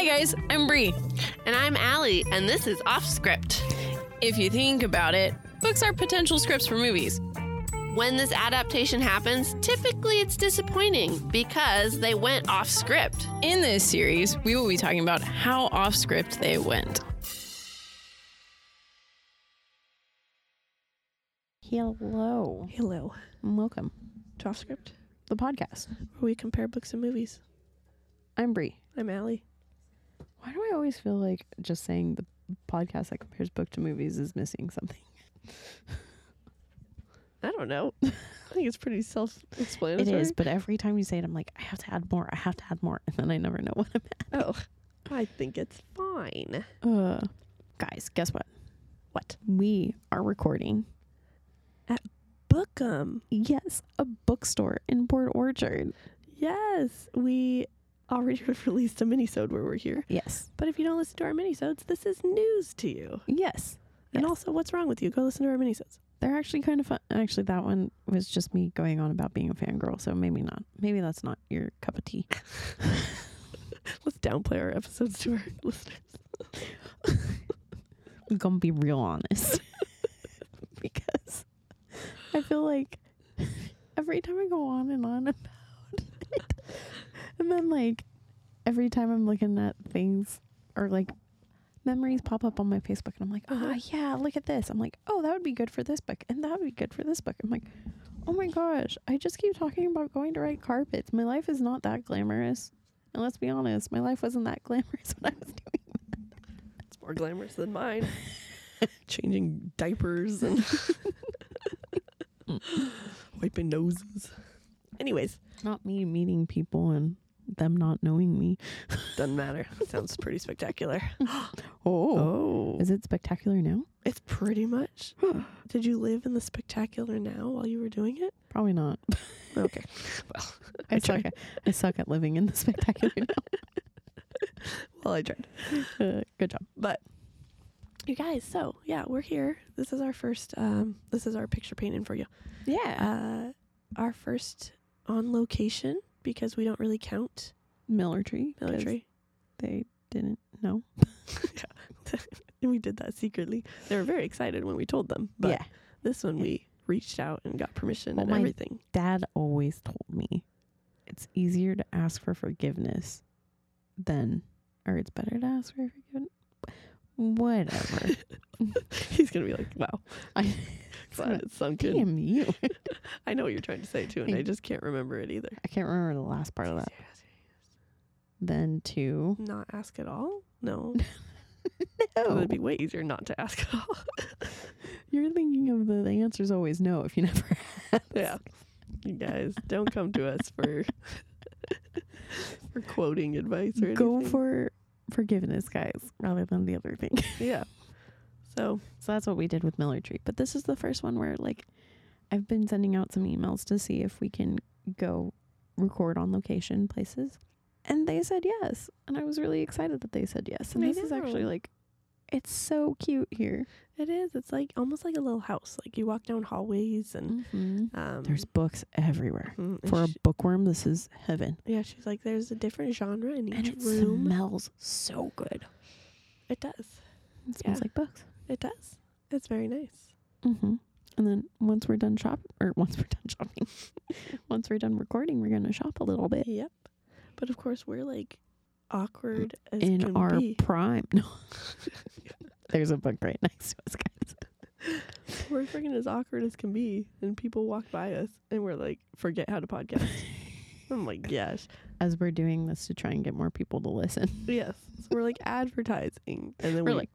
Hi guys, I'm Bri. And I'm Alli, and this is Off Script. If you think about it, books are potential scripts for movies. When this adaptation happens, typically it's disappointing because they went off script. In this series, we will be talking about how off script they went. Hello. Hello. and Welcome To Off Script, the podcast. where we compare books and movies. I'm Bri. I'm Alli. Why do I always feel like just saying the podcast that compares book to movies is missing something? I don't know. I think it's pretty self-explanatory. It is, but every time you say it, I'm like, I have to add more. I have to add more, and then I never know what I'm at. Oh, I think it's fine. Uh, guys, guess what? What? We are recording, at Bookham. yes, a bookstore in Port Orchard. Yes, we already released a minisode where we're here. Yes. But if you don't listen to our minisodes, this is news to you. Yes. And Yes. also, what's wrong with you? Go listen to our minisodes. They're actually kind of fun. Actually, that one was just me going on about being a fangirl, so maybe not. Maybe that's not your cup of tea. Let's downplay our episodes to our listeners. I'm gonna be real honest. because I feel like every time I go on and on about it, and then like every time I'm looking at things or like memories pop up on my Facebook, and I'm like, oh Uh-huh. yeah, look at this. I'm like, oh, that would be good for this book, and that would be good for this book. I'm like, oh my gosh, I just keep talking about going to red carpets. My life is not that glamorous. And let's be honest, my life wasn't that glamorous when I was doing that. It's more glamorous than mine. Changing diapers and wiping noses. Anyways, not me meeting people and them not knowing me. doesn't matter. Sounds pretty spectacular. Oh. Oh, Is it spectacular now? it's pretty much. Did you live in the spectacular now while you were doing it? Probably not. Okay. Well, I, I suck at I suck at living in the spectacular now. Well, I tried. Uh, good job. But you guys, so yeah, we're here. This is our first. Um, this is our picture painting for you. Yeah. Uh, our first on location because we don't really count Miller Tree. military. They didn't know. and we did that secretly. They were very excited when we told them. But yeah. this one we reached out and got permission Well, and my- everything. Dad always told me it's easier to ask for forgiveness than, or it's better to ask for forgiveness. Whatever. He's gonna be like, "Wow, I, glad it sunk in." damn you. I know what you're trying to say too, and I just can't remember it either. I can't remember the last part of that. Then to Not ask at all? No, no. it would be way easier not to ask at all. You're thinking of the, the answer's always no if you never ask. yeah, you guys don't come to us for for quoting advice or anything. Go for forgiveness, guys, rather than the other thing. yeah. So so that's what we did with Miller Tree. But this is the first one where like I've been sending out some emails to see if we can go record on location places. And they said yes. And I was really excited that they said yes. And I this is actually like it's so cute here. it is. It's like almost like a little house. Like you walk down hallways and Mm-hmm. um, There's books everywhere. mhm, and For a bookworm, this is heaven. yeah, she's like, there's a different genre in each And it room. smells so good. it does. It smells Yeah. like books. It does. It's very nice. Mm-hmm. And then once we're done shop, or once we're done shopping, once we're done recording, we're gonna shop a little bit Yep. But of course, we're like awkward as in can our be. prime. No, there's a book right next to us, guys. We're freaking as awkward as can be, and people walk by us, and we're like, forget how to podcast. I'm like, gosh, As we're doing this to try and get more people to listen, yes. So we're like advertising, and then we're we like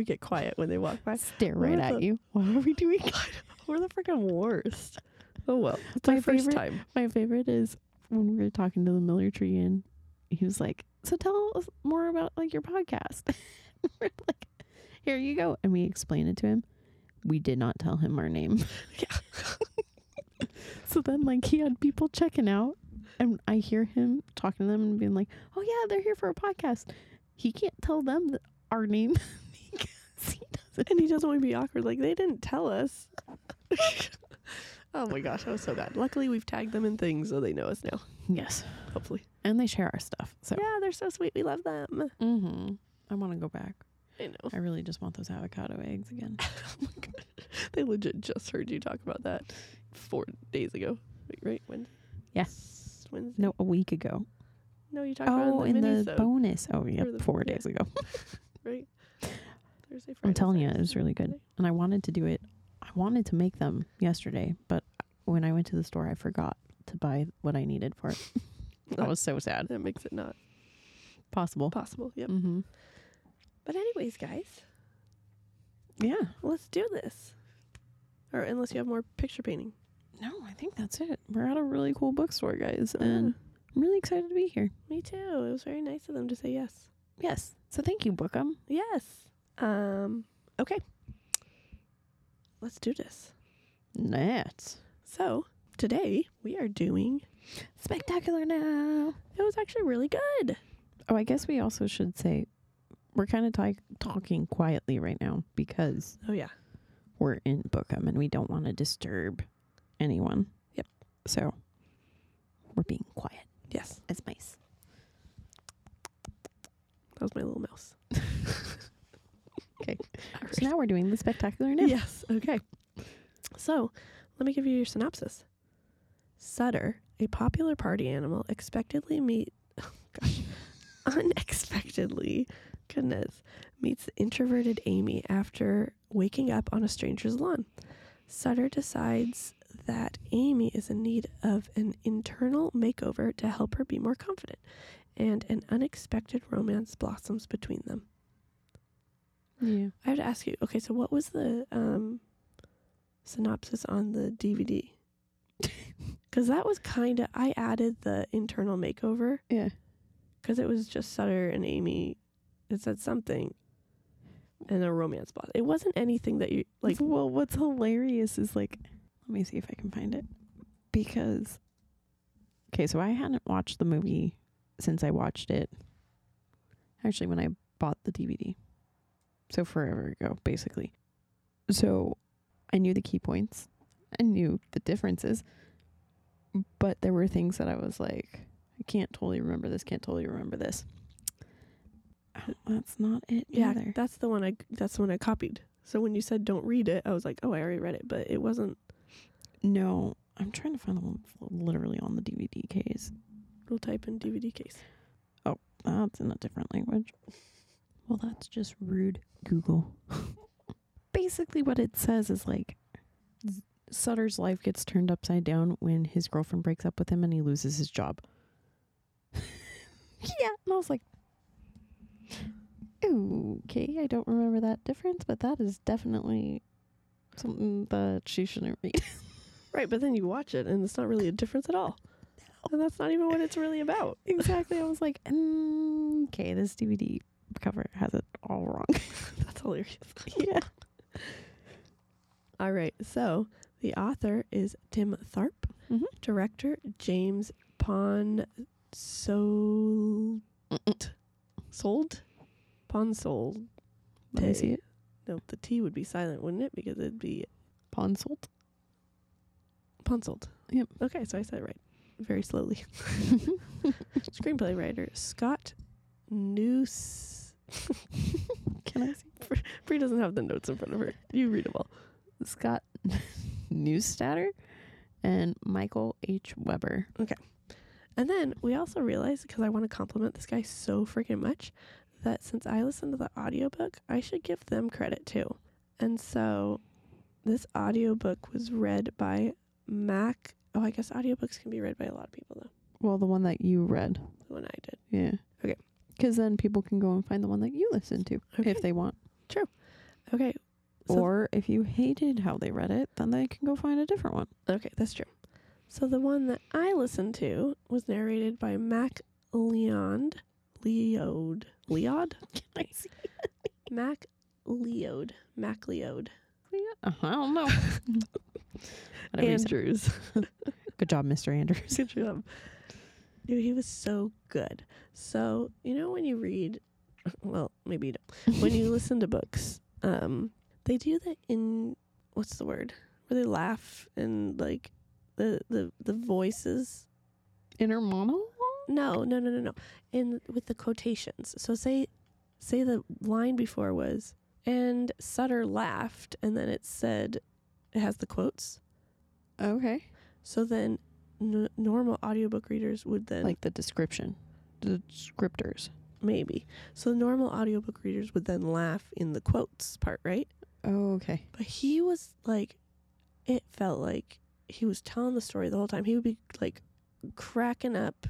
we get quiet when they walk by. stare right the- at you. What are we doing? We're the freaking worst. Oh well, it's My our first time. My favorite is when we were talking to the Miller Tree, and he was like, "So tell us more about like your podcast." we're like, "Here you go," and we explain it to him. We did not tell him our name. Yeah. So then, like, he had people checking out, and I hear him talking to them and being like, "Oh yeah, they're here for a podcast." He can't tell them our name because he doesn't. And he doesn't want to be awkward. Like they didn't tell us. oh my gosh, that was so bad. Luckily, we've tagged them in things, so they know us now. Yes, Hopefully, and they share our stuff. So Yeah, they're so sweet. We love them. Mm-hmm. I want to go back. I know. I really just want those avocado eggs again. oh my god. They legit just heard you talk about that four days ago. Wait, right? when? Yes. Wednesday? No, a week ago. No, you talked about Oh, it in in the, the bonus. Oh, yeah, the- four yeah. days ago. right? Thursday, Friday. I'm telling you, it was really good. Sunday. And I wanted to do it. I wanted to make them yesterday, but when I went to the store, I forgot to buy what I needed for it. that was so sad. That makes it not Possible. possible. Yep. Mm-hmm. But anyways, guys, Yeah. let's do this. Or unless you have more picture painting. No, I think that's it. We're at a really cool bookstore, guys, Uh, and I'm really excited to be here. me too. It was very nice of them to say yes. Yes. So thank you, Bookham. Yes. Um. Okay. Let's do this. Net. So today we are doing. Spectacular now. It was actually really good. Oh, I guess we also should say we're kind of t- talking quietly right now because Oh yeah. we're in Bookham and we don't want to disturb anyone. Yep. So we're being quiet Yes. as mice. That was my little mouse. Okay. So now we're doing the spectacular now. Yes. Okay. So, let me give you your synopsis. Sutter, a popular party animal, expectedly meet, oh gosh, unexpectedly, goodness, meets the introverted Amy after waking up on a stranger's lawn. Sutter decides that Amy is in need of an internal makeover to help her be more confident, and an unexpected romance blossoms between them. Yeah. I have to ask you. Okay, so what was the um, synopsis on the DVD? Because that was kind of I added the internal makeover Yeah. because it was just Sutter and Amy. It said something, and a romance plot. It wasn't anything that you like. Like, well, what's hilarious is like, let me see if I can find it. Because, okay, so I hadn't watched the movie since I watched it. Actually, when I bought the DVD. So forever ago, basically. So I knew the key points, I knew the differences, but there were things that I was like, I can't totally remember this, can't totally remember this. That's not it Yeah, either. that's the one I. That's the one I copied. So when you said don't read it, I was like, oh, I already read it, but it wasn't. No, I'm trying to find the one literally on the DVD case. We'll type in DVD case. Oh, that's in a different language. Well, that's just rude, Google. Basically, what it says is like Sutter's life gets turned upside down when his girlfriend breaks up with him and he loses his job. yeah, and I was like, okay, I don't remember that difference, but that is definitely something that she shouldn't read. Right, but then you watch it, and it's not really a difference at all. And that's not even what it's really about. exactly. I was like, okay, this DVD cover has it all wrong. That's hilarious. yeah. All right, so the author is Tim Tharp, Mhm. director James Pon Sold Sold Ponsold. Let me see it. No, the T would be silent, wouldn't it? Because it'd be Ponsult. Ponsold. Yep. Okay, so I said it right. Very slowly. Screenplay writer Scott Noose. Can I see? Bri doesn't have the notes in front of her. You read them all. Scott Neustadter and Michael H. Weber. Okay. And then we also realized, because I want to compliment this guy so freaking much, that since I listened to the audiobook, I should give them credit too. And so this audiobook was read by Mac. Oh, I guess audiobooks can be read by a lot of people, though. Well, the one that you read. The one I did. Yeah. Because then people can go and find the one that you listen to Okay. if they want. True. Okay. So- or if you hated how they read it, then they can go find a different one. Okay, that's true. So the one that I listened to was narrated by Mac Leond. Leod. Leod? Can I see? Mac Leod. MacLeod. Uh, I don't know. Whatever you say. Andrews. Good job, Mr. Andrews. Good job. Dude, he was so good. So, you know when you read well, maybe you don't. When you listen to books, um, they do that in what's the word? Where they laugh and like the the the voices. Inner monologue? No, no, no, no, no. In with the quotations. So say say the line before was and Sutter laughed and then it said it has the quotes. Okay. So then n- normal audiobook readers would then Like the description, the descriptors. maybe. So normal audiobook readers would then laugh in the quotes part, right? Oh, okay. But he was like it felt like he was telling the story the whole time. He would be like cracking up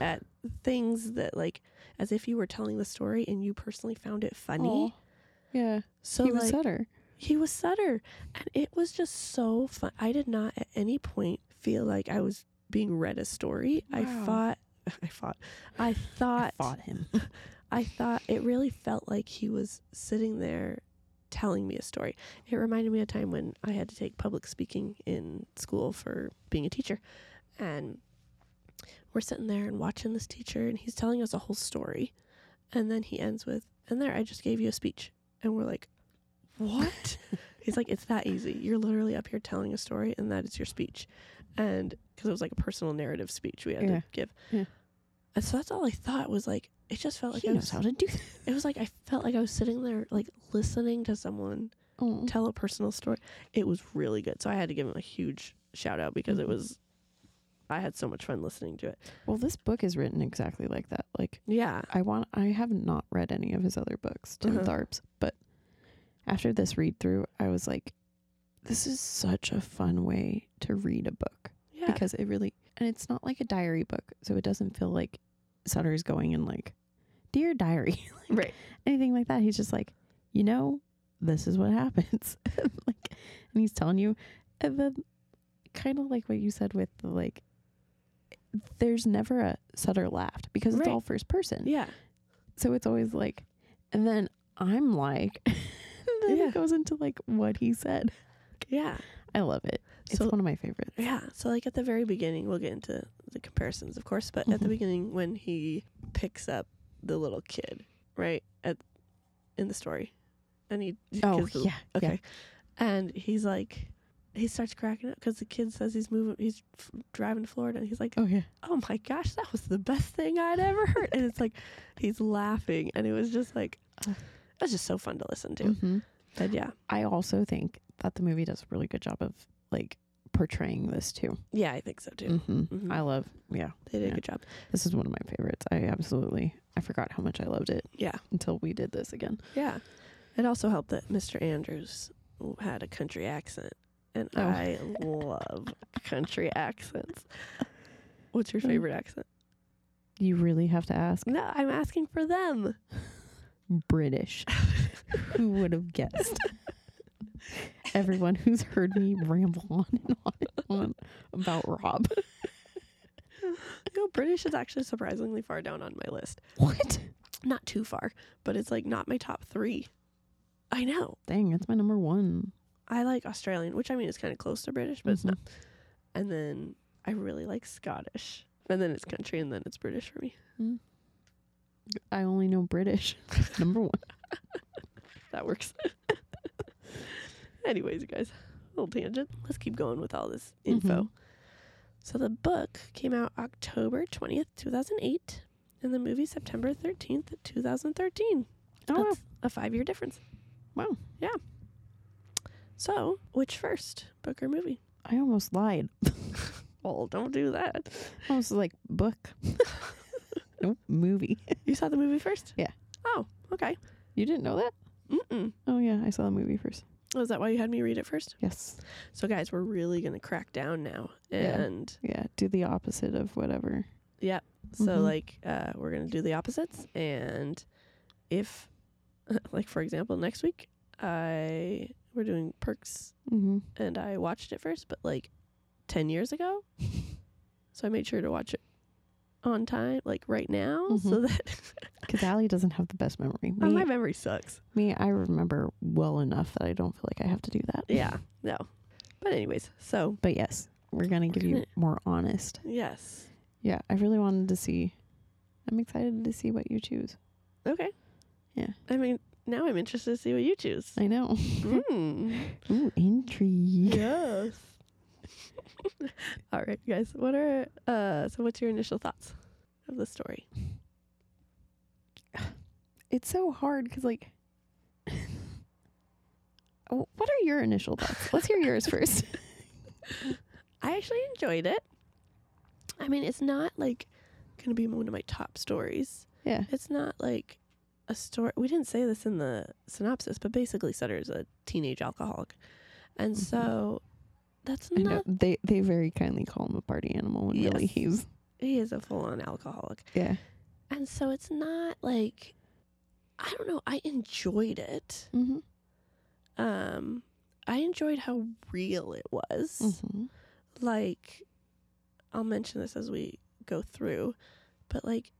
at things that like as if you were telling the story and you personally found it funny. Aw. Yeah. So he was like Sutter. he was Sutter, and it was just so fun. I did not at any point feel like I was being read a story. I Wow. thought, I thought, I thought, fought him. I thought it really felt like he was sitting there telling me a story. It reminded me of a time when I had to take public speaking in school for being a teacher, and we're sitting there and watching this teacher, and he's telling us a whole story, and then he ends with, "And there, I just gave you a speech," and we're like, "What?" He's like, it's that easy. You're literally up here telling a story, and that is your speech. And because it was like a personal narrative speech we had Yeah. to give. Yeah. And so that's all I thought was like, it just felt like he I knows was, how to do that. it was like I felt like I was sitting there like listening to someone Oh. tell a personal story. It was really good. So I had to give him a huge shout out because it Mhm. was, I had so much fun listening to it. Well, this book is written exactly like that. Like Yeah. I want I have not read any of his other books, Tim Uh-huh. Tharp's, but after this read through, I was like, this is such a fun way to read a book Yeah. because it really and it's not like a diary book, so it doesn't feel like Sutter's going in like, dear diary, like, right. anything like that. He's just like, you know, this is what happens, like, and he's telling you, and then kind of like what you said with the like. There's never a Sutter laughed because it's Right. all first person. Yeah. So it's always like, and then I'm like, then Yeah. it goes into like what he said. Yeah. I love it. It's So- one of my favorites. Yeah. So like at the very beginning, we'll get into the comparisons, of course, but at the Mhm. beginning when he picks up the little kid, right? At in the story. And he Oh the- yeah, Okay. yeah. And he's like he starts cracking up because the kid says he's moving he's f- driving to Florida and he's like, Oh yeah. "Oh my gosh, that was the best thing I'd ever heard." and it's like he's laughing and it was just like uh, it was just so fun to listen to. hmm But yeah. I also think that the movie does a really good job of like portraying this too. Yeah, I think so too. hmm Mhm. I love. Yeah, They did a good job. this is one of my favorites. I absolutely. I forgot how much I loved it Yeah. until we did this again. Yeah. It also helped that Mr. Andrews had a country accent. And Oh. I love country accents. What's your Mm. favorite accent? You really have to ask. No, I'm asking for them. British. Who would have guessed? Everyone who's heard me ramble on and on and on about Rob. No, British is actually surprisingly far down on my list. What? Not too far, but it's like not my top three. I know. Dang, that's my number one. I like Australian, which I mean is kind of close to British, but it's not. Mhm. And then I really like Scottish. And then it's country, and then it's British for me. I only know British. number one. That works. Anyways, you guys, little tangent. Let's keep going with all this info. Mhm. So the book came out October 20th, 2008, and the movie September 13th, 2013. Oh, That's a five year difference. wow. Yeah. So, which first, book or movie? I almost lied. Well, don't do that. I was like, book. nope, movie. You saw the movie first? Yeah. Oh, okay. You didn't know that? Mm-mm. Oh, yeah, I saw the movie first. Was that why you had me read it first? Yes. So, guys, we're really going to crack down now. And Yeah, do the opposite of whatever. yeah, so Mhm. like uh, we're going to do the opposites. And if, like, for example, next week, I we're doing Perks Mm-hmm. and I watched it first, but like 10 years ago. so I made sure to watch it on time, like right now, so Mhm. that Because Alli doesn't have the best memory. Oh, my memory sucks. me, I remember well enough that I don't feel like I have to do that. Yeah, no. But, anyways, so But yes, we're gonna give you more honest. yes. Yeah, I really wanted to see. I'm excited to see what you choose. Okay. Yeah. I mean, now I'm interested to see what you choose. I know. mm. Ooh, intrigue. Yes. All right, guys. What are uh? So, what's your initial thoughts? of the story? It's so hard because, like, what are your initial thoughts? Let's hear yours first. I actually enjoyed it. I mean, it's not like going to be one of my top stories. Yeah. It's not like a story. We didn't say this in the synopsis, but basically, Sutter is a teenage alcoholic, and Mhm. so that's not. I know they they very kindly call him a party animal when really he's He is a full-on alcoholic, yeah. and so it's not like I don't know. I enjoyed it. Mm-hmm. Um, I enjoyed how real it was. Mm-hmm. like I'll mention this as we go through, but like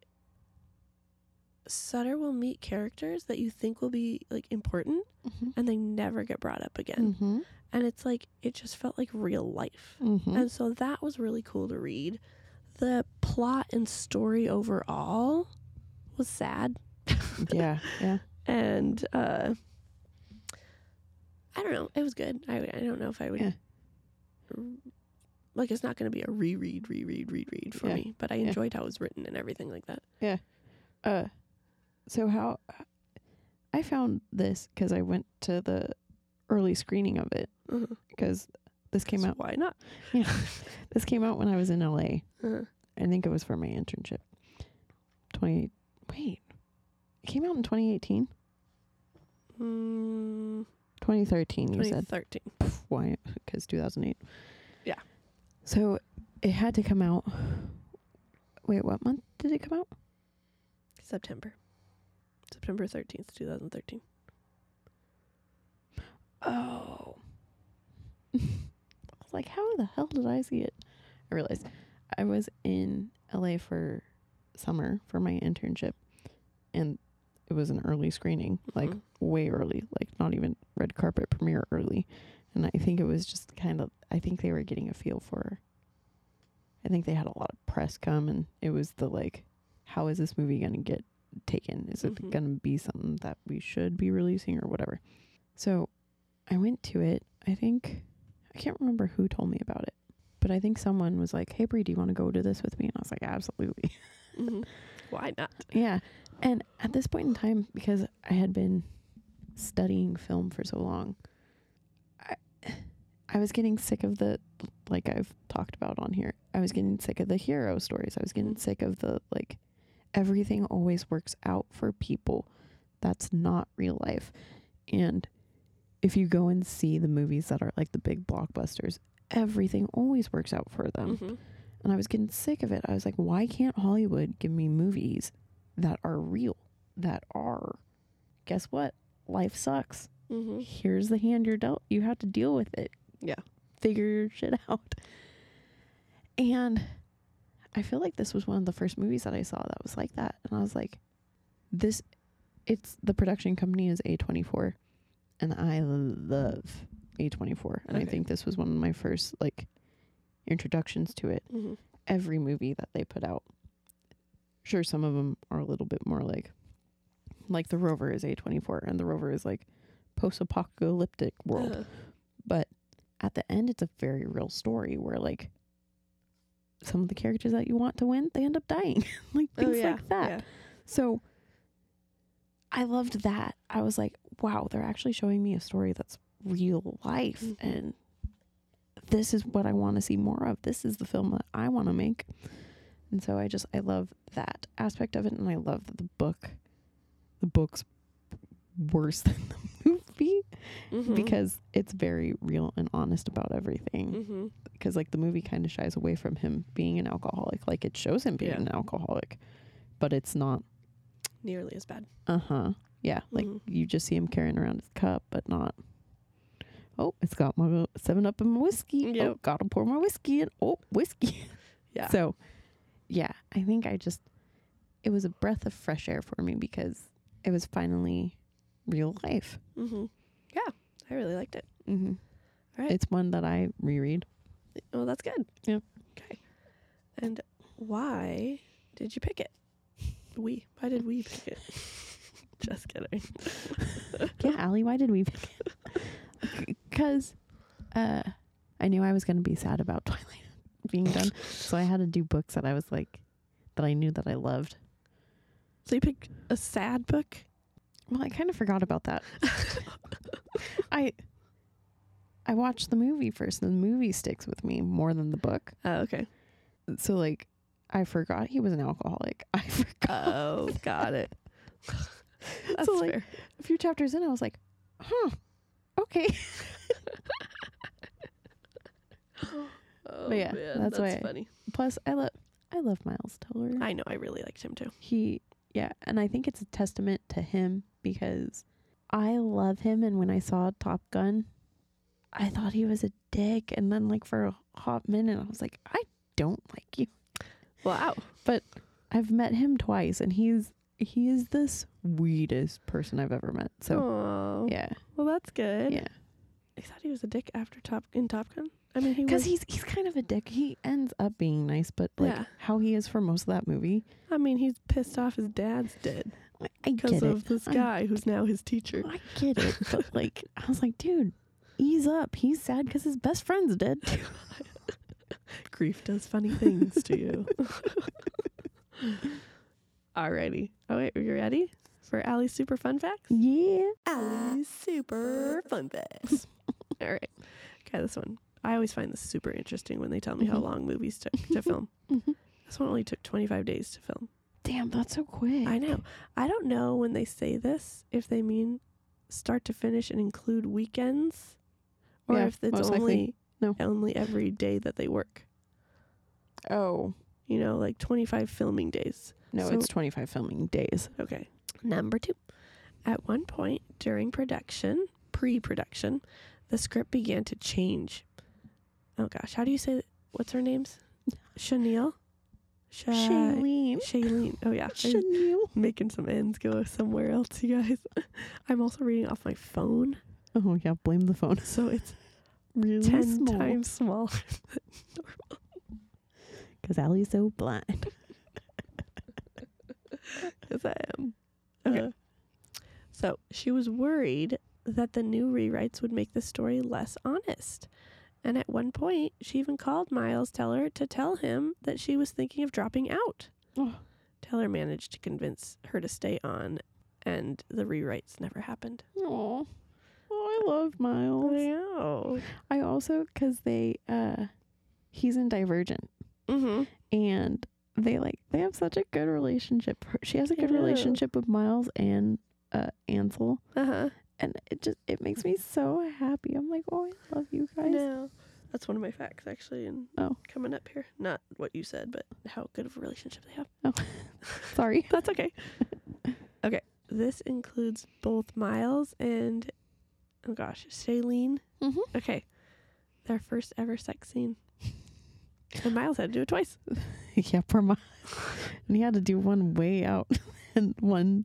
Sutter will meet characters that you think will be like important Mm-hmm. and they never get brought up again. Mm-hmm. And it's like it just felt like real life. Mm-hmm. And so that was really cool to read. The plot and story overall was sad. yeah, yeah. And uh I don't know, it was good. I I don't know if I would Yeah. like it's not going to be a reread, reread, reread for Yeah. me, but I Yeah. enjoyed how it was written and everything like that. Yeah uh, so how I found this because I went to the early screening of it Uh-huh. because this came out. Why not? Yeah, this came out when I was in LA. Uh-huh. I think it was for my internship. Twenty. Wait, it came out in twenty eighteen. Mm, 2013, you said. 2013. Why? Because 2008. Yeah. So it had to come out. Wait, what month did it come out? September. September 13th, 2013. Oh. I was like, how the hell did I see it? I realized I was in LA for summer for my internship and it was an early screening, like Mhm. way early, like not even red carpet premiere early. And I think it was just kind of, I think they were getting a feel for, I think they had a lot of press come and it was the like, how is this movie going to get taken? Is it Mhm. going to be something that we should be releasing or whatever? So I went to it. I think, I can't remember who told me about it, but I think someone was like, hey, Bri, do you want to go to this with me? And I was like, absolutely. hmm Why not? Yeah. And at this point in time, because I had been studying film for so long, I I was getting sick of the like I've talked about on here. I was getting sick of the hero stories. I was getting Mhm. sick of the like everything always works out for people. That's not real life. And if you go and see the movies that are like the big blockbusters, everything always works out for them hmm and I was getting sick of it. I was like, why can't Hollywood give me movies that are real, that are, guess what? Life sucks. hmm Here's the hand you're dealt. You have to deal with it. Yeah. Figure your shit out. And I feel like this was one of the first movies that I saw that was like that. And I was like, this, it's the production company is A24. And I love A24. And I think this was one of my first, like, introductions to it hmm every movie that they put out. Sure, some of them are a little bit more like, like the Rover is A24, and the Rover is like post-apocalyptic world. Uh, But at the end, it's a very real story where like some of the characters that you want to win, they end up dying, like oh, things yeah. like that. Yeah. So I loved that. I was like, wow, they're actually showing me a story that's real life Mhm. and this is what I want to see more of. This is the film that I want to make. And so I just I love that aspect of it and I love that the book the book's worse than the movie Mhm. because it's very real and honest about everything because like the movie kind of shies away from him being an alcoholic like it shows him being Yeah. an alcoholic but it's not nearly as bad. uh-huh yeah like Mhm. you just see him carrying around his cup but not oh it's got my seven up in my whiskey oh gotta pour my whiskey in oh whiskey Yeah. so yeah i think i just it was a breath of fresh air for me because it was finally real life Mm-hmm. Yeah, I really liked it. mm-hmm. All right. it's one that i reread Oh, that's good. Yeah. Okay. And why did you pick it? We. Why did we pick it? Just kidding. yeah, Alli, why did we pick it? Because uh, I knew I was going to be sad about Twilight being done. So I had to do books that I was like, that I knew that I loved. So you picked a sad book? Well, I kind of forgot about that. I I watched the movie first, and the movie sticks with me more than the book. Oh, okay. So like, I forgot he was an alcoholic. I forgot. Oh, got it. That's So, like, fair. a few chapters in, I was like, huh, okay. Oh, yeah, man, that's why I- Plus, I love I love Miles Teller. I know. I really liked him too. he yeah, and I think it's a testament to him because I love him, and when I saw Top Gun, I thought he was a dick, and then like for a hot minute, I was like, I don't like you. Wow. But I've met him twice, and he's he is the sweetest person I've ever met. So oh, yeah, well, that's good. yeah, I thought he was a dick after Top in Top Gun. I mean, because was. he's he's kind of a dick. He ends up being nice, but like Yeah. how he is for most of that movie, I mean, he's pissed off his dad's dead I, I because of it. this I'm- guy who's now his teacher. I get it, but like I was like, dude, ease up. He's sad because his best friend's dead. Grief does funny things to you. Alrighty. Oh wait, are you ready for Alli's super fun facts? yeah. Alli's super fun facts. All right. Okay, this one. I always find this super interesting when they tell me how Mhm. long movies took to film. Mhm. This one only took 25 days to film. Damn, that's so quick. I know. I don't know when they say this if they mean start to finish and include weekends or Yeah, if it's most likely. only No. only every day that they work. Oh You know, like 25 filming days. No, So- it's twenty five filming days. Okay. Number 2. At one point during production, pre-production, the script began to change. Oh gosh, how do you say what's her name's? Chanel? Sha- Shailene. Shailene. Oh yeah. I'm Chanel. making some ends go somewhere else, you guys. I'm also reading off my phone, Oh yeah, blame the phone. so it's Really 10 small. times smaller. Because Alli's so blind. Yes, I am. Okay. Uh, So she was worried that the new rewrites would make the story less honest. And at one point, she even called Miles Teller to tell him that she was thinking of dropping out. Oh. Teller managed to convince her to stay on, and the rewrites never happened. Oh, I love Miles. I know. I also because they uh, he's in Divergent, Mm-hmm. and they like they have such a good relationship. Her- She has a good relationship with Miles and uh Ansel, Uh huh. and it just it makes me so happy. I'm like, oh, I love you guys. know. That's one of my facts, actually, and Oh. coming up here. Not what you said, but how good of a relationship they have. Oh, Sorry. That's okay. okay. This includes both Miles and, oh gosh, Shailene. Mhm. Okay. Their first ever sex scene. And Miles had to do it twice. yeah, poor Miles. and he had to do one way out, and one.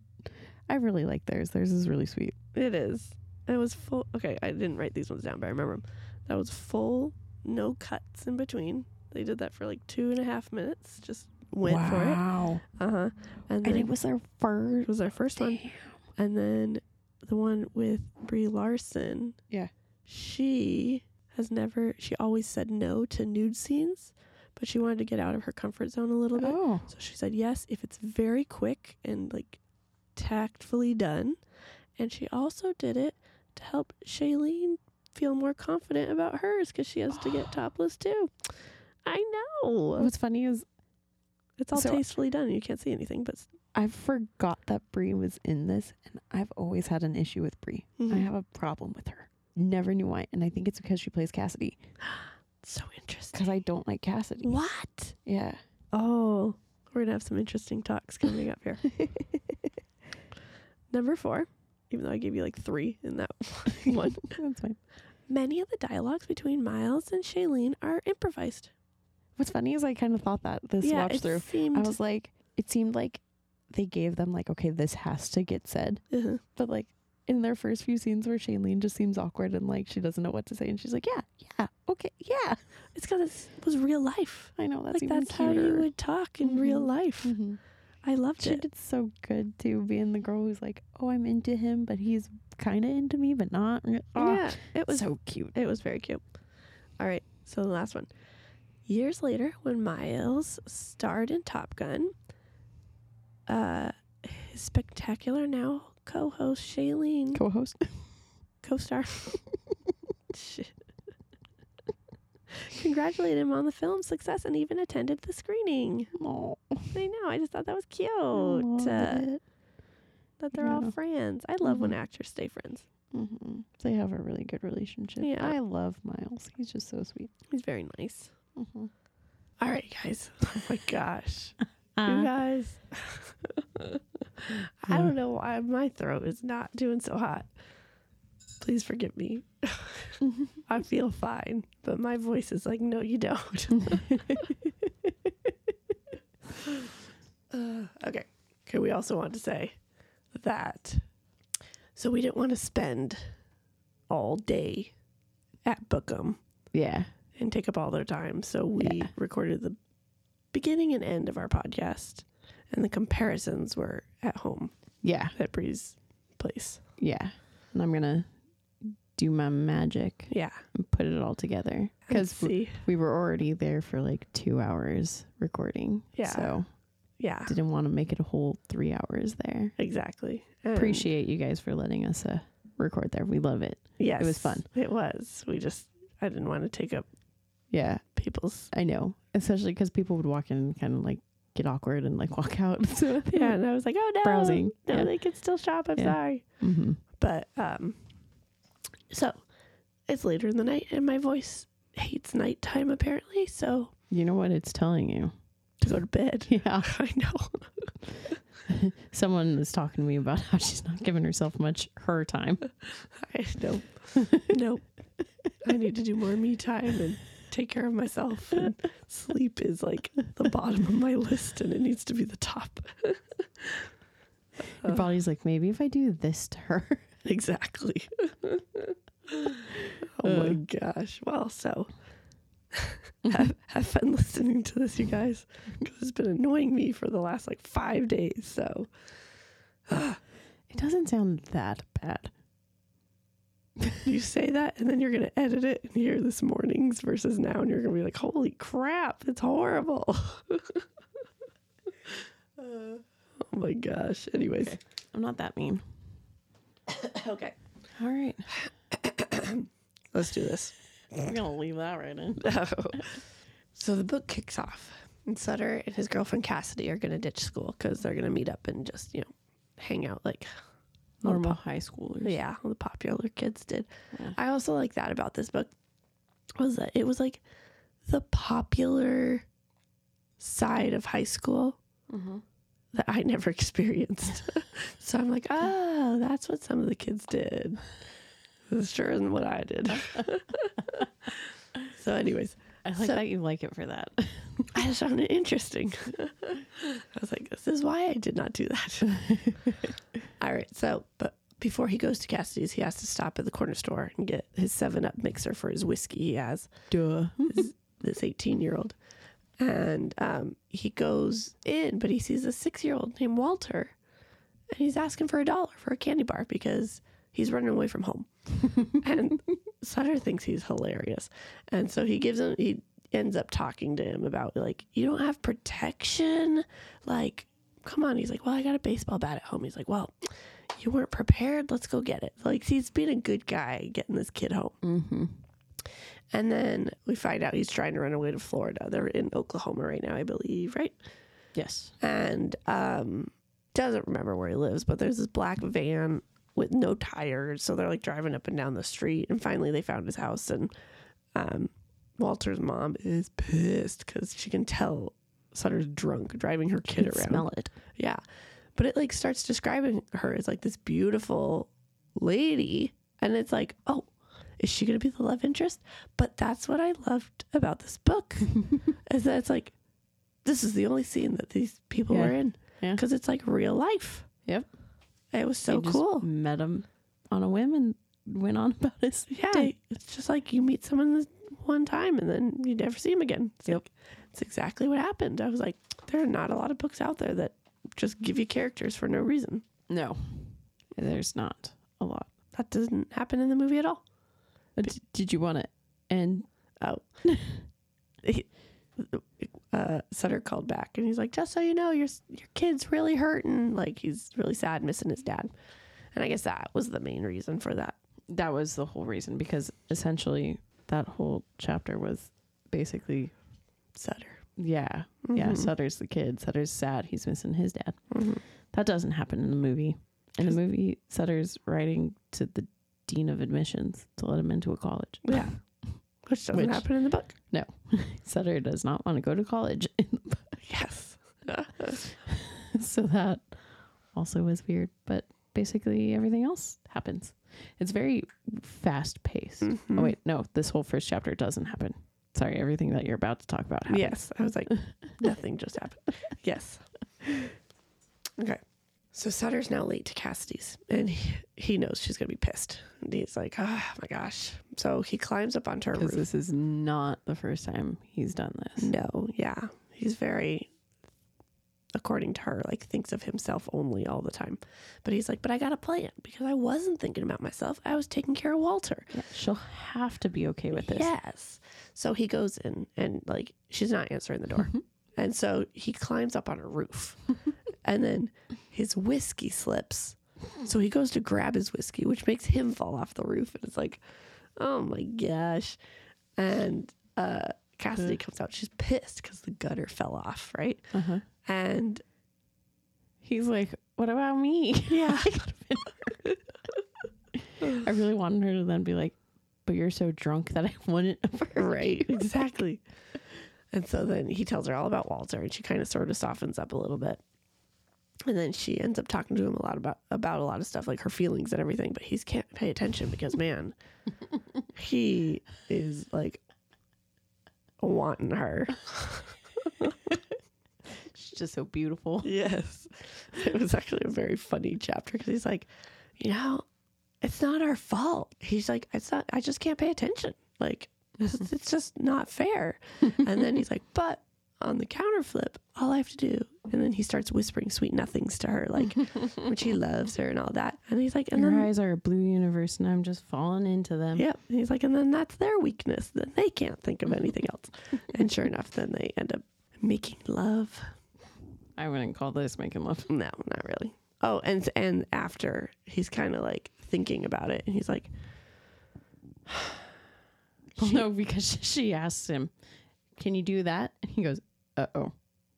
I really like theirs. Theirs is really sweet. It is. It was full. Okay, I didn't write these ones down, but I remember them. That was full, no cuts in between. They did that for like two and a half minutes. Just went for it. Wow. Uh huh. And, And it was it first. was our first one. And then the one with Brie Larson. Yeah. She has never, she always said no to nude scenes, but she wanted to get out of her comfort zone a little bit. Oh. So she said yes if it's very quick and like tactfully done. And she also did it to help Shailene feel more confident about hers because she has to get topless too. I know. What's funny is It's all So- tastefully done. You can't see anything, but I forgot that Brie was in this, and I've always had an issue with Brie. I Mhm. have a problem with her. Never knew why, and I think it's because she plays Cassidy. so interesting. Because I don't like Cassidy. What? Yeah. Oh, we're gonna have some interesting talks coming up here. Number four, even though I gave you like three in that one. That's fine. Many of the dialogues between Miles and Shailene are improvised. What's funny is I kind of thought that this yeah, watch through. seemed. I was like, it seemed like they gave them like, okay, this has to get said. uh But like in their first few scenes where Shailene just seems awkward and like she doesn't know what to say, and she's like, yeah, yeah, okay, yeah. It's because it was real life. I know that's like that's how you would talk in real Mhm. life. Mhm. I loved She it. did so good too, being the girl who's like, "Oh, I'm into him, but he's kind of into me, but not." Ah, yeah, it was so cute. It was very cute. All right, so the last one. Years later, when Miles starred in Top Gun, uh, his spectacular now co-host Shailene Co-host. co-star. Shit. Congratulated him on the film's success and even attended the screening. Oh, I know. I just thought that was cute. uh, that they're all friends. I love when Mhm. actors stay friends. Mm-hmm. They have a really good relationship. Yeah. I love Miles. He's just so sweet. He's very nice. Mm-hmm. All right, guys. Oh my gosh. Uh, you guys. I don't know why my throat is not doing so hot. Please forgive me. I feel fine, but my voice is like, no, you don't. Uh, okay. Okay. We also want to say that. So we didn't want to spend all day at Bookham yeah. and take up all their time. So we Yeah. recorded the beginning and end of our podcast, and the comparisons were at home Yeah. at Bri's place. Yeah. And I'm going to do my magic Yeah. and put it all together. Because see. we were already there for like two hours recording. Yeah. So Yeah. didn't want to make it a whole three hours there. Exactly. And Appreciate you guys for letting us uh, record there. We love it. Yes. It was fun. It was. We just, I didn't want to take up Yeah. people's. I know. Especially because people would walk in and kind of like get awkward and like walk out. So Yeah. And I was like, oh, no. Browsing. No, Yeah. they can still shop. I'm Yeah. sorry. hmm But, um, so it's later in the night, and my voice hates nighttime apparently. So You know what it's telling you? to go to bed. Yeah. I know. Someone was talking to me about how she's not giving herself much her time. I know. nope. I need to do more me time and take care of myself. And sleep is like the bottom of my list, and it needs to be the top. Your body's like, maybe if I do this to her. Exactly. oh my gosh. Well, so have, have fun listening to this, you guys, because it's been annoying me for the last like five days. So It doesn't sound that bad. You say that, and then you're going to edit it and hear this morning's versus now, and you're going to be like, holy crap, it's horrible. Uh. oh my gosh. Anyways. I'm not that mean. Okay. All right. Let's do this. i'm going to leave that right in. Oh. so the book kicks off, and Sutter and his girlfriend Cassidy are going to ditch school because they're going to meet up and just, you know, hang out like Normal high schoolers. yeah, all the popular kids did. Yeah. I also like that about this book was that it was like the popular side of high school Mm-hmm. that I never experienced. so I'm like, oh, that's what some of the kids did. This sure isn't what I did. so, anyways, I like So- that you like it for that. I just found it interesting. I was like, this is why I did not do that. All right. So, but before he goes to Cassidy's, he has to stop at the corner store and get his 7 Up mixer for his whiskey he has, Duh. this 18 year old. And um, he goes in, but he sees a six year old named Walter. And he's asking for a dollar for a candy bar because he's running away from home. And Sutter thinks he's hilarious. And so he gives him, he ends up talking to him about, like, you don't have protection. Like, come on. He's like, well, I got a baseball bat at home. He's like, well, you weren't prepared. Let's go get it. Like, he's being a good guy getting this kid home. Mm-hmm. And then we find out he's trying to run away to Florida. They're in Oklahoma right now, I believe, right? Yes. And um, doesn't remember where he lives, but there's this black van with no tires. So they're like driving up and down the street. And finally they found his house. And um, Walter's mom is pissed because she can tell Sutter's drunk driving her kid around. smell it. Yeah. But it like starts describing her as like this beautiful lady. And it's like, oh, is she going to be the love interest? But that's what I loved about this book is that it's like, this is the only scene that these people Yeah. were in Yeah. because it's like real life. Yep. It was so cool. Met him on a whim and went on about his Yeah. day. It's just like you meet someone one time and then you never see him again. It's Yep. like, it's exactly what happened. I was like, there are not a lot of books out there that just give you characters for no reason. No, there's not a lot. That doesn't happen in the movie at all. D- did you want to end? Oh. Uh, Sutter called back and he's like, just so you know, your your kid's really hurting. Like he's really sad missing his dad. And I guess that was the main reason for that. That was the whole reason because essentially that whole chapter was basically Sutter. yeah, yeah. Mhm. Sutter's the kid. Sutter's sad. He's missing his dad. Mhm. That doesn't happen in the movie. In the movie, Sutter's writing to the dean of admissions to let him into a college. Yeah. Which doesn't Which- happen in the book. No, Sutter does not want to go to college. Yes. so that also was weird. But basically, everything else happens. It's very fast paced. Mhm. Oh, wait. No, this whole first chapter doesn't happen. Sorry, everything that you're about to talk about happens. Yes. I was like, nothing just happened. Yes. Okay. So Sutter's now late to Cassidy's and he, he knows she's going to be pissed. And he's like, ah, oh my gosh. So he climbs up onto her roof. this is not the first time he's done this. No, yeah. He's very, according to her, like thinks of himself only all the time. But he's like, but I got a plan because I wasn't thinking about myself. I was taking care of Walter. Yeah, she'll have to be okay with this. Yes. So he goes in and like she's not answering the door. Mm-hmm. and so he climbs up on her roof. and then his whiskey slips. So he goes to grab his whiskey, which makes him fall off the roof. And it's like, oh my gosh. And uh Cassidy comes out. She's pissed because the gutter fell off, right? Uh-huh. And He's like, what about me? yeah. I really wanted her to then be like, but you're so drunk that I wouldn't have right. you." Exactly. And so then he tells her all about Walter and she kind of sort of softens up a little bit. And then she ends up talking to him a lot about about a lot of stuff, like her feelings and everything, but he can't pay attention because man, he is like wanting her. She's just so beautiful. Yes. It was actually a very funny chapter because he's like, you know, it's not our fault. He's like, it's not, I just can't pay attention. Like, it's, it's just not fair. And then he's like, but on the counter flip, all I have to do. And then he starts whispering sweet nothings to her, like, which he loves her and all that. And he's like, and Your then, eyes are a blue universe, and I'm just falling into them. yep. And he's like, and then that's their weakness. Then they can't think of anything else. and sure enough, then they end up making love. I wouldn't call this making love. No, not really. Oh, and and after he's kind of like thinking about it, and he's like, Well, She- no, because she asks him, "Can you do that?" And he goes, "Uh oh,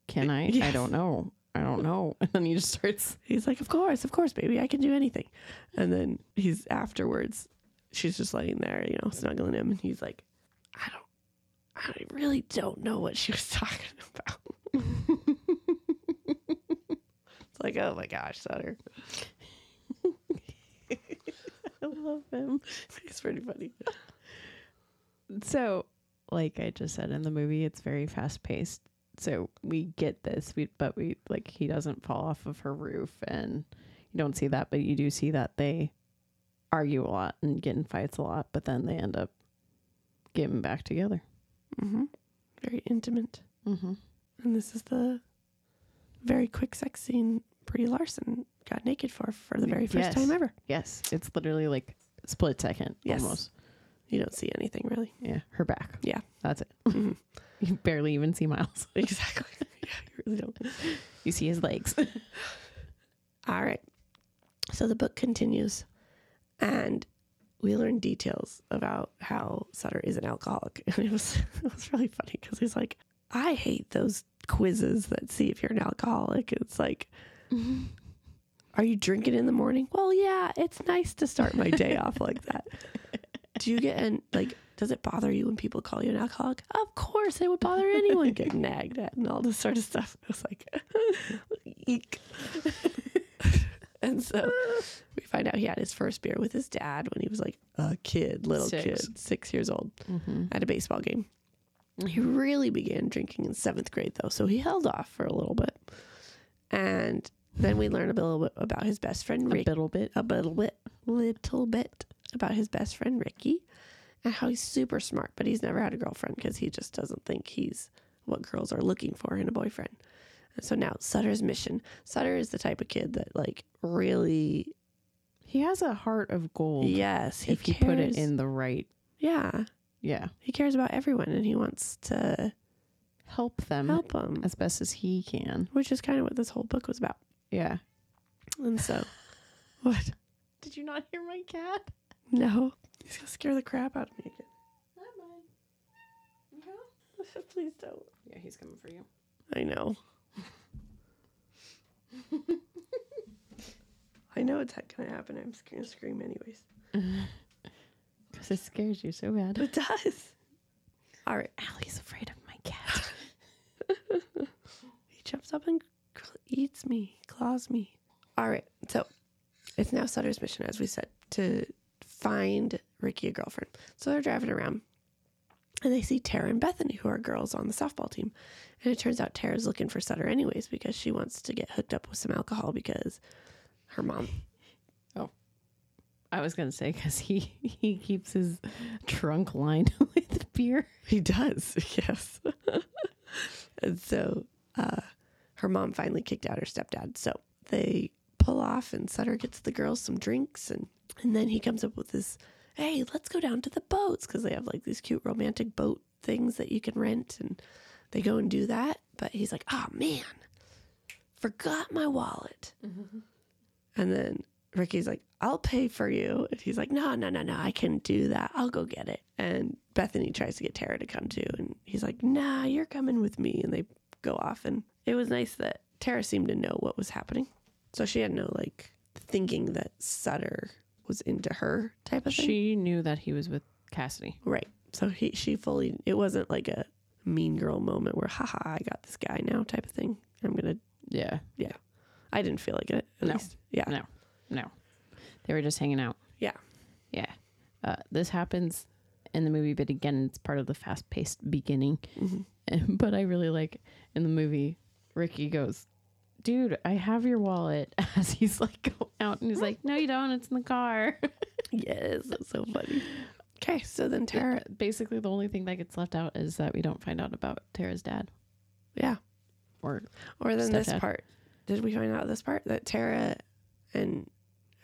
can I? I don't know. I don't know." And then he just starts. he's like, of course, of course, baby, I can do anything. And then he's afterwards, she's just laying there, you know, snuggling him, and he's like, I don't, I really don't know what she was talking about. it's like, oh my gosh, Sutter, I love him. he's pretty funny. So, like I just said in the movie, it's very fast paced. So we get this, we, but we like he doesn't fall off of her roof, and you don't see that, but you do see that they argue a lot and get in fights a lot, but then they end up getting back together. Mm-hmm. Very intimate. Mm-hmm. And this is the very quick sex scene Brie Larson got naked for for the very first Yes. time ever. Yes, it's literally like split second, Yes. almost. You don't see anything really. Yeah, her back. Yeah. that's it. Mhm. You barely even see Miles. exactly. yeah, you really don't. You see his legs. All right. So the book continues, and we learn details about how Sutter is an alcoholic, and it was it was really funny because he's like, I hate those quizzes that see if you're an alcoholic. It's like, are you drinking in the morning? Well, yeah, it's nice to start my day off like that. Do you get an like? Does it bother you when people call you an alcoholic? Of course, it would bother anyone getting nagged at and all this sort of stuff. It was like, eek. and so we find out he had his first beer with his dad when he was like a kid, little Six. kid, six years old, mm-hmm. at a baseball game. He really began drinking in seventh grade, though, so he held off for a little bit. And then we learn a little bit about his best friend A little bit. a little bit, little bit about his best friend Ricky, and how he's super smart, but he's never had a girlfriend because he just doesn't think he's what girls are looking for in a boyfriend. And so now Sutter's mission. Sutter is the type of kid that like really, He has a heart of gold. yes, he if you cares. put it in the right. yeah, Yeah. he cares about everyone and he wants to help them help them as best as he can. which is kind of what this whole book was about. Yeah. And so, what? Did you not hear my cat? No, he's gonna scare the crap out of me again. Not mine. Yeah. Please don't. Yeah, he's coming for you. I know. I know it's gonna happen. I'm just gonna scream anyways. Because it scares you so bad. It does. All right. Alli's afraid of my cat. He jumps up and eats me, claws me. All right. So it's now Sutter's mission, as we said, to find Ricky a girlfriend. So they're driving around and they see Tara and Bethany, who are girls on the softball team. And it turns out Tara's looking for Sutter anyways because she wants to get hooked up with some alcohol because her mom. Oh, I was gonna say because he he keeps his trunk lined with beer. He does, yes. and so uh, her mom finally kicked out her stepdad. So they pull off, and Sutter gets the girls some drinks, and and then he comes up with this, "Hey, let's go down to the boats," because they have like these cute romantic boat things that you can rent, and they go and do that. But he's like, "Oh man, forgot my wallet," mm-hmm. and then. Ricky's like, I'll pay for you. And he's like, No, no, no, no, I can do that. I'll go get it. And Bethany tries to get Tara to come too. And he's like, Nah, you're coming with me. And they go off. And it was nice that Tara seemed to know what was happening. So she had no like thinking that Sutter was into her type of thing. She knew that he was with Cassidy. right. So he she fully it wasn't like a mean girl moment where haha, I got this guy now type of thing. I'm gonna Yeah. Yeah. I didn't feel like it at No. least. Yeah. No. No. They were just hanging out. Yeah. Yeah. Uh, this happens in the movie, but again, it's part of the fast paced beginning. Mhm. But I really like in the movie, Ricky goes, Dude, I have your wallet as he's like going out and he's like, No, you don't. It's in the car. Yes, that's so funny. Okay, so then Tara Basically, the only thing that gets left out is that we don't find out about Tara's dad. Yeah. Or Or then this Stepdad. part. Did we find out this part that Tara and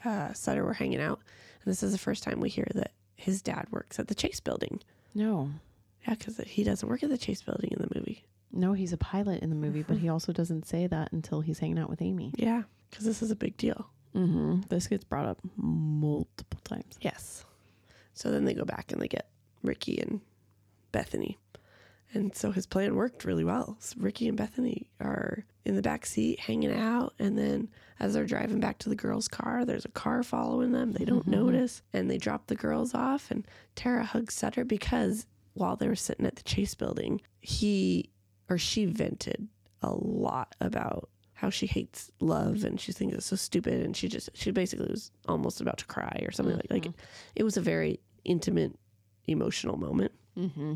uh, Sutter were hanging out? And this is the first time we hear that his dad works at the Chase building. no. Yeah, because he doesn't work at the Chase building in the movie. No, he's a pilot in the movie, but he also doesn't say that until he's hanging out with Amy. Yeah, because this is a big deal. Mm-hmm. This gets brought up multiple times. Yes. So then they go back and they get Ricky and Bethany. And so his plan worked really well. So Ricky and Bethany are in the back seat hanging out. And then as they're driving back to the girls' car, there's a car following them. They don't notice. And they drop the girls off. And Tara hugs Sutter because while they were sitting at the Chase building, he or she vented a lot about how she hates love and she thinks it's so stupid and she just she basically was almost about to cry or something like like it was a very intimate emotional moment. Mm-hmm.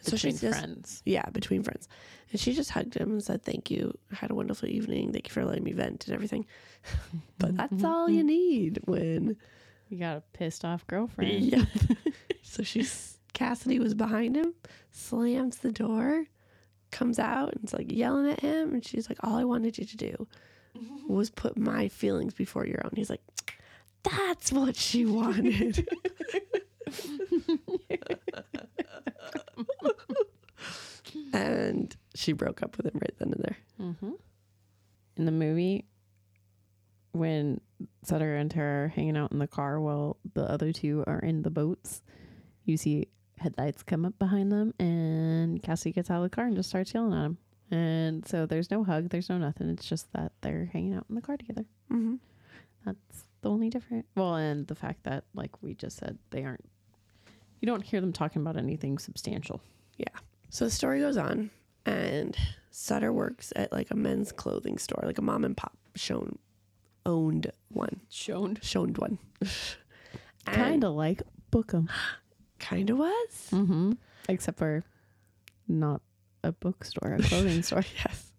so she Between just friends. yeah between friends. And she just hugged him and said thank you. I had a wonderful evening. Thank you for letting me vent and everything. But that's all you need when You got a pissed off girlfriend. yeah. So she's Cassidy was behind him slams the door comes out and is like yelling at him and she's like all I wanted you to do was put my feelings before your own. He's like that's what she wanted. And she broke up with him right then and there. Mm-hmm. In the movie, when Sutter and Tara are hanging out in the car while the other two are in the boats, you see headlights come up behind them, and Cassie gets out of the car and just starts yelling at him. And so there's no hug, there's no nothing. It's just that they're hanging out in the car together. mm-hmm. That's the only different. Well, and the fact that, like we just said, they aren't. You don't hear them talking about anything substantial. Yeah. So the story goes on, and Sutter works at like a men's clothing store, like a mom and pop shown owned one, Shown. shown one. Kind of like Bookham. kind of was. Mm-hmm. Except for not a bookstore, a clothing store. Yes,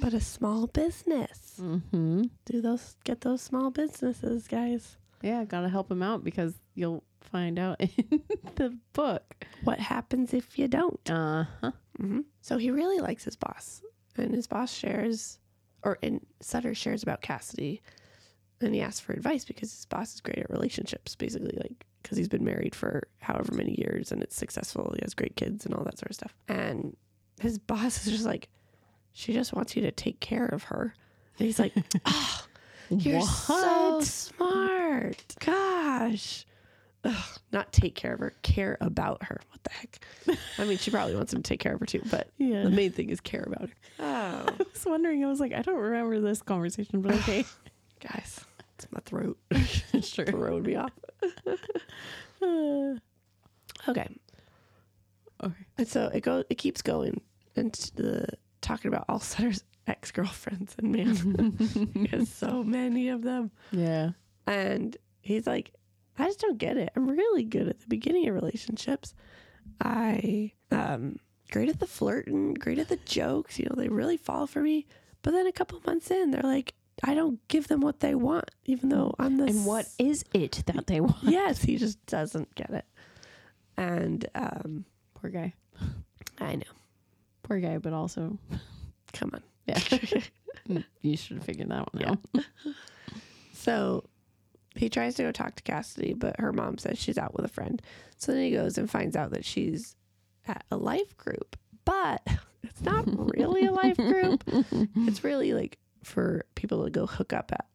but a small business. Mm-hmm. Do those get those small businesses, guys? Yeah, gotta help him out because you'll find out in the book. What happens if you don't? Uh huh. hmm So he really likes his boss, and his boss shares, or and Sutter shares about Cassidy, and he asks for advice because his boss is great at relationships, basically, like because he's been married for however many years and it's successful. He has great kids and all that sort of stuff. And his boss is just like, she just wants you to take care of her. And he's like, oh, you're so smart. Gosh. Ugh, not take care of her, care about her. What the heck? I mean, she probably wants him to take care of her too, but Yeah. the main thing is care about her. Oh, I was wondering. I was like, I don't remember this conversation, but okay. guys, it's my throat. it's true. Throwing me off. Okay. okay. And so it goes, it keeps going into the talking about all Sutter's ex girlfriends and man, he has so many of them. Yeah. And he's like, I just don't get it. I'm really good at the beginning of relationships. I um great at the flirting, great at the jokes. You know, they really fall for me. But then a couple months in, they're like, I don't give them what they want, even though I'm the And what is it that they want? yes, he just doesn't get it. And um, Poor guy. I know. Poor guy, but also, Come on. yeah. you should have figured that one out. So he tries to go talk to Cassidy, but her mom says she's out with a friend. So then he goes and finds out that she's at a life group, but it's not really a life group. It's really like for people to go hook up at.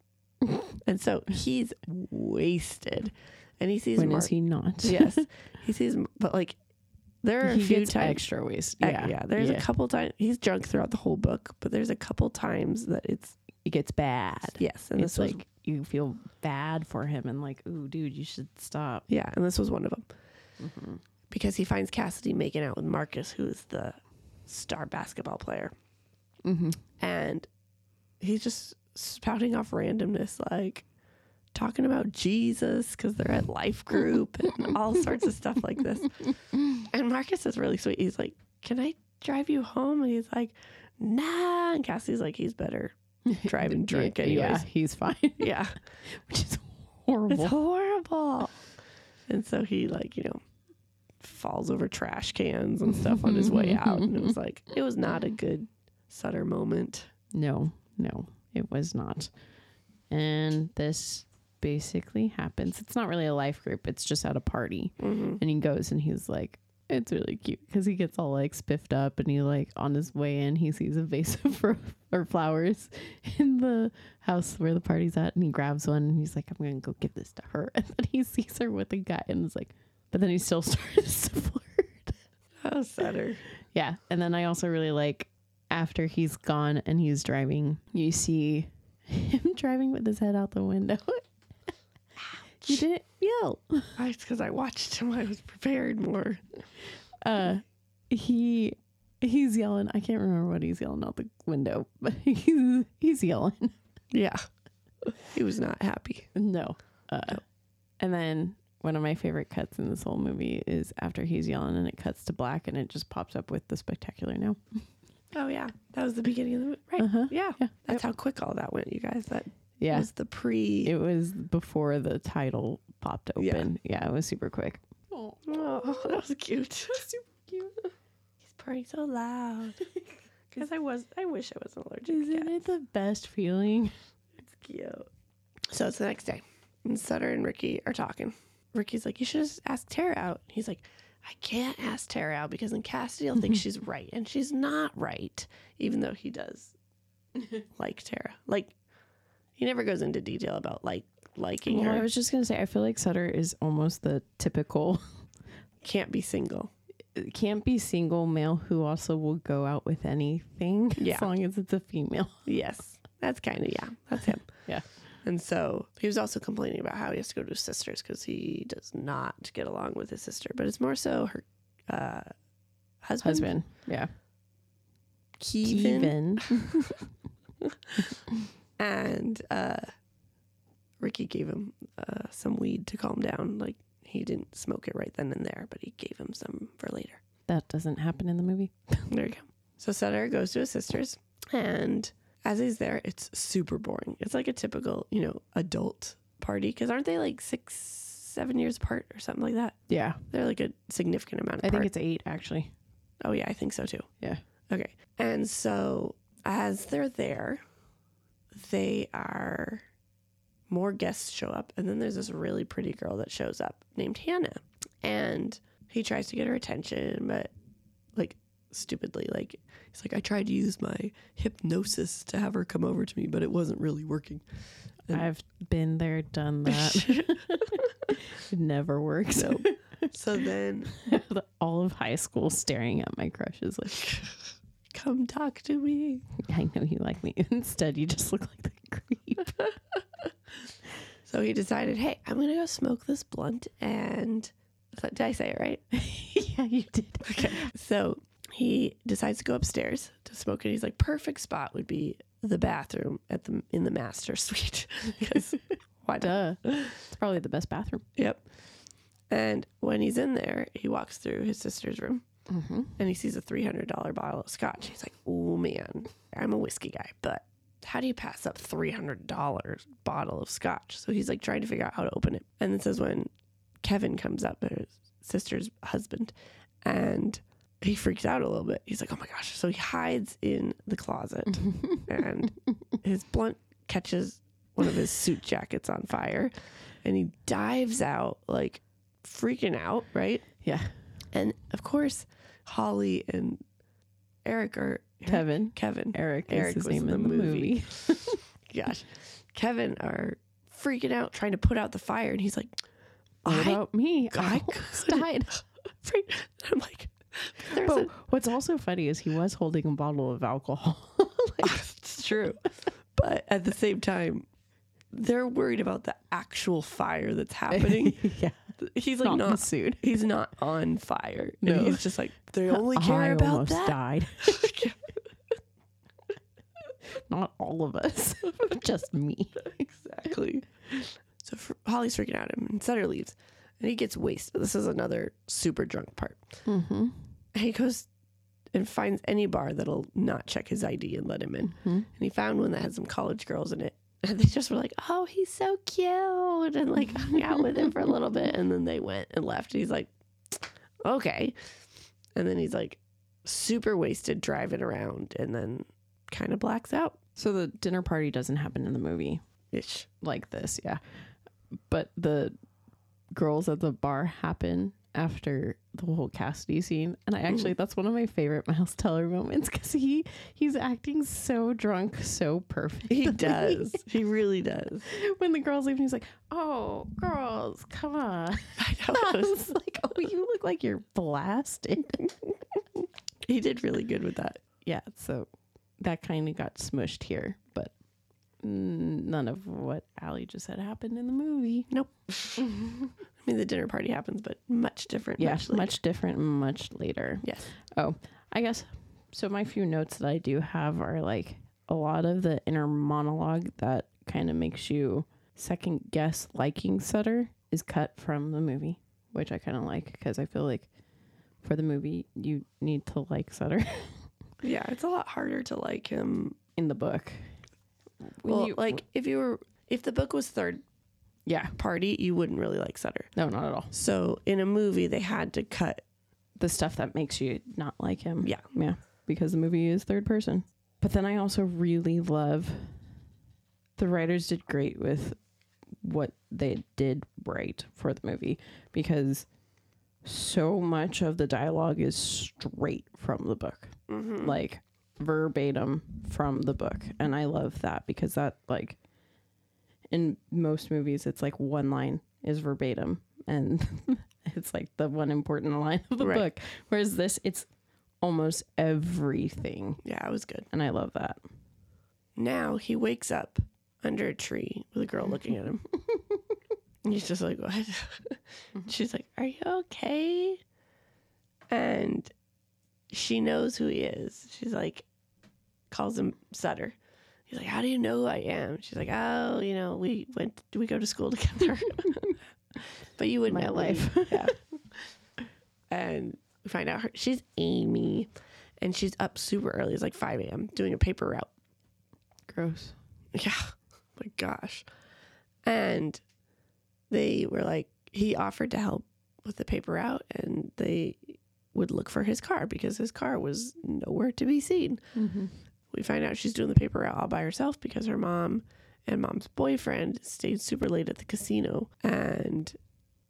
And so he's wasted, and he sees When is he not? yes, he sees, but like there are a few gets times. extra waste. Yeah, yeah, there's a couple times he's drunk throughout the whole book, but there's a couple times that it's It gets bad. yes, and it's this was like you feel bad for him, and like, ooh, dude, you should stop. Yeah, and this was one of them Mm-hmm. because he finds Cassidy making out with Marcus, who is the star basketball player, Mm-hmm. and he's just spouting off randomness, like talking about Jesus because they're at life group and all sorts of stuff like this. And Marcus is really sweet. He's like, "Can I drive you home?" And he's like, "Nah." And Cassie's like, "He's better driving drunk, anyways." Yeah, he's fine. Yeah. Which is horrible. It's horrible. And so he like, you know, falls over trash cans and stuff on his way out. And it was like it was not a good Sutter moment. No, no, it was not. And this basically happens. It's not really a life group, it's just at a party. Mm-hmm. And he goes and he's like, it's really cute because he gets all like spiffed up and he like on his way in he sees a vase of ro- or flowers in the house where the party's at and he grabs one and he's like I'm gonna go give this to her and then he sees her with a guy and is like but then he still starts to flirt Oh, Sutter. yeah. And then I also really like after he's gone and he's driving, you see him driving with his head out the window. you didn't yell. It's because I watched him. I was prepared more. Uh he he's yelling. I can't remember what he's yelling out the window, but he's he's yelling. Yeah. He was not happy. No. Uh and then one of my favorite cuts in this whole movie is after he's yelling and it cuts to black and it just pops up with the spectacular now. Oh yeah. That was the beginning of the movie. Right. Uh-huh. Yeah. Yeah. That's how quick all that went, you guys. That Yeah. was the pre It was before the title popped open. Yeah, it was super quick. Oh, that was cute. super cute. He's purring so loud. Because I was I wish I wasn't allergic to Isn't cats. it the best feeling? It's cute. So it's the next day. And Sutter and Ricky are talking. Ricky's like, You should just ask Tara out. He's like, I can't ask Tara out because then Cassidy will think she's right. And she's not right, even though he does like Tara. Like, he never goes into detail about like liking Well, I was just gonna say, I feel like Sutter is almost the typical Can't be single. can't be single male who also will go out with anything Yeah. as long as it's a female. Yes. That's kind of, yeah, that's him. Yeah. And so he was also complaining about how he has to go to his sister's because he does not get along with his sister, but it's more so her uh, husband, Husband, yeah, Kevin, Kevin. and uh, Ricky gave him uh, some weed to calm down. Like he didn't smoke it right then and there, but he gave him some for later. That doesn't happen in the movie. There you go. So Sutter goes to his sister's, and as he's there, it's super boring. It's like a typical, you know, adult party because aren't they like six, seven years apart or something like that? Yeah, They're like a significant amount I apart. think it's eight actually. oh yeah, I think so too. Yeah. Okay. And so as they're there, they are more guests show up, and then there's this really pretty girl that shows up named Hannah, and he tries to get her attention, but like stupidly. Like he's like, I tried to use my hypnosis to have her come over to me, but it wasn't really working. And- I've been there, done that. it never works. No. so then All of high school staring at my crushes like, come talk to me. I know you like me. Instead, you just look like the creep. So he decided, hey, I'm gonna go smoke this blunt and did I say it right? yeah, you did. Okay. So he decides to go upstairs to smoke it. He's like, perfect spot would be the bathroom at the in the master suite. 'Cause why not? Duh. It's probably the best bathroom. Yep. And when he's in there, he walks through his sister's room Mm-hmm. and he sees a three hundred dollar bottle of scotch. He's like, "Oh man, I'm a whiskey guy, but how do you pass up three hundred dollars bottle of scotch?" So he's like trying to figure out how to open it. And this is when Kevin comes up, his sister's husband, and he freaks out a little bit. He's like, "Oh my gosh!" So he hides in the closet, and his blunt catches one of his suit jackets on fire, and he dives out like freaking out, right? Yeah. And of course, Holly and Eric are Kevin. Kevin. Eric, Eric was name in the the movie. Gosh, Kevin are freaking out trying to put out the fire, and he's like, What "I, about me? I died. freak-" I'm like, But a, what's also funny is he was holding a bottle of alcohol. it's true, but at the same time, they're worried about the actual fire that's happening. yeah. He's like Not not. suit. He's not on fire. No. And he's just like they only care I about almost that. died. Not all of us, just me. exactly. So fr- Holly's freaking out at him, and Sutter leaves, and he gets wasted. This is another super drunk part. Mm-hmm. He goes and finds any bar that'll not check his ID and let him in. Mhm. And he found one that had some college girls in it. And they just were like, "Oh, he's so cute," and like hung out with him for a little bit, and then they went and left. And he's like, "Okay," and then he's like, super wasted driving around, and then kind of blacks out. So the dinner party doesn't happen in the movie Ish. like this, yeah. But the girls at the bar happen after the whole Cassidy scene, and I actually that's one of my favorite Miles Teller moments because he he's acting so drunk, so perfect. He does. he really does. when the girls leave, he's like, "Oh, girls, come on." I know. I was- like, "Oh, you look like you're blasted." he did really good with that. yeah, so that kind of got smushed here, but none of what Alli just said happened in the movie. Nope. I mean, the dinner party happens, but much different. Yeah, much, much, different, much later. Yes. Oh, I guess so. My few notes that I do have are like a lot of the inner monologue that kind of makes you second guess liking Sutter is cut from the movie, which I kind of like because I feel like for the movie you need to like Sutter Yeah, it's a lot harder to like him. in the book. When Well, you- like if you were, if the book was third yeah, party, you wouldn't really like Sutter. no, not at all. So in a movie, they had to cut. the stuff that makes you not like him. Yeah. Yeah. Because the movie is third person. But then I also really love the writers did great with what they did right for the movie because so much of the dialogue is straight from the book. Mm-hmm. Like verbatim from the book. And I love that because that like in most movies it's like one line is verbatim and it's like the one important line of the Right. book. Whereas this it's almost everything. Yeah, it was good. And I love that. Now he wakes up under a tree with a girl looking at him. and he's just like, What? She's like, Are you okay? And she knows who he is. She's like, calls him Sutter. He's like, How do you know who I am? She's like, Oh, you know, we went, do we go to school together. but you wouldn't My know life. yeah. And we find out her, she's Amy. And she's up super early. It's like 5 a.m. doing a paper route. Gross. Yeah. My gosh. And they were like, he offered to help with the paper route and they would look for his car because his car was nowhere to be seen. Mm-hmm. We find out she's doing the paper route all by herself because her mom and mom's boyfriend stayed super late at the casino and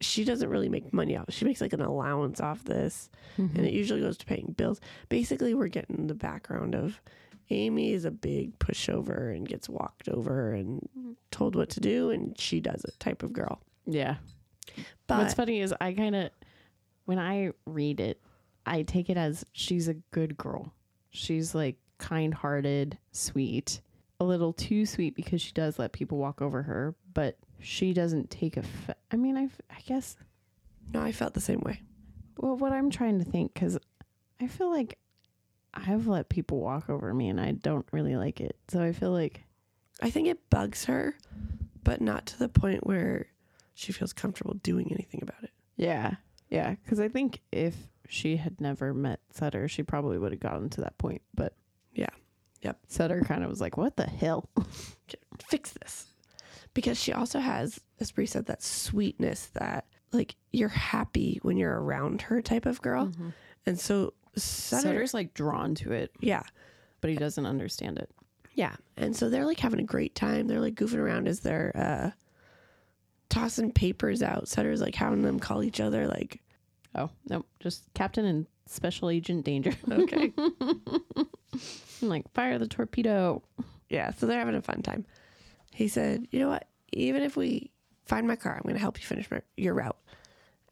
she doesn't really make money off. She makes like an allowance off this, Mm-hmm. and it usually goes to paying bills. Basically, we're getting the background of Amy is a big pushover and gets walked over and told what to do, and she does it type of girl. Yeah. But What's funny is I kind of, when I read it, I take it as she's a good girl. She's like kind hearted, sweet, a little too sweet because she does let people walk over her, but she doesn't take offense. I mean, I, I guess, no, I felt the same way. well, what I'm trying to think, because I feel like I've let people walk over me and I don't really like it. So I feel like, I think it bugs her, but not to the point where she feels comfortable doing anything about it. yeah, yeah. Because I think if she had never met Sutter, she probably would have gotten to that point. But Yeah. Yep. Sutter kind of was like, what the hell? Fix this. Because she also has, as Bri said, that sweetness that like you're happy when you're around her type of girl. And so Sutter, Sutter's like drawn to it, yeah. but he doesn't understand it. Yeah. And so they're like having a great time. They're like goofing around as they're uh tossing papers out. Sutter's like having them call each other like, Oh, no, just Captain and Special Agent Danger. okay. I'm like, fire the torpedo. yeah. So they're having a fun time. He said, You know what? Even if we find my car, I'm gonna help you finish my, your route.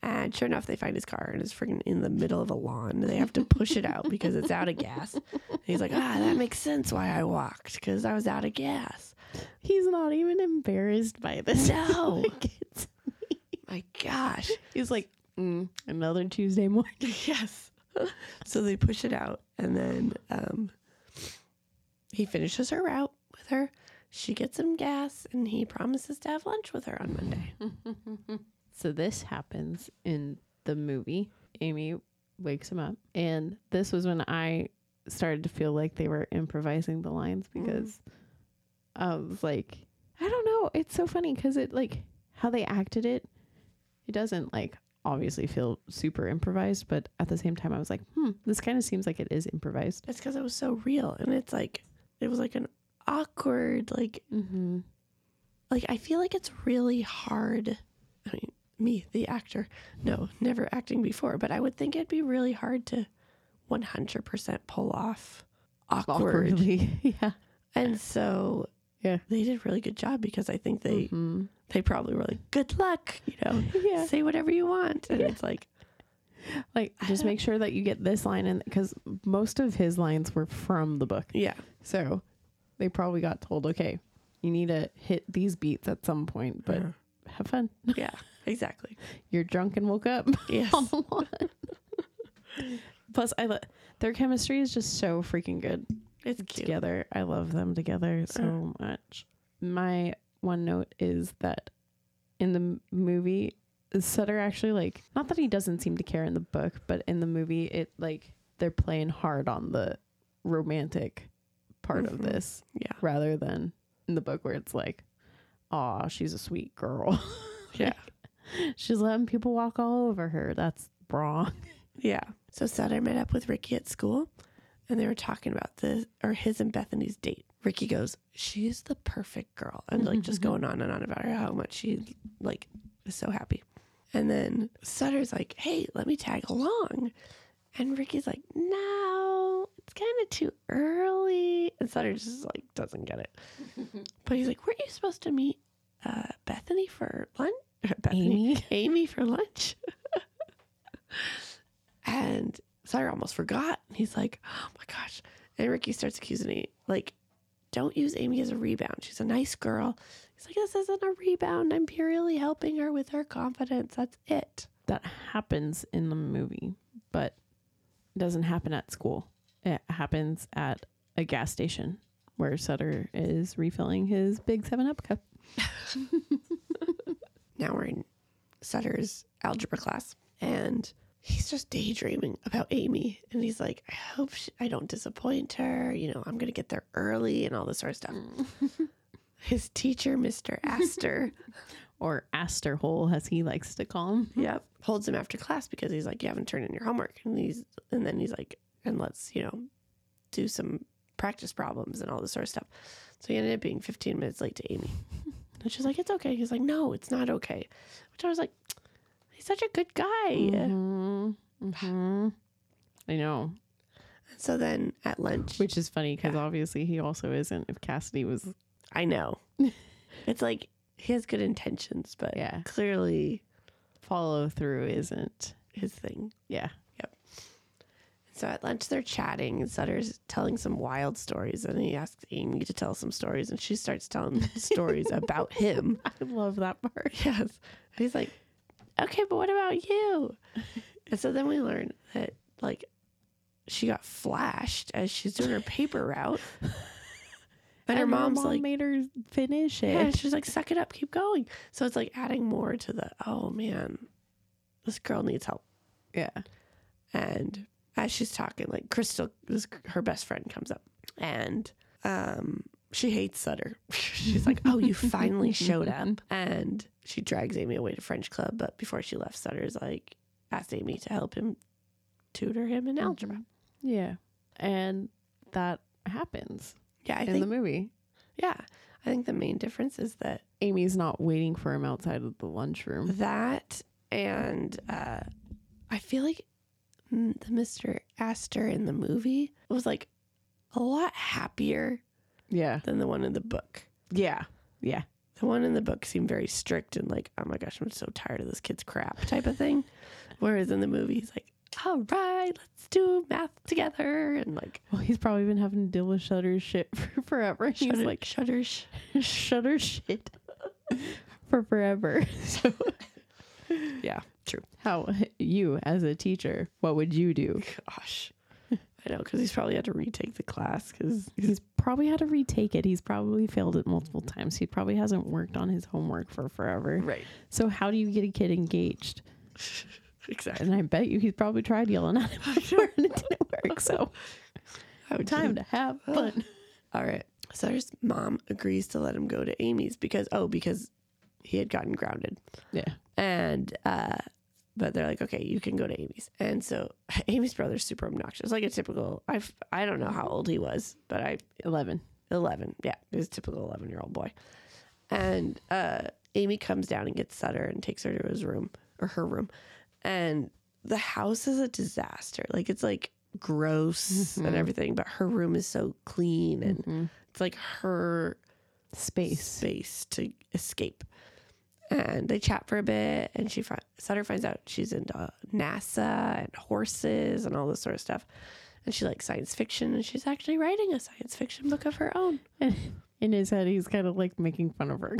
And sure enough, they find his car and it's freaking in the middle of a lawn. They have to push it out because it's out of gas. And he's like, ah, that makes sense why I walked because I was out of gas. He's not even embarrassed by this. No. Like, My gosh. he's like, mm, another Tuesday morning. Yes. so they push it out, and then um, he finishes her route with her. She gets him gas, and he promises to have lunch with her on Monday. So this happens in the movie. Amy wakes him up, and this was when I started to feel like they were improvising the lines because I was like, I don't know. It's so funny because it like how they acted it. It doesn't like obviously feel super improvised, but at the same time, I was like, hmm, this kind of seems like it is improvised. It's because it was so real, and it's like it was like an awkward, like Mm-hmm. like I feel like it's really hard. I mean, me, the actor, no, never acting before, but I would think it'd be really hard to 100% pull off awkward. Awkwardly, yeah. And so Yeah. they did a really good job because I think they Mhm. they probably were like, "Good luck," you know, Yeah. say whatever you want, and it's like, Like, just make sure that you get this line in because most of his lines were from the book. yeah, So they probably got told, okay, you need to hit these beats at some point, but Uh-huh. have fun. yeah, exactly, You're drunk and woke up yes, on the lawn. Plus, I lo- their chemistry is just so freaking good it's cute. together. I love them together so much. My one note is that in the movie, Sutter actually like not that he doesn't seem to care in the book, but in the movie, it like they're playing hard on the romantic part of Mhm. this Yeah, rather than in the book where it's like, "Aw, she's a sweet girl." yeah, she's letting people walk all over her. That's wrong. yeah. So Sutter met up with Ricky at school, and they were talking about the or his and Bethany's date. Ricky goes, "She's the perfect girl," and like just going on and on about her how much she like is so happy. And then Sutter's like, "Hey, let me tag along," and Ricky's like, "No, it's kind of too early." And Sutter just like doesn't get it. But he's like, "Weren't you supposed to meet uh, Bethany for lunch?" Bethany, Amy? Amy for lunch. And Sutter almost forgot. He's like, "Oh my gosh!" And Ricky starts accusing me, like, "Don't use Amy as a rebound. She's a nice girl." He's like, "This isn't a rebound. I'm purely helping her with her confidence. That's it." that happens in the movie, but it doesn't happen at school. It happens at a gas station where Sutter is refilling his big 7 Up cup. now we're in Sutter's algebra class, and he's just daydreaming about Amy. And he's like, I hope she, I don't disappoint her. You know, I'm going to get there early and all this sort of stuff. Mm. His teacher, Mr. Aster, Or Astor Hole, as he likes to call him. yep, holds him after class because he's like, You haven't turned in your homework. And he's, and then he's like, And let's, you know, do some practice problems and all this sort of stuff. So he ended up being 15 minutes late to Amy. And she's like, It's okay. He's like, No, it's not okay. Which I was like, he's such a good guy. Mhm, mhm. I know, So then at lunch, which is funny because Yeah. obviously he also isn't. If Cassidy was, I know. it's like he has good intentions, but yeah, clearly follow through isn't. his thing. Yeah, Yep. So at lunch, they're chatting, and Sutter's telling some wild stories, and he asks Amy to tell some stories, and she starts telling stories about him. I love that part. Yes. He's like, okay, but what about you? And so then we learn that, like, she got flashed as she's doing her paper route. And, her mom's mom like, made her finish it. yeah, she's like, suck it up, keep going. So it's like adding more to the, oh man, this girl needs help. yeah. And as she's talking, like Crystal, this, her best friend comes up and um, she hates Sutter. she's like, oh, you finally showed up. And she drags Amy away to French Club. But before she left, Sutter's like, asked Amy to help him tutor him in algebra. Yeah. And that happens Yeah, I in think, the movie. yeah, I think the main difference is that Amy's not waiting for him outside of the lunchroom. that and uh, I feel like mm, the Mr. Aster in the movie was like a lot happier Yeah. than the one in the book. Yeah. Yeah. The one in the book seemed very strict and like, oh my gosh, I'm so tired of this kid's crap type of thing. Whereas in the movie, he's like, all right, let's do math together. And like, Well, he's probably been having to deal with Shutter's shit for forever. He's Shutter- like shudders. Shutter shit for forever. So Yeah, true. how you as a teacher, what would you do? Gosh. I know, because he's probably had to retake the class because He's probably had to retake it. He's probably failed it multiple times. He probably hasn't worked on his homework for forever. right, So how do you get a kid engaged? exactly. And I bet you he's probably tried yelling at him before and it didn't work. So time to have fun. All right. Sutter's mom agrees to let him go to Amy's because oh, because he had gotten grounded. Yeah. And uh but they're like, okay, you can go to Amy's. And so Amy's brother's super obnoxious, like a typical. I I don't know how old he was, but I 11. eleven. Yeah, he was a typical eleven year old boy. And uh, Amy comes down and gets Sutter and takes her to his room or her room, and the house is a disaster. Like it's like gross and Mhm. everything, but her room is so clean and Mhm. it's like her Space. space to escape. And they chat for a bit, and she fi- Sutter finds out she's into NASA and horses and all this sort of stuff. And she likes science fiction, and she's actually writing a science fiction book of her own. And in his head, he's kind of like making fun of her.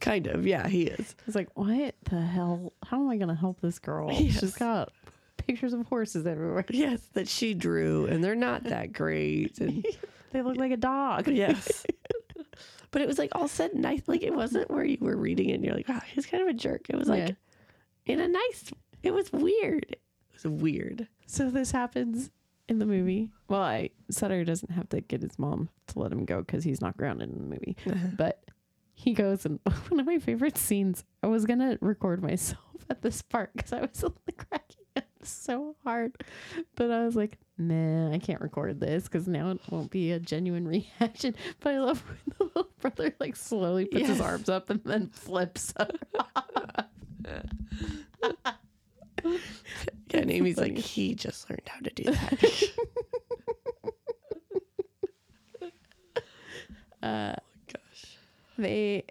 Kind of, yeah, he is. He's like, what the hell? How am I going to help this girl? Yes. She's got pictures of horses everywhere. Yes, that she drew, and they're not that great. And They look like a dog. yes, but it was like all said nice. Like it wasn't where you were reading it, and you're like, wow, he's kind of a jerk. It was like Yeah. in a nice. It was weird. It was weird. So this happens in the movie. Well, I Sutter doesn't have to get his mom to let him go because he's not grounded in the movie. But he goes, and one of my favorite scenes. I was gonna record myself at this part because I was like cracking up so hard, but I was like, nah, I can't record this because now it won't be a genuine reaction. But I love when brother like slowly puts his arms up and then flips. Up. Yeah, and Amy's like, he just learned how to do that. Uh, Gosh. they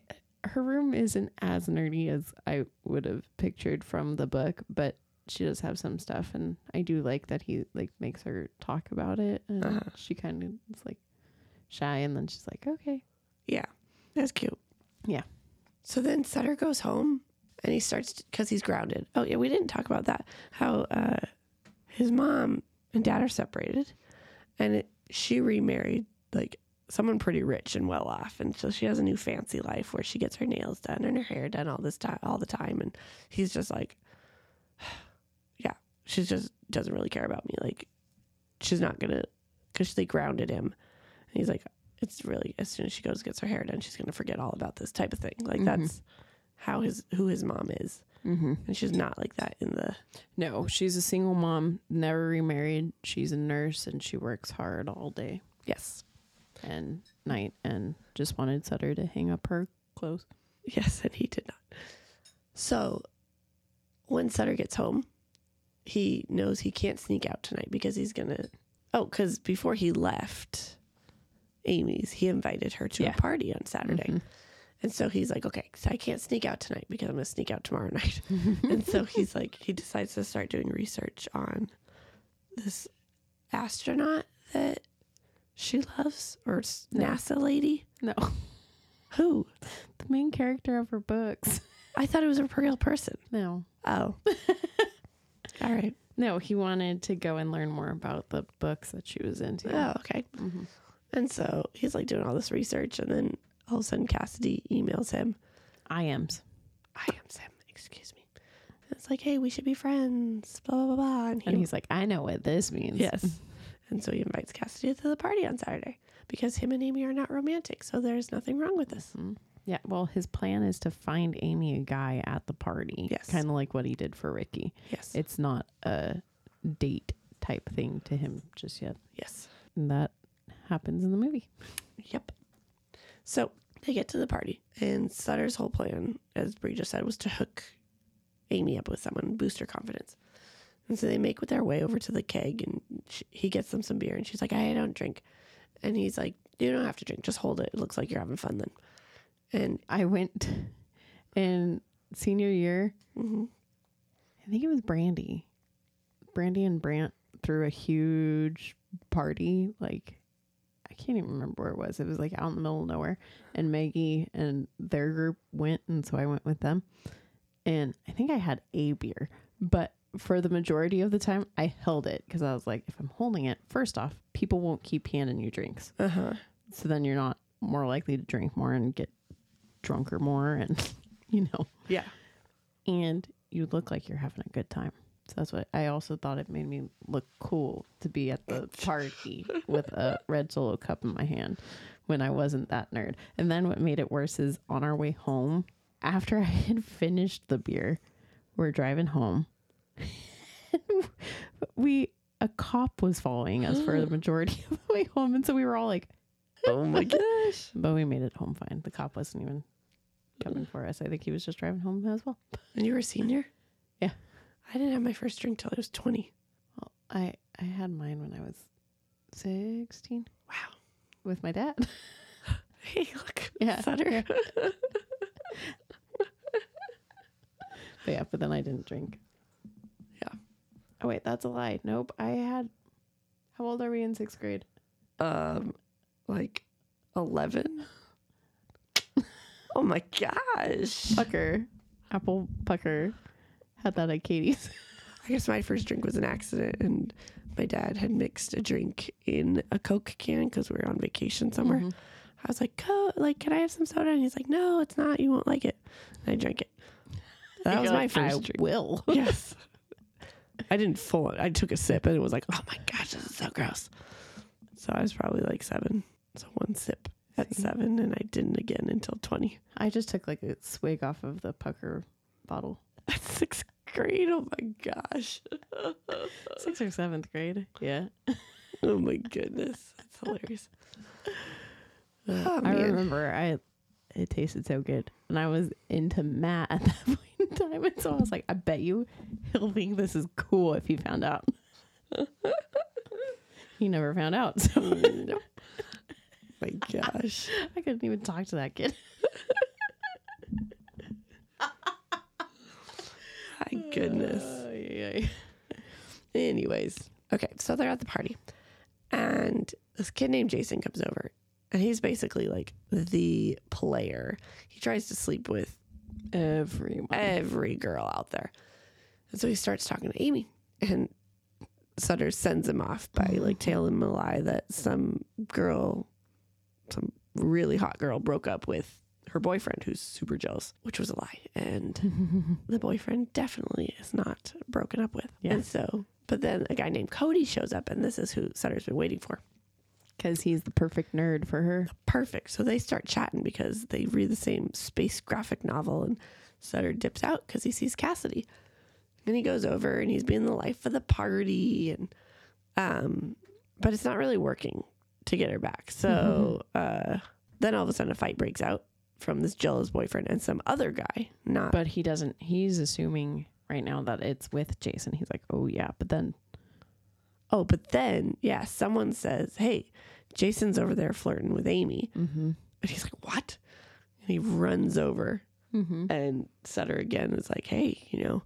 her room isn't as nerdy as I would have pictured from the book, but she does have some stuff and I do like that he like makes her talk about it and Uh-huh. she kind of is like shy and then she's like, "Okay." Yeah, that's cute. Yeah. So then Sutter goes home and he starts because he's grounded. Oh yeah, we didn't talk about that. How uh, his mom and dad are separated, and it, she remarried like someone pretty rich and well off, and so she has a new fancy life where she gets her nails done and her hair done all this time, all the time, and he's just like, yeah, she just doesn't really care about me. Like, she's not gonna because they grounded him, and he's like, it's really as soon as she goes gets her hair done, she's gonna forget all about this type of thing. Like Mhm. that's how his who his mom is, Mm-hmm. and she's not like that in the No, she's a single mom, never remarried. She's a nurse and she works hard all day yes, and night and just wanted Sutter to hang up her clothes. yes, and he did not. So when Sutter gets home, he knows he can't sneak out tonight because he's gonna. Oh, because before he left Amy's, he invited her to Yeah. a party on Saturday. Mhm. And so he's like, okay, so I can't sneak out tonight because I'm going to sneak out tomorrow night. and so he's like, he decides to start doing research on this astronaut that she loves or No. NASA lady. No, Who? the main character of her books. I thought it was a real person. No, Oh. All right. no, he wanted to go and learn more about the books that she was into. Oh, okay. Mhm. And so he's like doing all this research. And then all of a sudden, Cassidy emails him. I am's. I am Sam. Excuse me. And it's like, hey, we should be friends. Blah, blah, blah, blah. And, he And he's like, I know what this means. Yes. And so he invites Cassidy to the party on Saturday because him and Amy are not romantic. So there's nothing wrong with this. Mhm. Yeah. Well, his plan is to find Amy a guy at the party. Yes. Kind of like what he did for Ricky. Yes. It's not a date type thing to him just yet. yes. And that happens in the movie. Yep. So they get to the party, and Sutter's whole plan, as Bri just said, was to hook Amy up with someone, and boost her confidence. And so they make their way over to the keg, and sh he gets them some beer, and she's like, "I don't drink," and he's like, "You don't have to drink; just hold it. It looks like you're having fun then." And I went in senior year. mhm. I think it was Brandy. Brandy and Brant threw a huge party. Like, can't even remember where it was. It was like out in the middle of nowhere. And Maggie and their group went. And so I went with them. And I think I had a beer. But for the majority of the time, I held it because I was like, if I'm holding it, first off, people won't keep handing you drinks. uh-huh. So then you're not more likely to drink more and get drunker more. And, you know yeah, and you look like you're having a good time. So that's what I also thought it made me look cool to be at the party with a red solo cup in my hand when I wasn't that nerd. And then what made it worse is on our way home, after I had finished the beer, we're driving home. we a cop was following us for the majority of the way home, and so we were all like, oh my gosh. but we made it home fine. The cop wasn't even coming for us. I think he was just driving home as well. And you were a senior? I didn't have my first drink till I was 20. Well, I I had mine when I was sixteen Wow. with my dad. Hey, look. Yeah, Sutter. yeah. But yeah, but then I didn't drink. Yeah. Oh wait, that's a lie. Nope, I had. How old are we in sixth grade? um, like 11. oh my gosh. Pucker, apple pucker, had that at Katie's. I guess my first drink was an accident, and my dad had mixed a drink in a Coke can because we were on vacation somewhere. Mhm. I was like, "Co- like, can I have some soda? And he's like, no, it's not. You won't like it. And I drank it. That You're was like, my first I drink. will. Yes. I didn't full I took a sip and it was like, oh my gosh, this is so gross. So I was probably like seven. So one sip at seven and I didn't again until 20. I just took like a swig off of the pucker bottle. Sixth grade. Oh my gosh. Sixth or seventh grade. Yeah. oh my goodness. That's hilarious. Oh, I remember I it tasted so good. And I was into Matt at that point in time. And so I was like, I bet you he'll think this is cool if he found out. he never found out. So No. my gosh. I couldn't even talk to that kid. My goodness. Uh, yeah. Anyways, okay, so they're at the party, and this kid named Jason comes over, and he's basically like the player. He tries to sleep with Everyone. every girl out there, and so he starts talking to Amy, and Sutter sends him off by like telling him a lie that some girl, some really hot girl, broke up with her boyfriend, who's super jealous, which was a lie, and the boyfriend definitely is not broken up with. Yeah. And so, but then a guy named Cody shows up, and this is who Sutter's been waiting for. Because he's the perfect nerd for her. Perfect. So they start chatting because they read the same space graphic novel, and Sutter dips out because he sees Cassidy. And he goes over and he's being the life of the party, and um, but it's not really working to get her back. So uh, then all of a sudden a fight breaks out from this jealous boyfriend and some other guy, not But he doesn't, he's assuming right now that it's with Jason. He's like, oh yeah, but then Oh, but then, yeah, someone says, Hey, Jason's over there flirting with Amy. mm-hmm. And he's like, What? And he runs over Mm-hmm. and Sutter again is like, Hey, you know,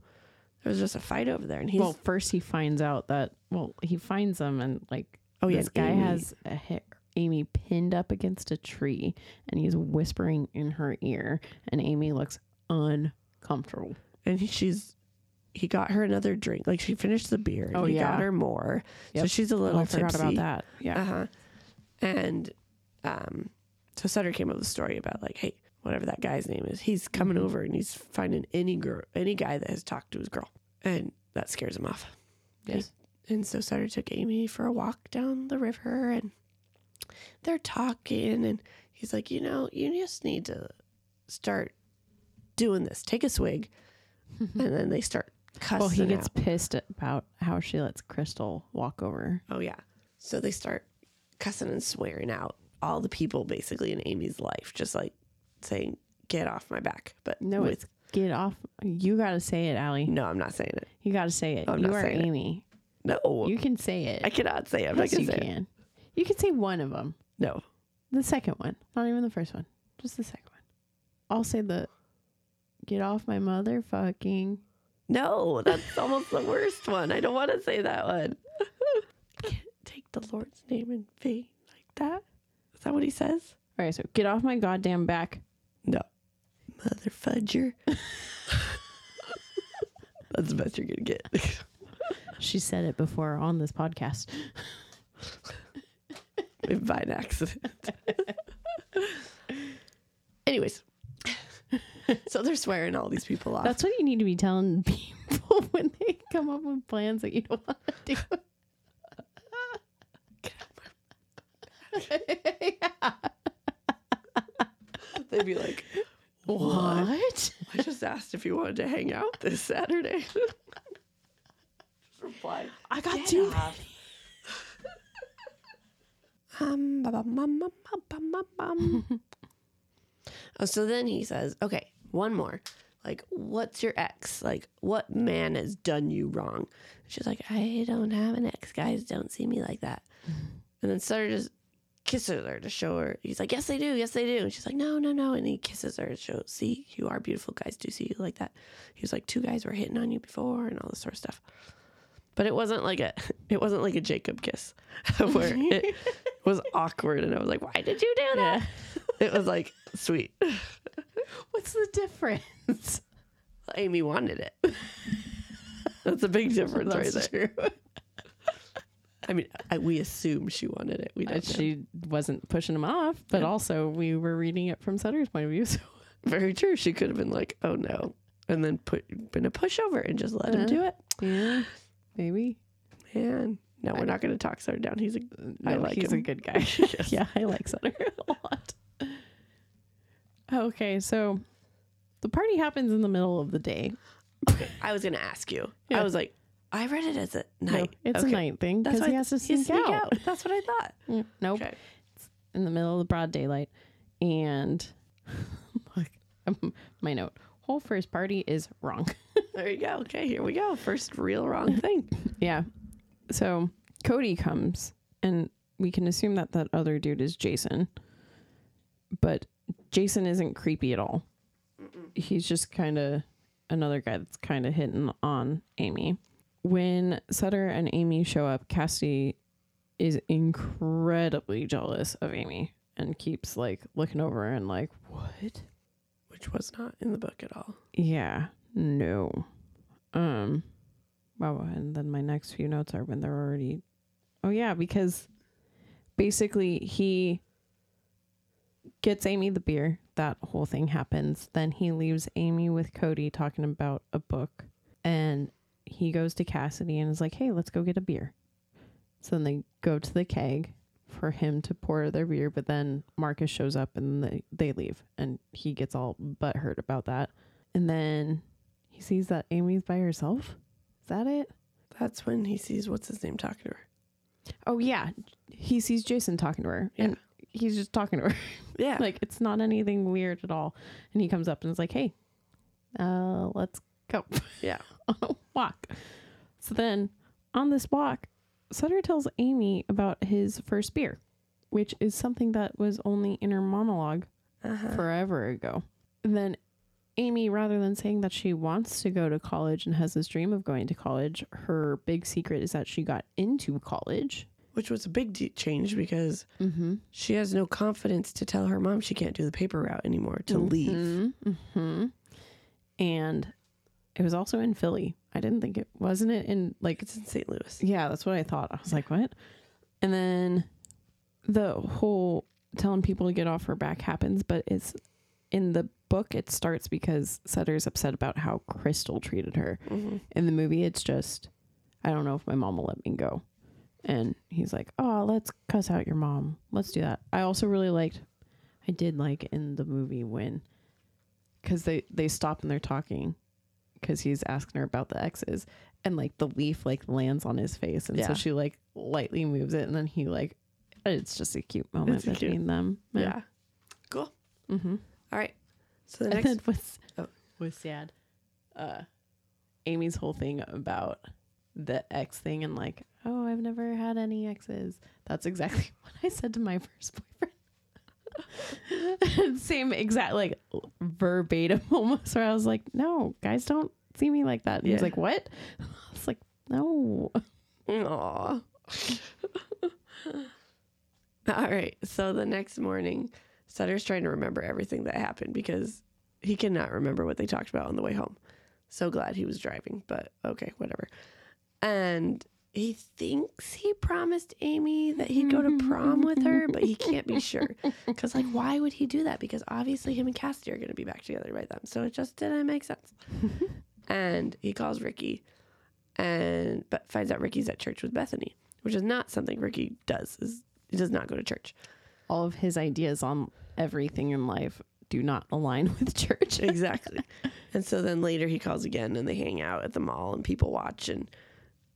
there was just a fight over there. And he's, well, first he finds out that well, he finds them and like oh, yeah, this guy Amy- has a hit, Amy pinned up against a tree and he's whispering in her ear and Amy looks uncomfortable. and he, she's, he got her another drink. Like she finished the beer. And Oh, he yeah. got her more. So she's a Oh, little I forgot about that. Yeah. Uh huh. And um, so Sutter came up with a story about like, hey, whatever that guy's name is, he's coming Mhm. over and he's finding any girl, any guy that has talked to his girl, and that scares him off. Yes. And so Sutter took Amy for a walk down the river, and they're talking, and he's like, you know, you just need to start doing this. Take a swig, and then they start cussing. well, he gets out. pissed about how she lets Crystal walk over. Oh yeah. So they start cussing and swearing out all the people basically in Amy's life, just like saying, "Get off my back." But No, with it's get off. You got to say it, Alli. no, I'm not saying it. You got to say it. I'm you not are saying it. Amy. No, You can say it. I cannot say it. I'm yes, not you gonna say it. You can say one of them. No, The second one, not even the first one, just the second one. I'll say the get off my motherfucking. no, that's almost the worst one. I don't want to say that one. Can't take the Lord's name in vain like that. Is that what he says? All right, so get off my goddamn back. No, mother fudger. that's the best you're gonna get. She said it before on this podcast. By an accident. Anyways, so they're swearing all these people off. That's what you need to be telling people when they come up with plans that you don't want to do. They'd be like, "What? What? I just asked if you wanted to hang out this Saturday." just reply. I got Get two. off. Um, oh, so then he says, "Okay, one more. Like, what's your ex? Like, what man has done you wrong?" She's like, "I don't have an ex. Guys don't see me like that." And then Sutter just kisses her to show her. He's like, "Yes, they do. Yes, they do." And she's like, "No, no, no." And he kisses her to show, "See, you are beautiful. Guys do see you like that." He was like, two guys were hitting on you before, and all this sort of stuff." But it wasn't like a, it wasn't like a Jacob kiss, where it was awkward, and I was like, "Why did you do that?" Yeah. It was like sweet. What's the difference? Amy wanted it. That's a big difference right there. I mean, I, we assume she wanted it. We Uh. She wasn't pushing him off, but Yeah. also we were reading it from Sutter's point of view. So Very true. She could have been like, "Oh no," and then put been a pushover and just let him Uh-huh. do it. yeah, maybe. Man, no, we're not going to talk Sutter down. He's a I No, like he's him. a good guy. yeah, I like Sutter a lot. Okay, so the party happens in the middle of the day. Okay, I was going to ask you. Yeah. I was like, I read it as a No, night. it's Okay. a night thing because he has to he sneak, out. That's what I thought. Mm, Nope, Okay. in the middle of the broad daylight. And um, my note, whole first party is wrong. There you go. Okay, here we go. First real wrong thing. Yeah. So Cody comes, and we can assume that that other dude is Jason. But Jason isn't creepy at all. He's just kind of another guy that's kind of hitting on Amy. When Sutter and Amy show up, Cassidy is incredibly jealous of Amy and keeps like looking over and like, what? Which was not in the book at all. Yeah, no. Um, And then my next few notes are when they're already. Oh yeah, because basically he gets Amy the beer. That whole thing happens. Then he leaves Amy with Cody talking about a book, and he goes to Cassidy and is like, "Hey, let's go get a beer." So then they go to the keg for him to pour their beer, but then Marcus shows up and they, they leave, and he gets all butthurt about that. And then he sees that Amy's by herself. Is that it? That's when he sees what's his name talking to her. Oh yeah, he sees Jason talking to her, and he's just talking to her. Yeah. like it's not anything weird at all. And he comes up and is like, "Hey, uh, let's go." yeah. on a walk. So then on this walk, Sutter tells Amy about his first beer, which is something that was only in her monologue Uh-huh. forever ago. And then Amy, rather than saying that she wants to go to college and has this dream of going to college, her big secret is that she got into college. Which was a big de- change because Mm-hmm. she has no confidence to tell her mom she can't do the paper route anymore to leave. hmm And it was also in Philly. I didn't think it wasn't it in like It's in St. Louis. yeah, that's what I thought. I was like, what? And then the whole telling people to get off her back happens, but it's in the book it starts because Sutter's upset about how Crystal treated her. Mm-hmm. In the movie it's just I don't know if my mom will let me go. And he's like, "Oh, let's cuss out your mom. Let's do that." I also really liked I did like in the movie when cuz they they stop and they're talking cuz he's asking her about the exes and like the leaf like lands on his face and Yeah. so she like lightly moves it and then he like it's just a cute moment It's cute. between them. Yeah. Cool. Mhm. All right. So the next was Oh. was sad. Uh, Amy's whole thing about the ex thing and like, oh, I've never had any exes. That's exactly what I said to my first boyfriend. Same exact like verbatim almost. Where I was like, no, guys don't see me like that. And He's Yeah. like, what? I was like, no. Aw. All right. So the next morning, Sutter's trying to remember everything that happened because he cannot remember what they talked about on the way home. So glad he was driving, but okay, whatever. And he thinks he promised Amy that he'd go to prom with her, but he can't be sure. Because, like, why would he do that? Because obviously him and Cassidy are going to be back together by then. So it just didn't make sense. and he calls Ricky and but finds out Ricky's at church with Bethany, which is not something Ricky does. Is he does not go to church. All of his ideas on everything in life do not align with church. Exactly. and so then later he calls again and they hang out at the mall and people watch and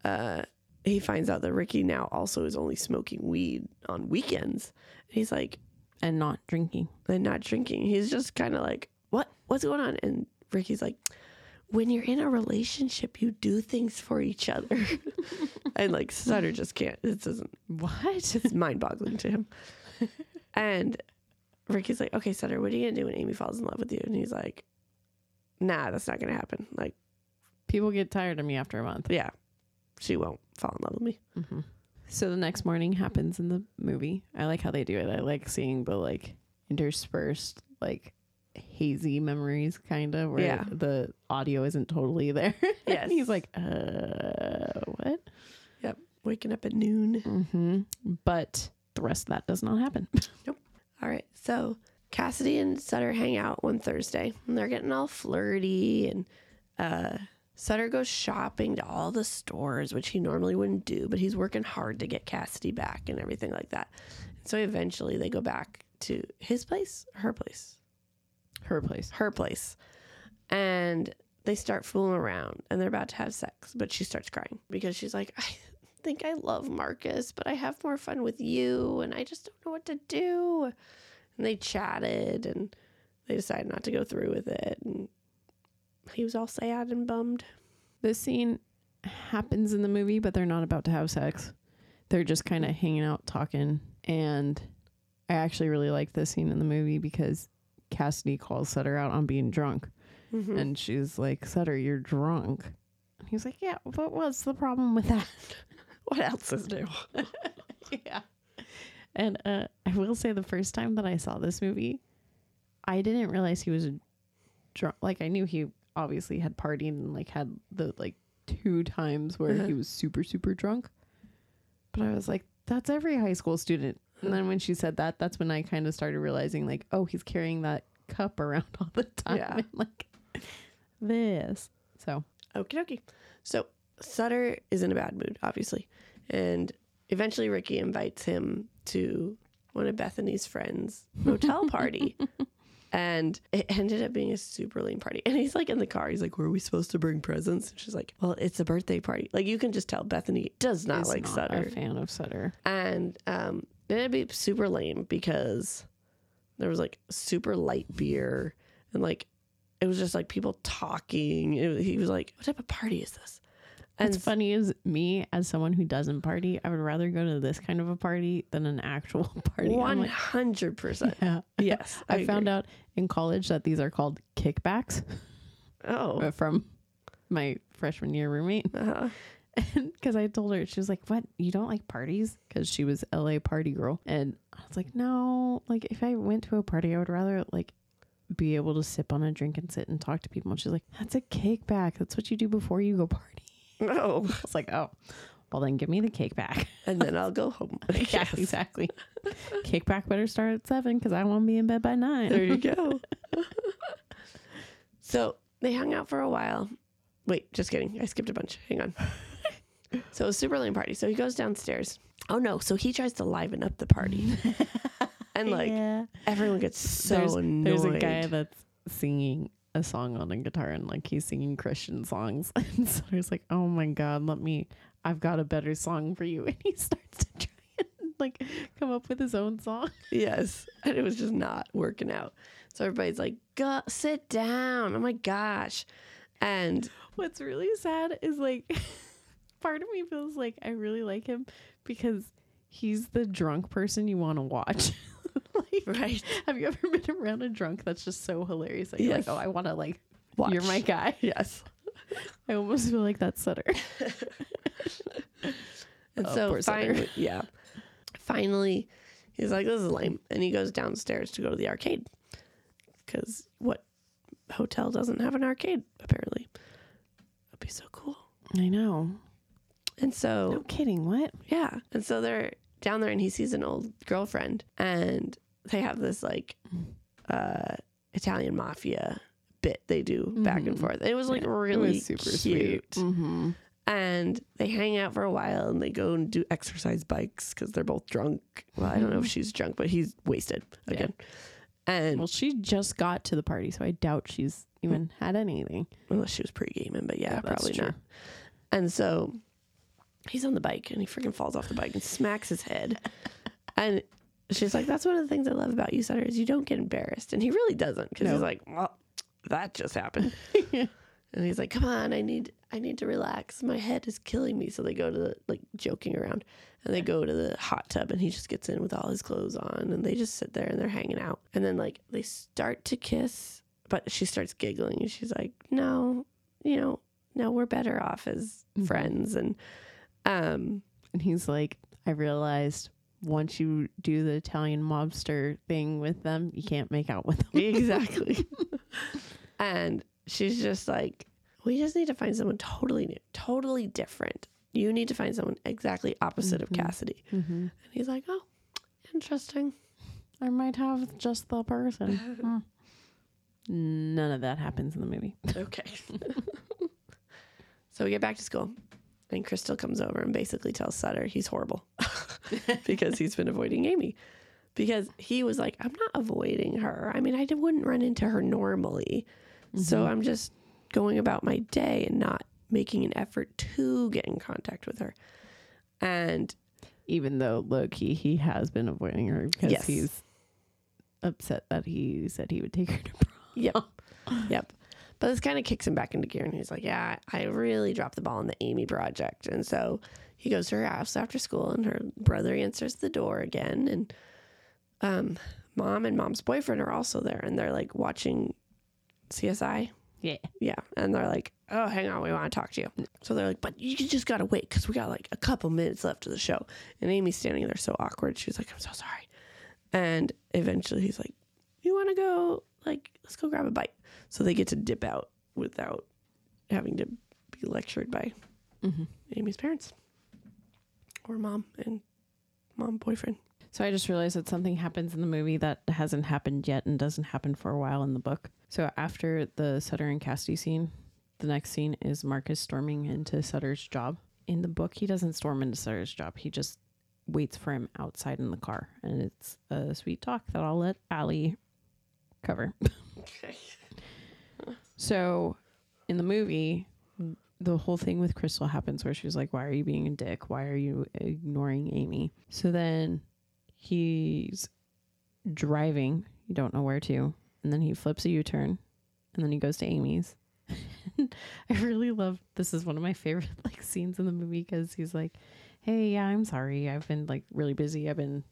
uh he finds out that Ricky now also is only smoking weed on weekends. And he's like, and not drinking. and not drinking. He's just kind of like, what? What's going on? And Ricky's like, when you're in a relationship, you do things for each other. and like Sutter just can't. It doesn't. What? It's mind boggling to him. And Ricky's like, okay, Sutter, what are you gonna do when Amy falls in love with you? And he's like, nah, that's not gonna happen. Like, People get tired of me after a month. yeah, she won't fall in love with me. hmm So the next morning happens in the movie. I like how they do it. I like seeing the like interspersed like hazy memories kind of where Yeah. the audio isn't totally there. Yes. and he's like, uh, what? Yep, waking up at noon. hmm But the rest of that does not happen. Nope. All right. So Cassidy and Sutter hang out one Thursday and they're getting all flirty and uh Sutter goes shopping to all the stores, which he normally wouldn't do, but he's working hard to get Cassidy back and everything like that. So eventually they go back to his place, her place, Her place. her place. And they start fooling around and they're about to have sex, but she starts crying because she's like, I think I love Marcus, but I have more fun with you and I just don't know what to do. And they chatted and they decided not to go through with it. And he was all sad and bummed. This scene happens in the movie, but they're not about to have sex. They're just kind of hanging out talking. And I actually really like this scene in the movie because Cassidy calls Sutter out on being drunk. Mhm. And she's like, Sutter, you're drunk. He's like, Yeah, but what's the problem with that? What else is new? yeah. And uh, I will say the first time that I saw this movie, I didn't realize he was drunk. Like I knew he obviously had partied and like had the like two times where Uh-huh. he was super super drunk. But I was like, that's every high school student. And then when she said that, that's when I kind of started realizing like, oh, he's carrying that cup around all the time. Yeah. And like this. So Okie dokie. So Sutter is in a bad mood, obviously. And eventually Ricky invites him to one of Bethany's friends' motel party. and it ended up being a super lame party. And he's like in the car. He's like, Were we supposed to bring presents? And she's like, Well, it's a birthday party. Like you can just tell Bethany does not is like not Sutter. a fan of Sutter. And um, it ended up being super lame because there was like super light beer and like it was just like people talking. It, he was like, "What type of party is this?" And What's funny is me as someone who doesn't party, I would rather go to this kind of a party than an actual party. One hundred percent. yeah. Yes, I, found out in college that these are called kickbacks Oh, from my freshman year roommate. uh-huh. Because I told her, she was like, What? You don't like parties? Because she was LA party girl. And I was like, No, like if I went to a party, I would rather like be able to sip on a drink and sit and talk to people. And she's like, That's a kickback. That's what you do before you go party. Oh, I was like, Oh, well, then give me the cake back. and then I'll go home. yeah, Yes. exactly. back better start at seven because I won't be in bed by nine. There you go. so they hung out for a while. Wait, just kidding. I skipped a bunch. Hang on. So it was super lame party. So he goes downstairs. Oh no! So he tries to liven up the party, and like yeah. everyone gets so there's, annoyed. there's a guy that's singing a song on a guitar and like he's singing Christian songs. And so he's like, Oh my God, let me, I've got a better song for you. And he starts to try and like come up with his own song. Yes, and it was just not working out. So everybody's like, "Go sit down." Oh my gosh! And What's really sad is like, part of me feels like I really like him because he's the drunk person you want to watch. like, right, have you ever been around a drunk that's just so hilarious that you're Yes. like, oh, I want to like, watch. you're my guy. yes. I almost feel like that's Sutter. And Oh, so finally, yeah, finally, he's like, "This is lame," and he goes downstairs to go to the arcade because what hotel doesn't have an arcade? Apparently, that'd be so cool. I know. And so No kidding. What? Yeah. And so they're down there and he sees an old girlfriend and they have this like uh Italian mafia bit they do back and Mhm. forth. It was like Yeah, really was super cute. sweet. Mm-hmm. And they hang out for a while and they go and do exercise bikes because they're both drunk. Well, I don't know if she's drunk, but he's wasted Yeah. again. And Well, she just got to the party, so I doubt she's even had anything. unless she was pre gaming, but yeah, Yeah, probably not. And so he's on the bike and he freaking falls off the bike and smacks his head. and she's like, That's one of the things I love about you, Sutter, is you don't get embarrassed. And he really doesn't because No. he's like, Well, that just happened. and he's like, Come on, I need I need to relax. My head is killing me. So they go to the like joking around and they go to the hot tub and he just gets in with all his clothes on and they just sit there and they're hanging out. And then like they start to kiss, but she starts giggling and she's like, No, you know, no, we're better off as Mhm. friends. And um And he's like, I realized once you do the Italian mobster thing with them, you can't make out with them. exactly. and she's just like, We just need to find someone totally new, totally different. You need to find someone exactly opposite Mhm. of Cassidy. mm-hmm. And he's like, Oh, interesting. I might have just the person. Hmm. None of that happens in the movie. Okay. so we get back to school, and Crystal comes over and basically tells Sutter he's horrible because he's been avoiding Amy. Because he was like, I'm not avoiding her. I mean, I wouldn't run into her normally. So Mhm. I'm just going about my day and not making an effort to get in contact with her. And Even though low key he has been avoiding her because Yes. he's upset that he said he would take her to prom. Yep. yep. But this kind of kicks him back into gear. And he's like, Yeah, I really dropped the ball on the Amy project. And so he goes to her house after school, and her brother answers the door again. And um, mom and mom's boyfriend are also there. And they're like watching CSI. Yeah. Yeah. And they're like, Oh, hang on. We want to talk to you. So they're like, But you just got to wait because we got like a couple minutes left of the show. And Amy's standing there so awkward. She's like, I'm so sorry. And eventually he's like, You want to go? Like, let's go grab a bite. So they get to dip out without having to be lectured by Mm-hmm. Amy's parents or mom and mom boyfriend. So I just realized that something happens in the movie that hasn't happened yet and doesn't happen for a while in the book. So after the Sutter and Cassidy scene, the next scene is Marcus storming into Sutter's job. In the book, he doesn't storm into Sutter's job. He just waits for him outside in the car. And it's a sweet talk that I'll let Alli cover. Okay. So in the movie, the whole thing with Crystal happens where she's like, Why are you being a dick? Why are you ignoring Amy? So then he's driving, you don't know where to, and then he flips a U turn, and then he goes to Amy's. I really love this is one of my favorite like scenes in the movie because he's like, "Hey, yeah, I'm sorry. I've been like really busy. I've been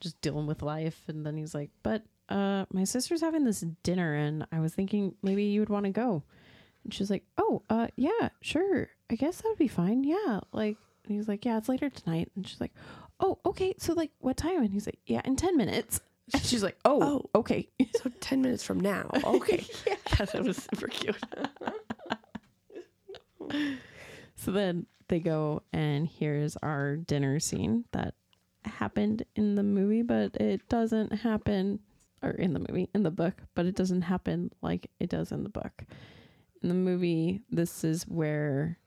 just dealing with life." And then he's like, "But uh, my sister's having this dinner, and I was thinking maybe you would want to go." And she's like, "Oh, uh, yeah, sure. I guess that would be fine. Yeah, like." And he's like, "Yeah, it's later tonight." And she's like, "Oh, okay. So like, what time?" And he's like, "Yeah, in ten minutes." And she's like, "Oh, Oh. okay." So 10 minutes from now. Okay. yeah. that was super cute. So then they go, and here's our dinner scene that happened in the movie, but it doesn't happen, or in the movie, in the book, but it doesn't happen like it does in the book. In the movie, this is where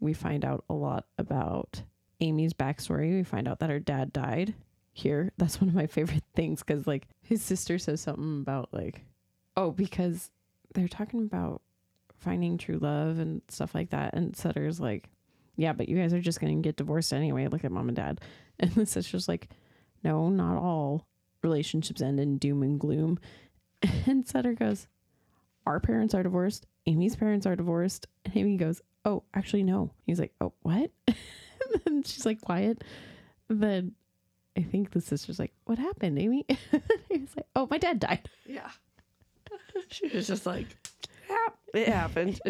we find out a lot about Amy's backstory. We find out that her dad died. Here, that's one of my favorite things because, like, his sister says something about, like, oh, because they're talking about finding true love and stuff like that. And Sutter's like, yeah, but you guys are just going to get divorced anyway. Look at mom and dad. And the sister's like, no, not all relationships end in doom and gloom. And Sutter goes, our parents are divorced. Amy's parents are divorced. And Amy goes, oh, actually, no. He's like, oh, what? and then she's like, quiet. then I think the sister's like, what happened, Amy? He's like, oh, my dad died. Yeah. She was just like, yeah, it happened.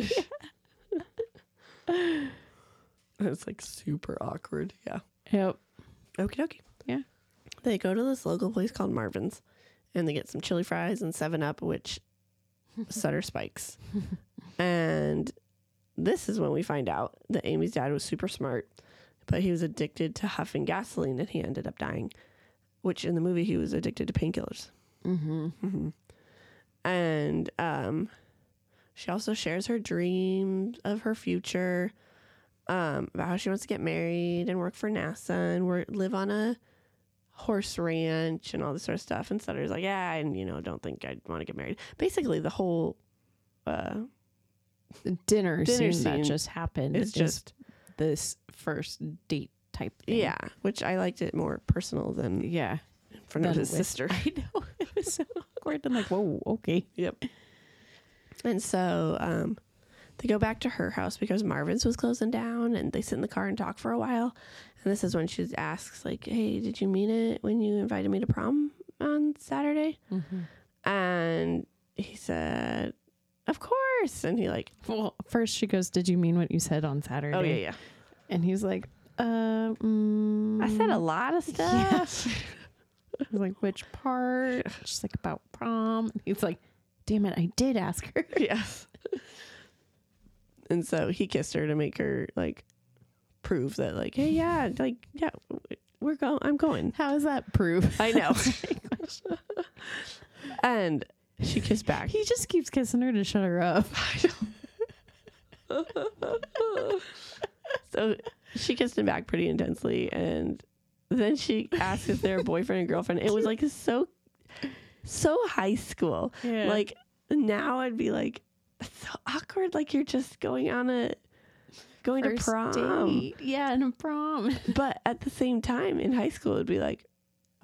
it's like super awkward. Yeah. Yep. Okie dokie. Yeah. They go to this local place called Marvin's and they get some chili fries and 7 Up, which Sutter spikes. and this is when we find out that Amy's dad was super smart, but he was addicted to huffing gasoline and he ended up dying, which in the movie he was addicted to painkillers. Mm-hmm. hmm And um, she also shares her dreams of her future, um, about how she wants to get married and work for NASA and work, live on a horse ranch and all this sort of stuff. And Sutter's like, yeah, and you know, don't think I'd want to get married. Basically, the whole uh, Dinner, Dinner scene, that just happened is is just this first date type thing. yeah, which I liked it more personal than Yeah. in front of his with- sister. I know. It was so awkward. I'm like, whoa, okay. Yep. And so um, they go back to her house because Marvin's was closing down, and they sit in the car and talk for a while. And this is when she asks, like, "Hey, did you mean it when you invited me to prom on Saturday?" And he said, "Of course." And he like, Well, first she goes, Did you mean what you said on Saturday? "Oh yeah, yeah." And he's like, uh, mm, I said a lot of Yeah. stuff. I was like, Which part? She's like, About prom. And he's like, Damn it, I did ask her. yes. And so he kissed her to make her like prove that, like, hey, yeah, like, yeah, we're going. I'm going. How is that proof? I know. and she kissed back. he just keeps kissing her to shut her up. so she kissed him back pretty intensely, and then she asked if they're boyfriend and girlfriend. It was like so, so high school. Yeah. Like now, I'd be like so awkward. Like you're just going on a going First to prom. date. Yeah, and a prom. But at the same time, in high school, it'd be like,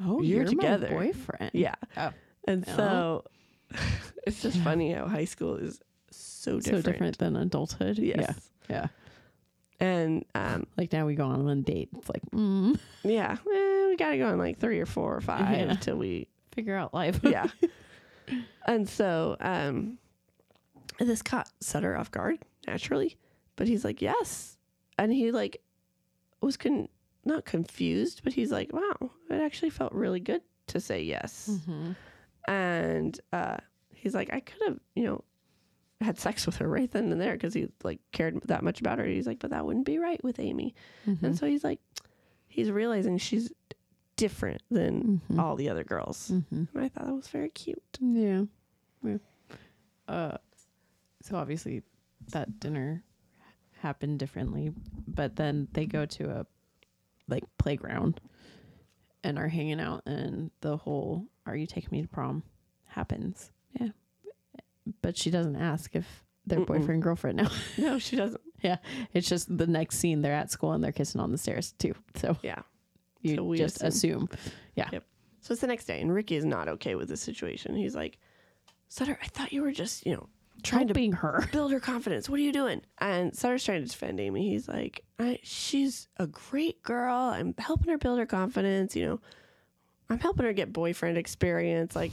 Oh, You're you're, together. my boyfriend. yeah. Oh. And Oh. so it's just Yeah. funny how high school is so different. So different than adulthood. Yes. Yeah. Yeah. And um, Like now we go on one date. It's like, mm, yeah, eh, we got to go on like three or four or five Yeah. till we figure out life. yeah. and so um this caught Sutter off guard naturally, but he's like, "Yes." And he like was con- not confused, but he's like, "Wow, it actually felt really good to say yes." hmm And uh he's like, "I could have, you know, had sex with her right then and there because he like cared that much about her." He's like, "But that wouldn't be right with Amy." Mm-hmm. And so he's like he's realizing she's different than Mhm. all the other girls. hmm And I thought that was very cute. Yeah. yeah. Uh, so obviously that dinner happened differently, but then they go to a like playground and are hanging out, and the whole "Are you taking me to prom?" happens. Yeah, but she doesn't ask if they're Mm-mm. boyfriend girlfriend now. No, she doesn't. Yeah, it's just the next scene they're at school and they're kissing on the stairs too. So Yeah. you So we just assume. assume. So it's the next day, and Ricky is not okay with the situation. He's like, Sutter, I thought you were just, you know, trying to Helping her. build her confidence. What are you doing? And Sutter's trying to defend Amy. He's like, I, she's a great girl. I'm helping her build her confidence. You know, I'm helping her get boyfriend experience. Like,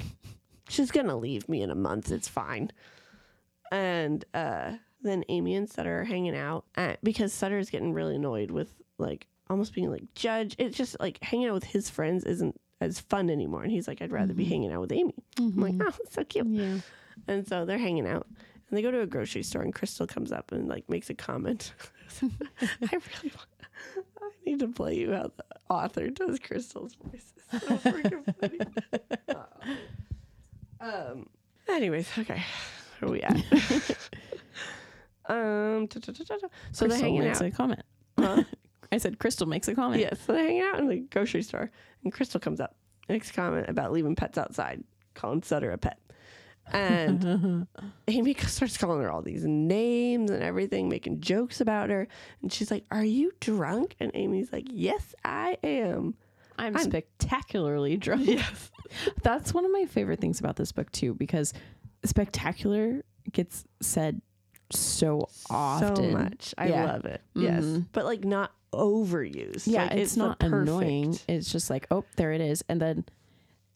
she's gonna leave me in a month. It's fine. And uh, then Amy and Sutter are hanging out uh, because Sutter is getting really annoyed with like almost being like judge. It's just like hanging out with his friends isn't as fun anymore. And he's like, I'd rather be hanging out with Amy. I'm like, oh, so cute. Yeah. And so they're hanging out. And they go to a grocery store and Crystal comes up and like makes a comment. I really want, I need to play you how the author does Crystal's voice. It's so freaking funny. um anyways, okay. Where are we at? um ta- ta- ta. so they're Crystal hanging makes out. a comment. Huh? I said Crystal makes a comment. Yeah, so they're hanging out in the grocery store, and Crystal comes up, makes a comment about leaving pets outside, calling Sutter a pet. And Amy starts calling her all these names and everything, making jokes about her. And she's like, Are you drunk? And Amy's like, Yes, I am. I'm, I'm- spectacularly drunk. Yes. That's one of my favorite things about this book too, because spectacular gets said so often. So much. I Yeah. love it. Yes. Mhm. But like not overused. Yeah, Like, it's, the not annoying. It's just like, oh, there it is, and then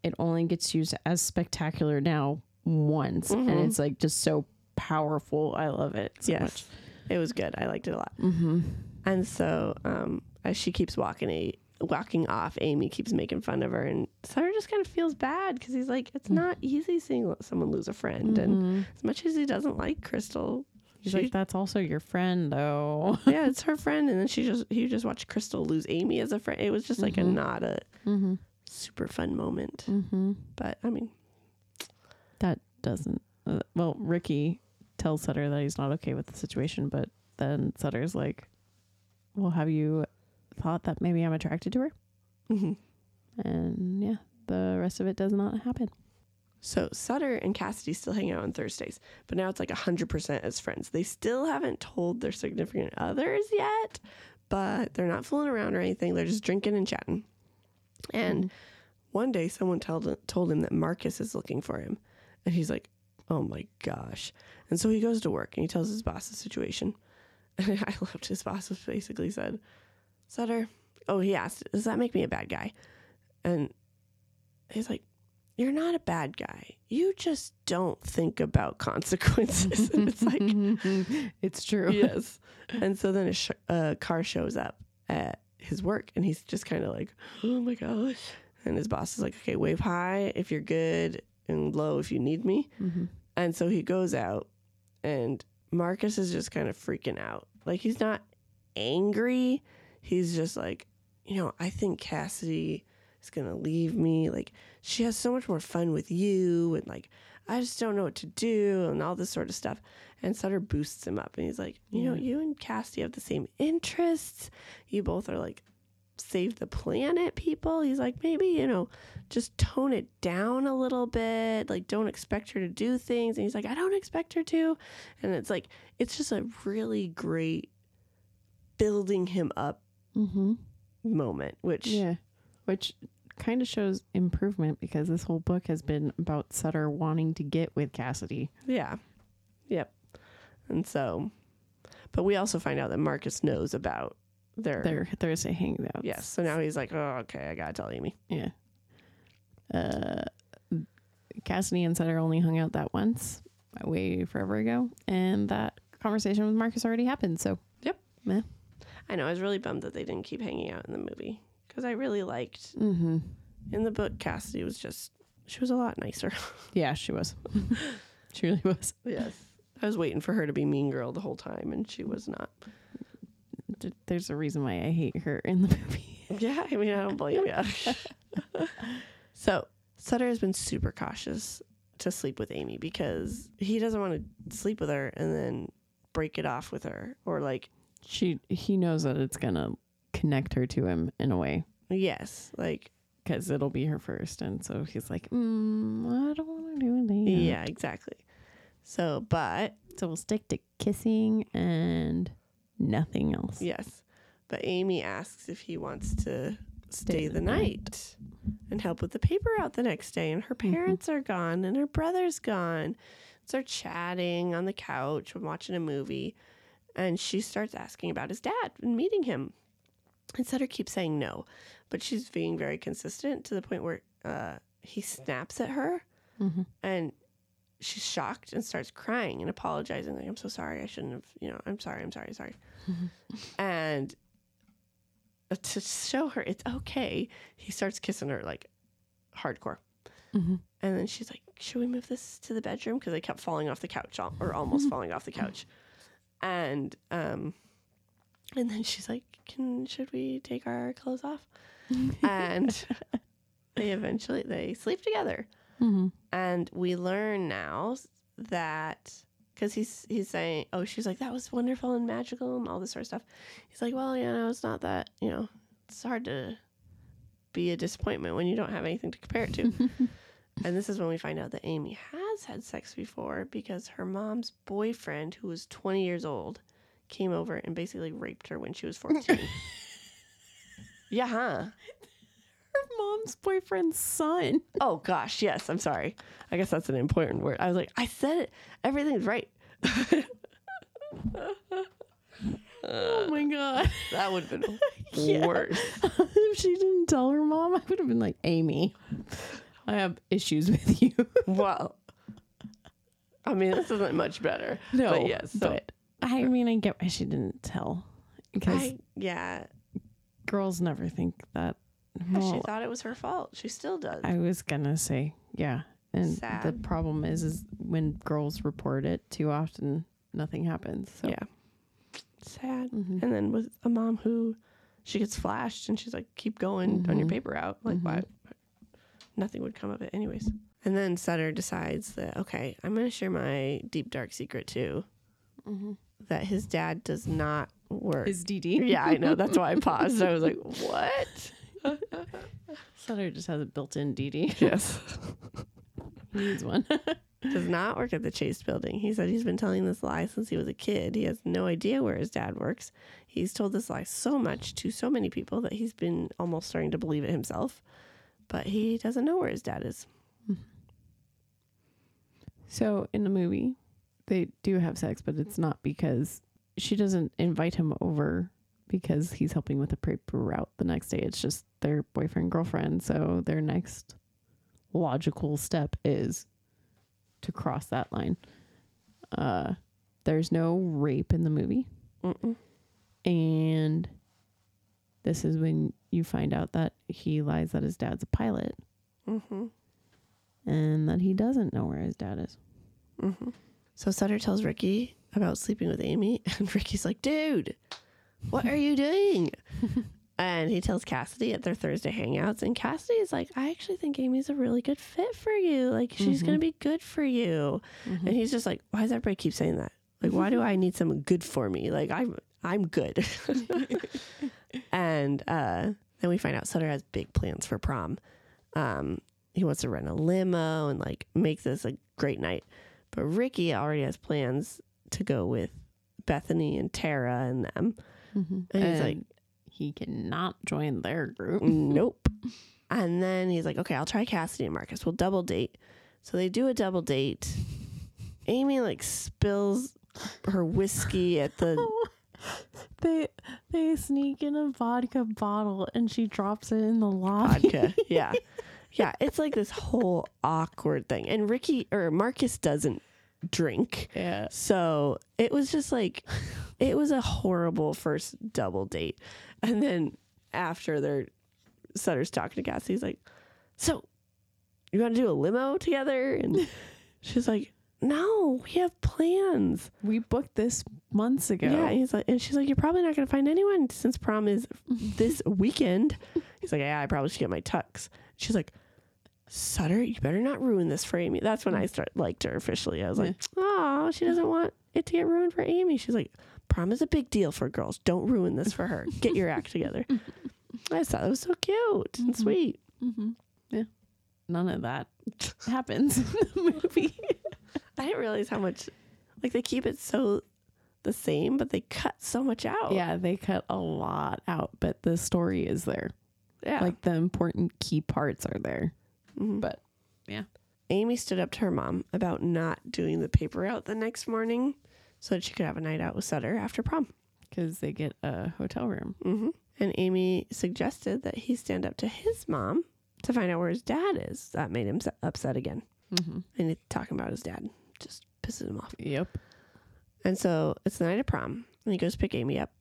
it only gets used as spectacular now once, and Mhm. it's like just so powerful. I love it so yes. much. It was good. I liked it a lot. Mm-hmm. And so, um, as she keeps walking, a walking off, Amy keeps making fun of her, and Sutter just kind of feels bad because he's like, it's not easy seeing someone lose a friend, and as much as he doesn't like Crystal, He's she- like, that's also your friend, though. yeah, it's her friend, and then she just he just watched Crystal lose Amy as a friend. It was just like a Mhm. not a mm-hmm. super fun moment, Mm-hmm. but I mean, That doesn't. Uh, well, Ricky tells Sutter that he's not okay with the situation, but then Sutter's like, "Well, have you thought that maybe I'm attracted to her?" mhm. And yeah, the rest of it does not happen. So Sutter and Cassidy still hang out on Thursdays, but now it's like 100% as friends. They still haven't told their significant others yet, but they're not fooling around or anything. They're just drinking and chatting. And one day someone told, told him that Marcus is looking for him. And he's like, oh my gosh. And so he goes to work and he tells his boss the situation. And I loved his boss basically said, Sutter, oh, he asked, does that make me a bad guy? And he's like, you're not a bad guy. You just don't think about consequences. and it's like, it's true. yes. And so then a, sh- a car shows up at his work and he's just kind of like, oh my gosh. And his boss is like, okay, wave high if you're good and low if you need me. Mhm. And so he goes out and Marcus is just kind of freaking out. Like he's not angry. He's just like, you know, I think Cassidy is going to leave me. Like she has so much more fun with you and like I just don't know what to do and all this sort of stuff. And Sutter boosts him up and he's like, you know, you and Cassidy have the same interests. You both are like save the planet people. He's like, maybe, you know, just tone it down a little bit. Like, don't expect her to do things. And he's like, I don't expect her to. And it's like, it's just a really great building him up Mm-hmm. moment, which, Yeah, which kind of shows improvement because this whole book has been about Sutter wanting to get with Cassidy. yeah. Yep. And so, but we also find out that Marcus knows about their, Their Thursday hangouts. yes. So now he's like, oh, okay, I got to tell Amy. Yeah. Uh, Cassidy and Sutter only hung out that once, way forever ago, and that conversation with Marcus already happened. So yep. Meh. I know. I was really bummed that they didn't keep hanging out in the movie because I really liked mm-hmm. in the book, Cassidy was just, she was a lot nicer. yeah, she was. she really was. Yes. I was waiting for her to be mean girl the whole time, and she was not. There's a reason why I hate her in the movie. Yeah, I mean, I don't blame you. so, Sutter has been super cautious to sleep with Amy because he doesn't want to sleep with her and then break it off with her. Or, like, She he knows that it's gonna connect her to him in a way yes, like, because it'll be her first, and so he's like, mm, I don't want to do that. yeah, exactly. So, but, So we'll stick to kissing and nothing else. yes. But Amy asks if he wants to stay the night and help with the paper out the next day. And her parents are gone and her brother's gone. So they're chatting on the couch and watching a movie. And she starts asking about his dad and meeting him. And Sutter keeps saying no, but she's being very consistent to the point where uh, he snaps at her Mhm. and she's shocked and starts crying and apologizing. Like, I'm so sorry. I shouldn't have, you know, I'm sorry. I'm sorry. Sorry. and uh, to show her it's okay, he starts kissing her like hardcore. Mhm. And then she's like, "Should we move this to the bedroom?" Because I kept falling off the couch, or almost falling off the couch. And um, and then she's like, "Can should we take our clothes off?" and they eventually they sleep together. Mhm. And we learn now that because he's he's saying, "Oh, she's like that was wonderful and magical and all this sort of stuff." He's like, "Well, you know, it's not that. You know, it's hard to be a disappointment when you don't have anything to compare it to." and this is when we find out that Amy has had sex before because her mom's boyfriend, who was 20 years old, came over and basically raped her when she was 14. yeah, huh? Mom's boyfriend's son. Oh gosh, yes. I'm sorry. I guess that's an important word. I was like, I said it. Everything's right. Oh my god. That would have been Yeah. worse. if she didn't tell her mom, I would have been like, Amy, I have issues with you. Well, I mean, this isn't much better. No, but yes. So but I mean, I get why she didn't tell because I, yeah, girls never think that. She Well, thought it was her fault. She still does. I was gonna say, yeah, and the problem is, is when girls report it too often, nothing happens. So Yeah. Sad. Mhm. And then with a mom who she gets flashed and she's like, keep going on your paper out. Like, why? Nothing would come of it, anyways. And then Sutter decides that, okay, I'm going to share my deep, dark secret too Mhm. that his dad does not work. is DD. yeah, I know. That's why I paused. I was like, what? Sutter just has a built-in DD. Yes. he needs one. does not work at the Chase building. He said he's been telling this lie since he was a kid. He has no idea where his dad works. He's told this lie so much to so many people that he's been almost starting to believe it himself. But he doesn't know where his dad is. So in the movie, they do have sex, but it's not because she doesn't invite him over because he's helping with the paper route the next day. It's just their boyfriend girlfriend. So their next logical step is to cross that line. Uh, there's no rape in the movie, Mm-mm. and this is when you find out that he lies that his dad's a pilot Mm-hmm. and that he doesn't know where his dad is. Mm-hmm. So Sutter tells Ricky about sleeping with Amy, and Ricky's like, dude, what are you doing? and he tells Cassidy at their Thursday hangouts, and Cassidy is like, I actually think Amy's a really good fit for you. Like, she's Mhm. going to be good for you. And he's just like, why does everybody keep saying that? Like, why do I need someone good for me? Like, I'm I'm good. and uh, then we find out Sutter has big plans for prom. Um, he wants to rent a limo and like make this a great night. But Ricky already has plans to go with Bethany and Tara and them. And And he's like, he cannot join their group. nope. And then he's like, okay, I'll try Cassidy and Marcus. We'll double date. So they do a double date. Amy like spills her whiskey at the they they sneak in a vodka bottle and she drops it in the lobby. vodka. Yeah. Yeah. It's like this whole awkward thing. And Ricky or Marcus doesn't drink. Yeah. So it was just like, it was a horrible first double date. And then after their Sutter's talking to Cassie, he's like, So you want to do a limo together? And she's like, No, we have plans. We booked this months ago. Yeah. And he's like, and she's like, You're probably not going to find anyone since prom is this weekend. He's like, Yeah, I probably should get my tux. She's like, Sutter, you better not ruin this for Amy. That's when I start liked her officially. I was like, Oh, she doesn't want it to get ruined for Amy. She's like, Prom is a big deal for girls. Don't ruin this for her. Get your act together. I just thought it was so cute and Mhm. sweet. hmm Yeah. None of that happens in the movie. I didn't realize how much, like, they keep it so the same, but they cut so much out. yeah, they cut a lot out, but the story is there. Yeah. Like the important key parts are there. Mhm. But yeah. Amy stood up to her mom about not doing the paper out the next morning so that she could have a night out with Sutter after prom. Because they get a hotel room. hmm And Amy suggested that he stand up to his mom to find out where his dad is. That made him upset again. Mm-hmm. And talking about his dad just pisses him off. Yep. And so it's the night of prom, and he goes pick Amy up,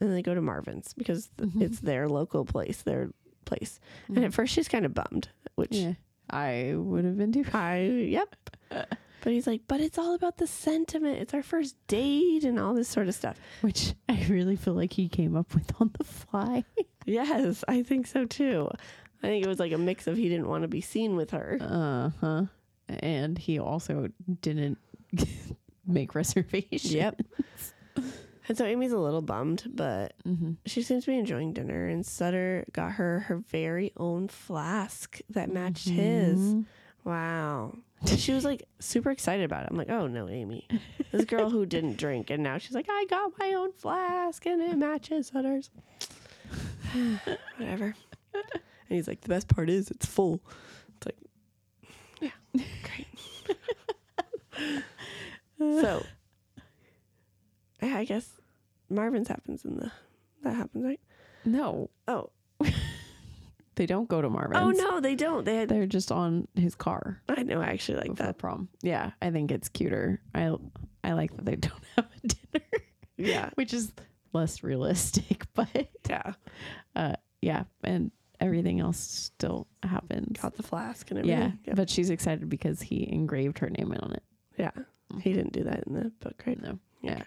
and they go to Marvin's because Mhm. it's their local place, their place. And at first she's kind of bummed, which Yeah. I would have been too. I yep. But he's like, but it's all about the sentiment. It's our first date and all this sort of stuff. Which I really feel like he came up with on the fly. Yes, I think so too. I think it was like a mix of he didn't want to be seen with her. Uh huh. And he also didn't make reservations. Yep. And so Amy's a little bummed, but Mm-hmm. she seems to be enjoying dinner. And Sutter got her her very own flask that matched his. Mm-hmm. Wow. She was like super excited about it. I'm like, oh no, Amy. This girl who didn't drink and now she's like, I got my own flask and it matches Sutter's. Whatever. And he's like, the best part is it's full. It's like, yeah, great. so, I guess Marvin's happens in the, that happens, right? No, Oh, they don't go to Marvin's. oh no, they don't. They had, They're just on his car I know, I actually like that. prom. Yeah, I think it's cuter. I I like that they don't have a dinner, Yeah. which is less realistic, but Yeah. uh, yeah, and everything else still happens. Got the flask and Yeah, everything. Yep. but she's excited because he engraved her name on it. Yeah. He didn't do that in the book, right? No, yeah,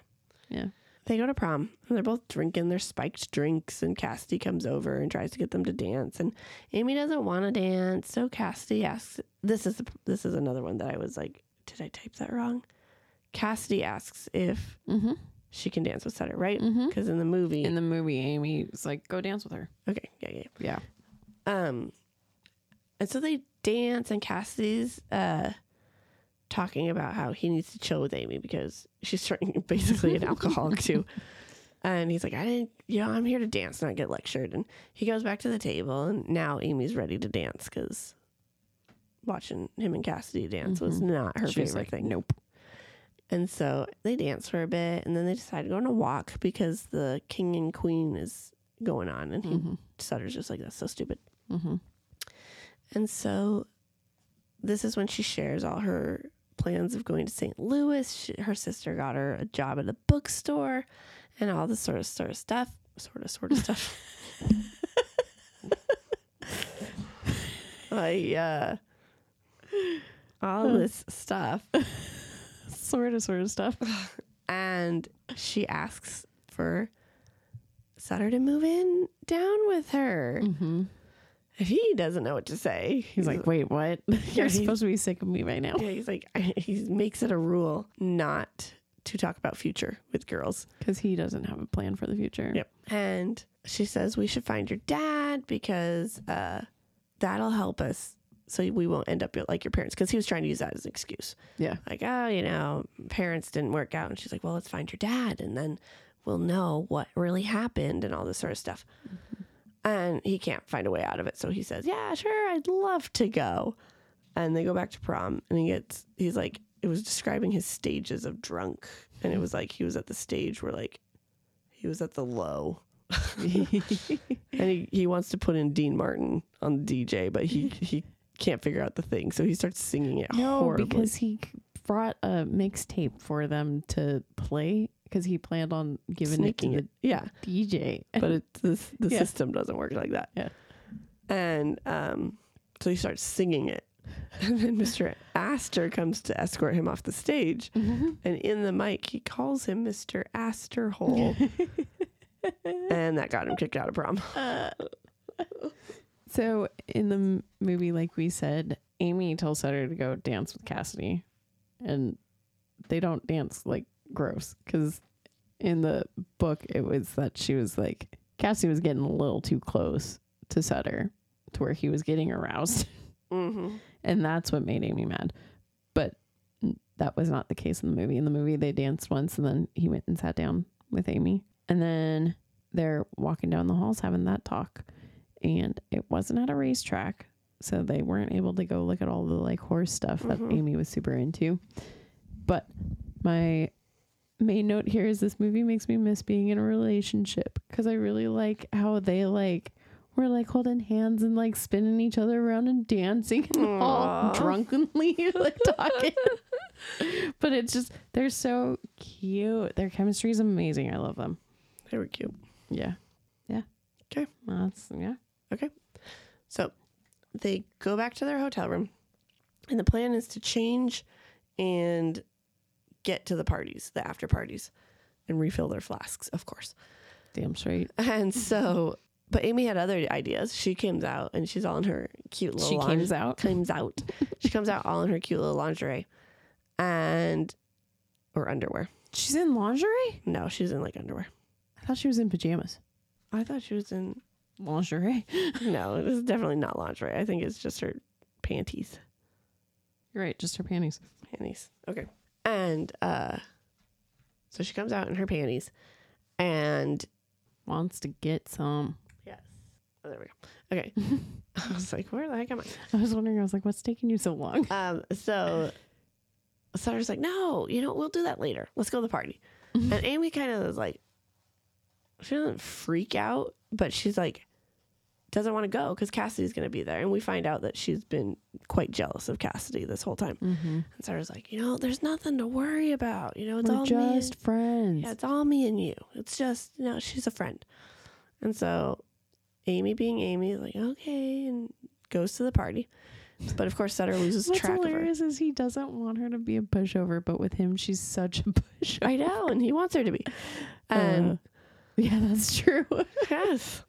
yeah. They go to prom and they're both drinking their spiked drinks and Cassidy comes over and tries to get them to dance and Amy doesn't want to dance. So Cassidy asks this is this is another one that I was like, did I type that wrong? Cassidy asks if Mm-hmm. she can dance with Sutter, right? Mm-hmm. Because in the movie In the movie, Amy's like, "Go dance with her." Okay, yeah, yeah. Yeah. yeah. Um and so they dance and Cassidy's uh talking about how he needs to chill with Amy because she's turning basically an alcoholic too. And he's like, I didn't, you know, I'm here to dance, not get lectured. And he goes back to the table, and now Amy's ready to dance because watching him and Cassidy dance was Mhm. not her favorite like, thing. Nope. And so they dance for a bit, and then they decide to go on a walk because the king and queen is going on. And he, Mm-hmm. Sutter's just like, that's so stupid. Mm-hmm. And so this is when she shares all her plans of going to St. Louis. She, her sister got her a job at a bookstore and all this sort of sort of stuff. Sort of sort of stuff. I uh all this stuff. Sort of, sort of stuff. And she asks for Sutter to move in down with her. Mm-hmm. He doesn't know what to say. He's like, "Wait, what? You're supposed to be sick of me right now." Yeah, he's like, he makes it a rule not to talk about future with girls. Because he doesn't have a plan for the future. Yep. And she says we should find your dad because uh, that'll help us so we won't end up like your parents. Because he was trying to use that as an excuse. Yeah. Like, oh, you know, parents didn't work out. And she's like, well, let's find your dad and then we'll know what really happened and all this sort of stuff. And he can't find a way out of it. So he says, yeah, sure, I'd love to go. And they go back to prom and he gets, he's like, it was describing his stages of drunk. And it was like he was at the stage where like he was at the low. and he, he wants to put in Dean Martin on the DJ, but he, he can't figure out the thing. So he starts singing it No, horribly. because he brought a mixtape for them to play because he planned on giving Sneaking it to Yeah. DJ. but it, this, the Yeah. system doesn't work like that. Yeah. And um, so he starts singing it. And then Mr. Aster comes to escort him off the stage. Mhm. And in the mic, he calls him Mr. Asterhole. and that got him kicked out of prom. So in the m- movie, like we said, Amy tells Sutter to go dance with Cassidy, and they don't dance like gross because in the book it was that she was like Cassie was getting a little too close to Sutter to where he was getting aroused, Mm-hmm. and that's what made Amy mad. But that was not the case in the movie. In the movie, they danced once, and then he went and sat down with Amy, and then they're walking down the halls having that talk and it wasn't at a racetrack, so they weren't able to go look at all the like horse stuff that Mhm. Amy was super into. But my main note here is this movie makes me miss being in a relationship because I really like how they like were like holding hands and like spinning each other around and dancing and all drunkenly like talking. but it's just they're so cute. Their chemistry is amazing. I love them. They were cute. Yeah. Yeah. 'Kay. That's yeah. Okay. So they go back to their hotel room, and the plan is to change and get to the parties, the after parties, and refill their flasks, of course. Damn straight. And so, but Amy had other ideas. She comes out and she's all in her cute little She lingerie. comes out. comes out. she comes out all in her cute little lingerie and or underwear. She's in lingerie? No, she's in like underwear. I thought she was in pajamas. I thought she was in Lingerie. no, it is definitely not lingerie. I think it's just her panties. You're right, just her panties. Panties. Okay. And uh so she comes out in her panties and Wants to get some. yes. Oh, there we go. Okay. I was like, where the heck am I? I was wondering, I was like, what's taking you so long? Um, so Sutter's like, no, you know, we'll do that later. Let's go to the party. and Amy kind of is like, she doesn't freak out, but she's like, doesn't want to go because Cassidy's going to be there. And we find out that she's been quite jealous of Cassidy this whole time. Mm-hmm. And Sutter's like, you know, there's nothing to worry about. You know, it's We're all just me. friends. Yeah, it's all me and you. It's just, you know, she's a friend. And so Amy being Amy is like, okay, and goes to the party. But of course, Sutter loses What's track of her. hilarious is he doesn't want her to be a pushover, but with him, she's such a pushover. I know, and he wants her to be. And Uh, yeah, that's true. yes.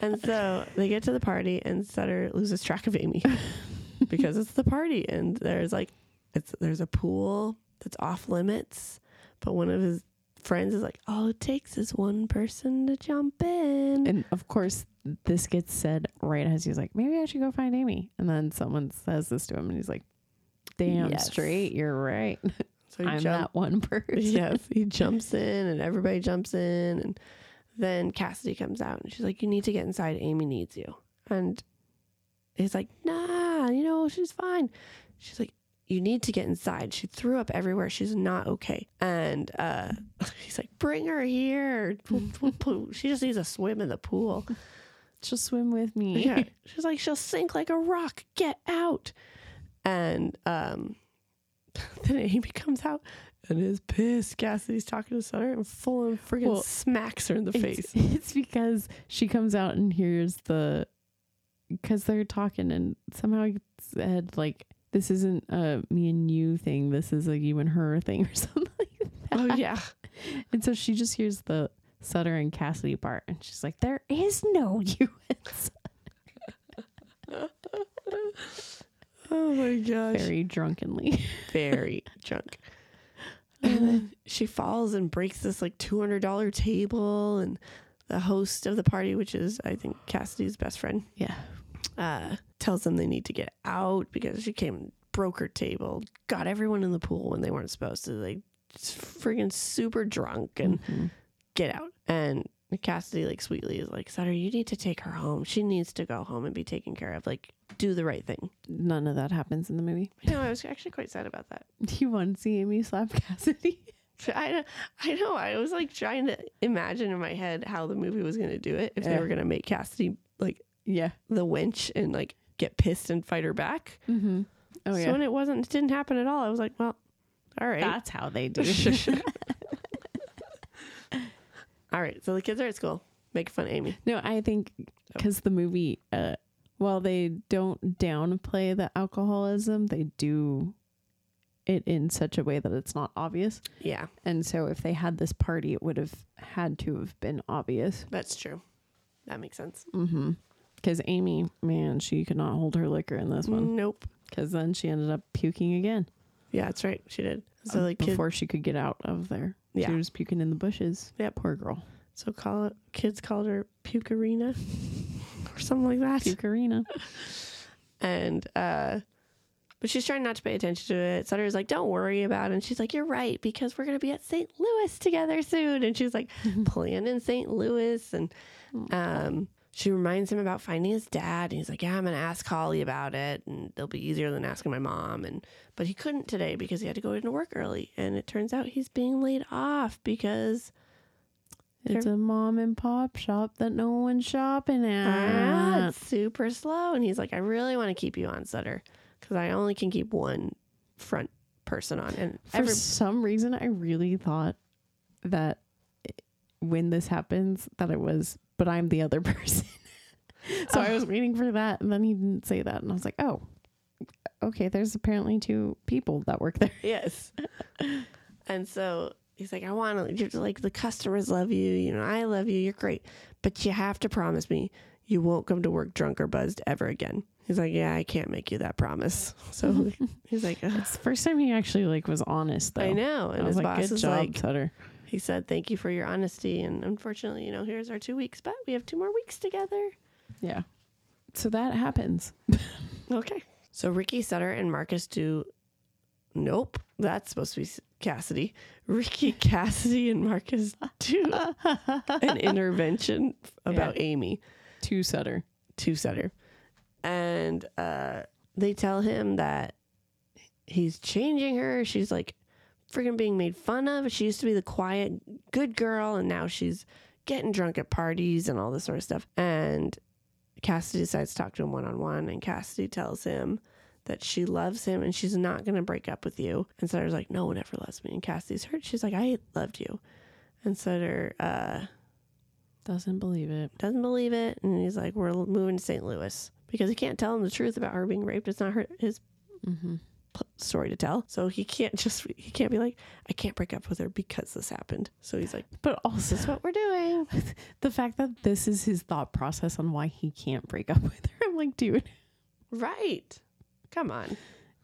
And so they get to the party and Sutter loses track of Amy because it's the party and there's like it's there's a pool that's off limits, but one of his friends is like, All it takes is one person to jump in. and of course, this gets said right as he's like, maybe I should go find Amy. And then someone says this to him, and he's like, damn Yes. straight, you're right. So he I'm jump- that one person. yes, he jumps in and everybody jumps in and then Cassidy comes out and she's like, You need to get inside. Amy needs you. And he's like, Nah, you know, she's fine. She's like, You need to get inside. She threw up everywhere. She's not okay. And uh he's like, Bring her here. she just needs to swim in the pool. She'll swim with me. Yeah. She's like, She'll sink like a rock. Get out. And um then Amy comes out and is pissed. Cassidy's talking to Sutter and full and freaking Well, smacks her in the face. It's, it's because she comes out and hears the because they're talking and somehow it said like this isn't a me and you thing. This is a you and her thing or something like that. Oh yeah. And so she just hears the Sutter and Cassidy part and she's like, There is no you and Sutter." Oh my gosh. very drunkenly. Very drunk. And then she falls and breaks this like two hundred dollar table and the host of the party, which is I think Cassidy's best friend, Yeah. uh, tells them they need to get out because she came and broke her table, got everyone in the pool when they weren't supposed to. Like friggin' super drunk and Mhm. get out. And Cassidy, like, sweetly is like, Sutter, you need to take her home. She needs to go home and be taken care of. Like, do the right thing. None of that happens in the movie. No, I was actually quite sad about that. Do you want to see Amy slap Cassidy? I, I know. I was like trying to imagine in my head how the movie was going to do it. If they were going to make Cassidy like Yeah. the wench and like get pissed and fight her back. Mm-hmm. Oh yeah. So when it wasn't, it didn't happen at all. I was like, well, all right. That's how they do. all right. So the kids are at school making fun of Amy. No, I think because the movie, uh, while they don't downplay the alcoholism, they do it in such a way that it's not obvious. Yeah, And so if they had this party, it would have had to have been obvious. that's true. That makes sense. Mm-hmm. Because Amy, man, she could not hold her liquor in this one. Nope. Because then she ended up puking again. Yeah, that's right. She did. So um, like before she could get out of there, Yeah. she was puking in the bushes. Yep. poor girl. so call it, kids called her Pukarina or something like that. Pukerina. and uh but she's trying not to pay attention to it. Sutter's like, "Don't worry about it." And she's like, "You're right because we're gonna be at St. Louis together soon." And she's like, planning in St. Louis, and um, she reminds him about finding his dad. And he's like, Yeah, I'm gonna ask Holly about it and it'll be easier than asking my mom. And but he couldn't today because he had to go into work early. And it turns out he's being laid off because It's a mom and pop shop that no one's shopping at. ah, it's super slow. And he's like, I really want to keep you on Sutter because I only can keep one front person on. And For every some reason, I really thought that when this happens, that it was, but I'm the other person. so I was waiting for that, and then he didn't say that, and I was like, oh, okay. There's apparently two people that work there. Yes. and so he's like, I want to, you're like, the customers love you. You know, I love you. You're great. But you have to promise me you won't come to work drunk or buzzed ever again. He's like, Yeah, I can't make you that promise. So he's like, "Ugh." It's the first time he actually like was honest, though. I know. I And was his like, boss good is job, like, Sutter. he said, Thank you for your honesty. And unfortunately, you know, here's our two weeks, but we have two more weeks together. Yeah. So that happens. Okay. So Ricky Sutter and Marcus do. Nope, that's supposed to be Cassidy. Ricky Cassidy and Marcus do an intervention about Amy Two Sutter. Two Sutter, and uh, they tell him that he's changing her. She's like freaking being made fun of. She used to be the quiet, good girl, and now she's getting drunk at parties and all this sort of stuff. And Cassidy decides to talk to him one on one, and Cassidy tells him that she loves him and she's not going to break up with you. And Sutter's like, No one ever loves me. And Cassidy's hurt. She's like, I loved you. And Sutter uh, Doesn't believe it. doesn't believe it. And he's like, We're moving to St. Louis because he can't tell him the truth about her being raped. It's not her, his Mm-hmm. story to tell. So he can't just, he can't be like, I can't break up with her because this happened. So he's like, But also, This is what we're doing. the fact that this is his thought process on why he can't break up with her. I'm like, dude, Right. Come on.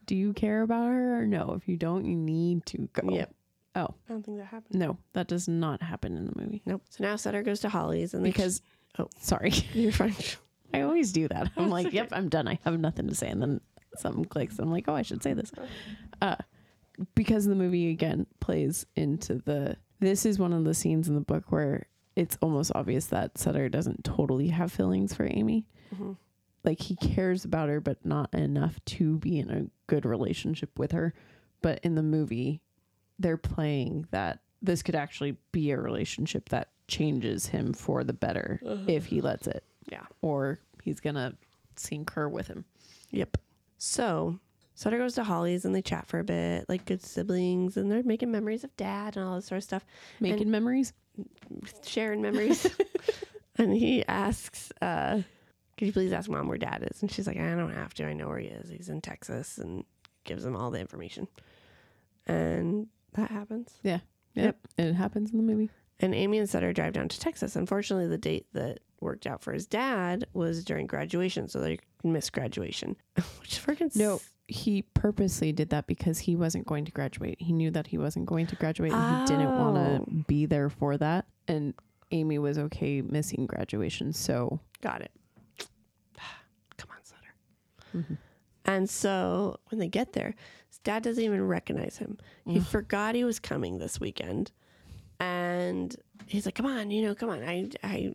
do you care about her or no? If you don't, you need to go. Yep. Oh, I don't think that happened. no, that does not happen in the movie. Nope. So now Sutter goes to Holly's and they Because, oh. sorry, you're fine. I always do that. I'm like, okay. yep, I'm done. I have nothing to say. And then something clicks. I'm like, oh, I should say this. Uh, because the movie again plays into the. This is one of the scenes in the book where it's almost obvious that Sutter doesn't totally have feelings for Amy. Mhm. Like he cares about her, but not enough to be in a good relationship with her. But in the movie, they're playing that this could actually be a relationship that changes him for the better if he lets it Yeah. or he's gonna sink her with him. Yep. So Sutter goes to Holly's and they chat for a bit, like good siblings, and they're making memories of dad and all this sort of stuff, Making memories. sharing memories. and he asks, uh, "Could you please ask mom where dad is?" And she's like, "I don't have to. I know where he is. He's in Texas." And gives him all the information, and that happens. Yeah. Yep. Yep. And it happens in the movie. And Amy and Sutter drive down to Texas. Unfortunately, the date that worked out for his dad was during graduation, so they missed graduation, which freaking No, he purposely did that because he wasn't going to graduate. He knew that he wasn't going to graduate and he didn't want Oh. to be there for that. And Amy was okay missing graduation. So Got it. Come on, Sutter. Mhm. And so when they get there, his dad doesn't even recognize him. He Ugh. forgot he was coming this weekend. And he's like, come on, you know, come on. I, I,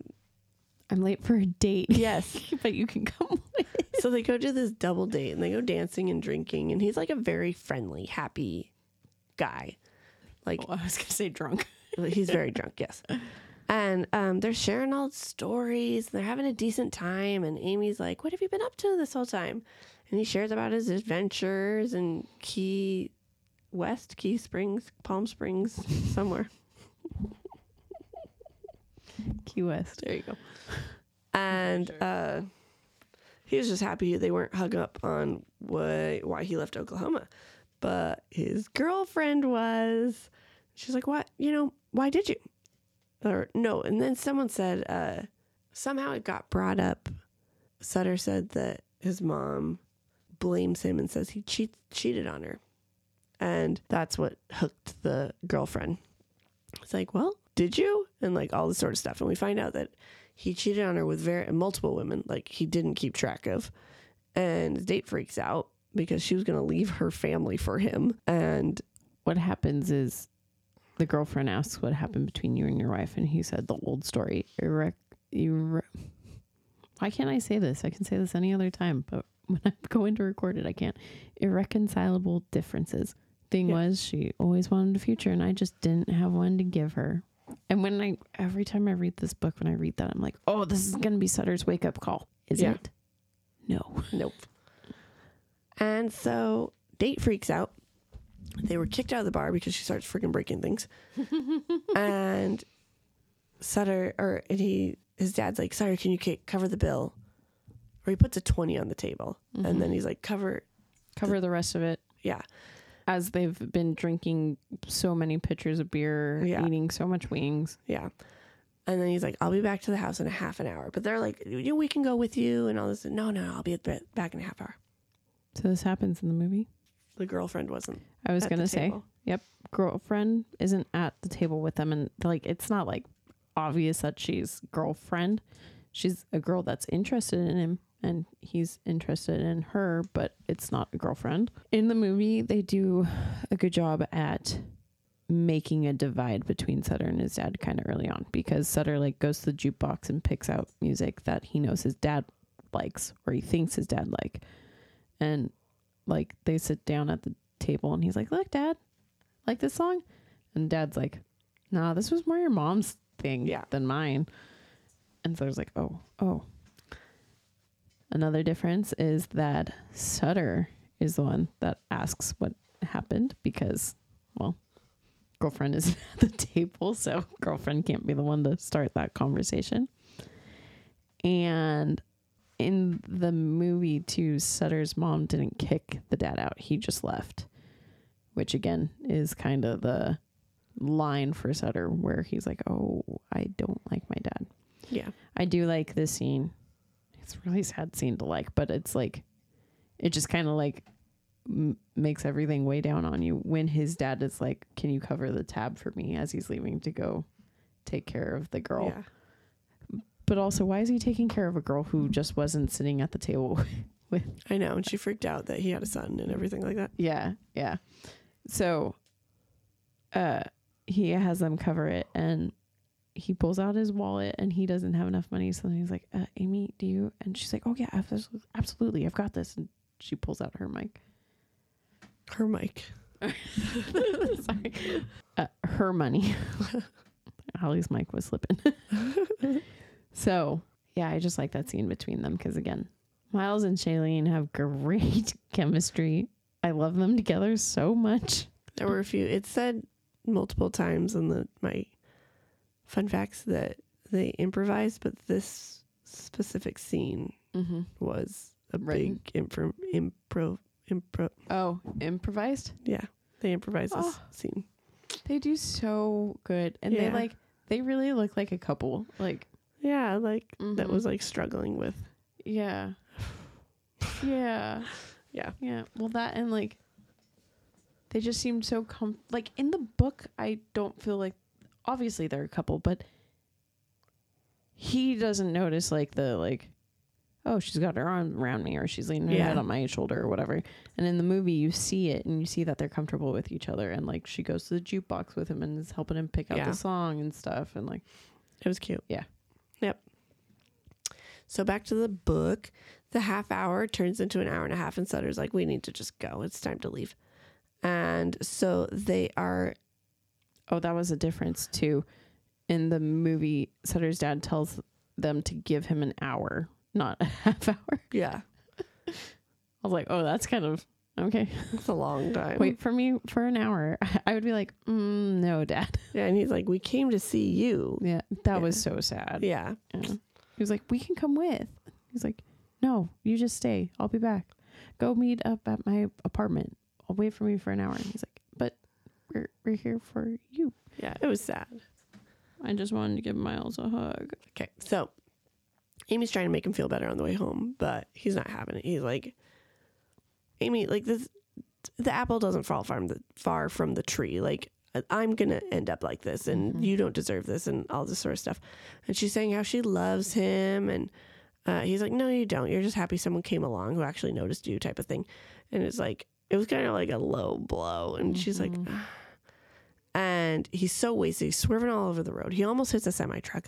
I'm late for a date. yes. but you can come with. so they go to this double date and they go dancing and drinking. And he's like a very friendly, happy guy. Like, I was going to say drunk. He's very drunk, yes. And um, they're sharing all stories. And they're having a decent time. And Amy's like, "What have you been up to this whole time?" And he shares about his adventures in Key West, Key Springs, Palm Springs, somewhere. Key West. There you go. And uh, he was just happy they weren't hung up on why why he left Oklahoma, but his girlfriend was. She's like, "What? You know, why did you?" Or no, and then someone said uh, somehow it got brought up. Sutter said that his mom blames him and says he cheat, cheated on her, and that's what hooked the girlfriend. It's like, well, did you? And like all this sort of stuff, and we find out that he cheated on her with very multiple women like he didn't keep track of and his date freaks out because she was going to leave her family for him and What happens is the girlfriend asks what happened between you and your wife, and he said the old story. Irre- irre- why can't I say this? I can say this any other time, but when I'm going to record it, I can't. Irreconcilable differences. Thing Yeah. was, she always wanted a future, and I just didn't have one to give her. And when I, every time I read this book, when I read that, I'm like, oh, this is going to be Sutter's wake up call. Is Yeah. it? No. Nope. And so date freaks out. They were kicked out of the bar because she starts freaking breaking things. and Sutter or and he his dad's like, Sutter, can you cover the bill? Or he puts a twenty on the table, and then mm-hmm. he's like, cover, Cover the rest of it. yeah, As they've been drinking so many pitchers of beer, Yeah. eating so much wings. yeah. And then he's like, I'll be back to the house in a half an hour. But they're like, "You- we can go with you and all this. No, no, I'll be back in a half hour. So this happens in the movie. The girlfriend wasn't. I was gonna the say, table. yep, girlfriend isn't at the table with them, and like it's not like obvious that she's girlfriend. She's a girl that's interested in him, and he's interested in her, but it's not a girlfriend. In the movie, they do a good job at making a divide between Sutter and his dad kind of early on because Sutter like goes to the jukebox and picks out music that he knows his dad likes or he thinks his dad like and like they sit down at the table and he's like look dad like this song? And dad's like nah this was more your mom's thing Yeah. than mine. And so I was like oh oh. Another difference is that sutter is the one that asks what happened because well girlfriend is at the table so girlfriend can't be the one to start that conversation. And in the movie too sutter's mom didn't kick the dad out he just left which again is kind of the line for sutter where he's like oh i don't like my dad Yeah. i do like this scene it's a really sad scene to like but it's like it just kind of like m- makes everything way down on you when his dad is like can you cover the tab for me as he's leaving to go take care of the girl Yeah. But also why is he taking care of a girl who just wasn't sitting at the table with I know. And she freaked out that he had a son and everything like that. yeah yeah so uh he has them cover it and he pulls out his wallet and he doesn't have enough money so then he's like uh, amy do you and she's like oh yeah absolutely, i've got this and she pulls out her mic Her mic. sorry uh, her money Holly's mic was slipping so yeah i just like that scene between them because again miles and shailene have great chemistry i love them together so much There were a few. It said multiple times in the my fun facts that they improvised, but this specific scene mm-hmm. was a big impro, impro, impro. Oh, improvised? Yeah, they improvised this Oh. scene. They do so good. And they like they really look like a couple. Like Yeah, like that Mhm. was like struggling with. yeah. Yeah. Yeah. Yeah. Well that and like they just seemed so com like in the book I don't feel like obviously they're a couple, but he doesn't notice like the like oh she's got her arm around me or she's leaning her Yeah. head on my shoulder or whatever and in the movie you see it and you see that they're comfortable with each other and like she goes to the jukebox with him and is helping him pick out Yeah. the song and stuff and like It was cute. Yeah. Yep. So back to the book. The half hour turns into an hour and a half, and Sutter's like, "We need to just go. It's time to leave." And so they are. oh that was a difference too in the movie sutter's dad tells them to give him an hour not a half hour Yeah, i was like oh that's kind of okay it's a long time. wait for me for an hour i would be like mm, no dad Yeah, and he's like, "We came to see you." yeah that Yeah. was so sad Yeah. Yeah. He was like, "We can come with." He's like, "No, you just stay. I'll be back. Go meet up at my apartment. I'll wait for me for an hour." And he's like, "But we're we're here for you." Yeah, it was sad. I just wanted to give Miles a hug. Okay, so Amy's trying to make him feel better on the way home, but he's not having it. He's like, Amy, like this, the apple doesn't fall from the far from the tree. Like I- I'm gonna end up like this, and Mhm. you don't deserve this, and all this sort of stuff. And she's saying how she loves him, and uh, he's like, no, you don't. You're just happy someone came along who actually noticed you, type of thing. And it's like it was kind of like a low blow, and she's like. Mhm. And he's so wasted. He's swerving all over the road. He almost hits a semi truck.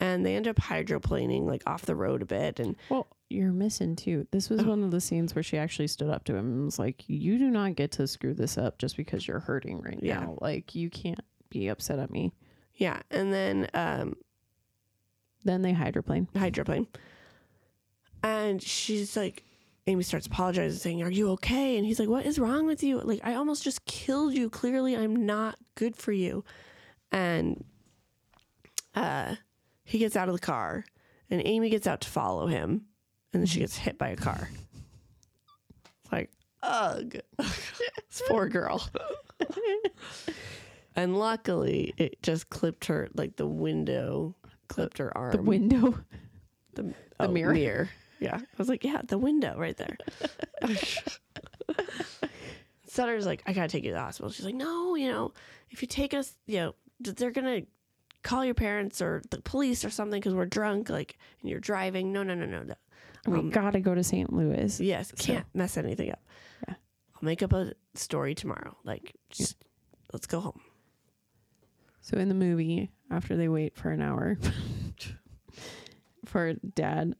And they end up hydroplaning like off the road a bit. And Well, you're missing too. This was Oh. one of the scenes where she actually stood up to him and was like, "You do not get to screw this up just because you're hurting right Yeah. now. Like you can't be upset at me." yeah, and then um, Then they hydroplane. hydroplane. And she's like, Amy starts apologizing, saying, Are you okay? And he's like, What is wrong with you? Like, I almost just killed you. Clearly, I'm not good for you. And uh, he gets out of the car, and Amy gets out to follow him. And then she gets hit by a car. It's like, ugh. this poor girl. and luckily, it just clipped her, like the window clipped her arm. The window. The, The oh, mirror? mirror. Yeah. I was like, yeah, the window right there. Sutter's like, I gotta take you to the hospital. She's like, no, you know, if you take us, you know, they're gonna call your parents or the police or something because we're drunk, like, and you're driving. No, no, no, no, no. we Um, gotta go to St. Louis. Yes, can't mess anything up. Yeah. I'll make up a story tomorrow. Like, just let's go home. So in the movie, after they wait for an hour for dad,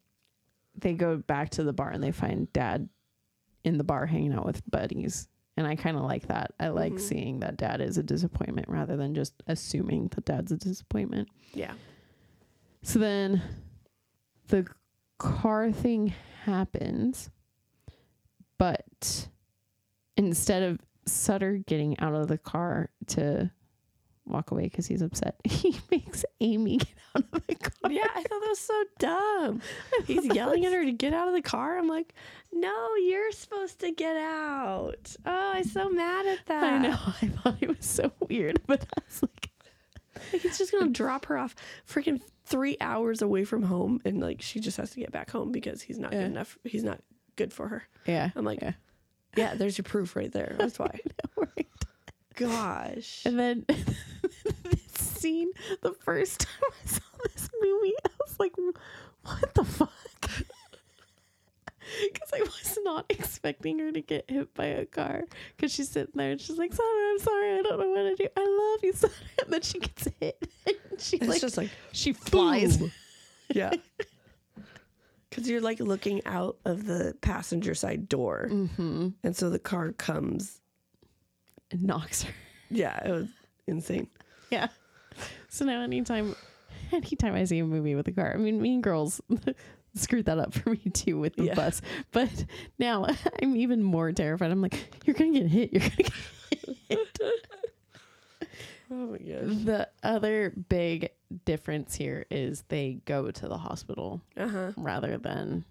they go back to the bar and they find dad in the bar hanging out with buddies. And I kind of like that. I like Mhm. seeing that dad is a disappointment rather than just assuming that dad's a disappointment. Yeah. So then the car thing happens, but instead of Sutter getting out of the car to walk away because he's upset, he makes Amy get out of the car. Yeah, I thought that was so dumb. He's yelling at her to get out of the car. I'm like, no, you're supposed to get out. Oh, I'm so mad at that. I know. I thought it was so weird, but I was like, Like, he's just gonna drop her off freaking three hours away from home, and like she just has to get back home because he's not Yeah. good enough. He's not good for her. yeah. I'm like, yeah. yeah, there's your proof right there. That's why. right. Gosh. And then this scene, the first time I saw this movie, I was like, what the fuck? Because I was not expecting her to get hit by a car. Because she's sitting there and she's like, sorry, I'm sorry, I don't know what to do. I love you, son. And then she gets hit. And she It's like, just like she flies. boom. Yeah. Because you're like looking out of the passenger side door, Mm-hmm. and so the car comes. And knocks her. Yeah, it was insane. Yeah. So now anytime anytime I see a movie with a car, I mean Mean Girls screwed that up for me too with the Yeah. bus. But now I'm even more terrified. I'm like, you're gonna get hit. You're gonna get hit. Oh my gosh. the other big difference here is they go to the hospital Uh huh. rather than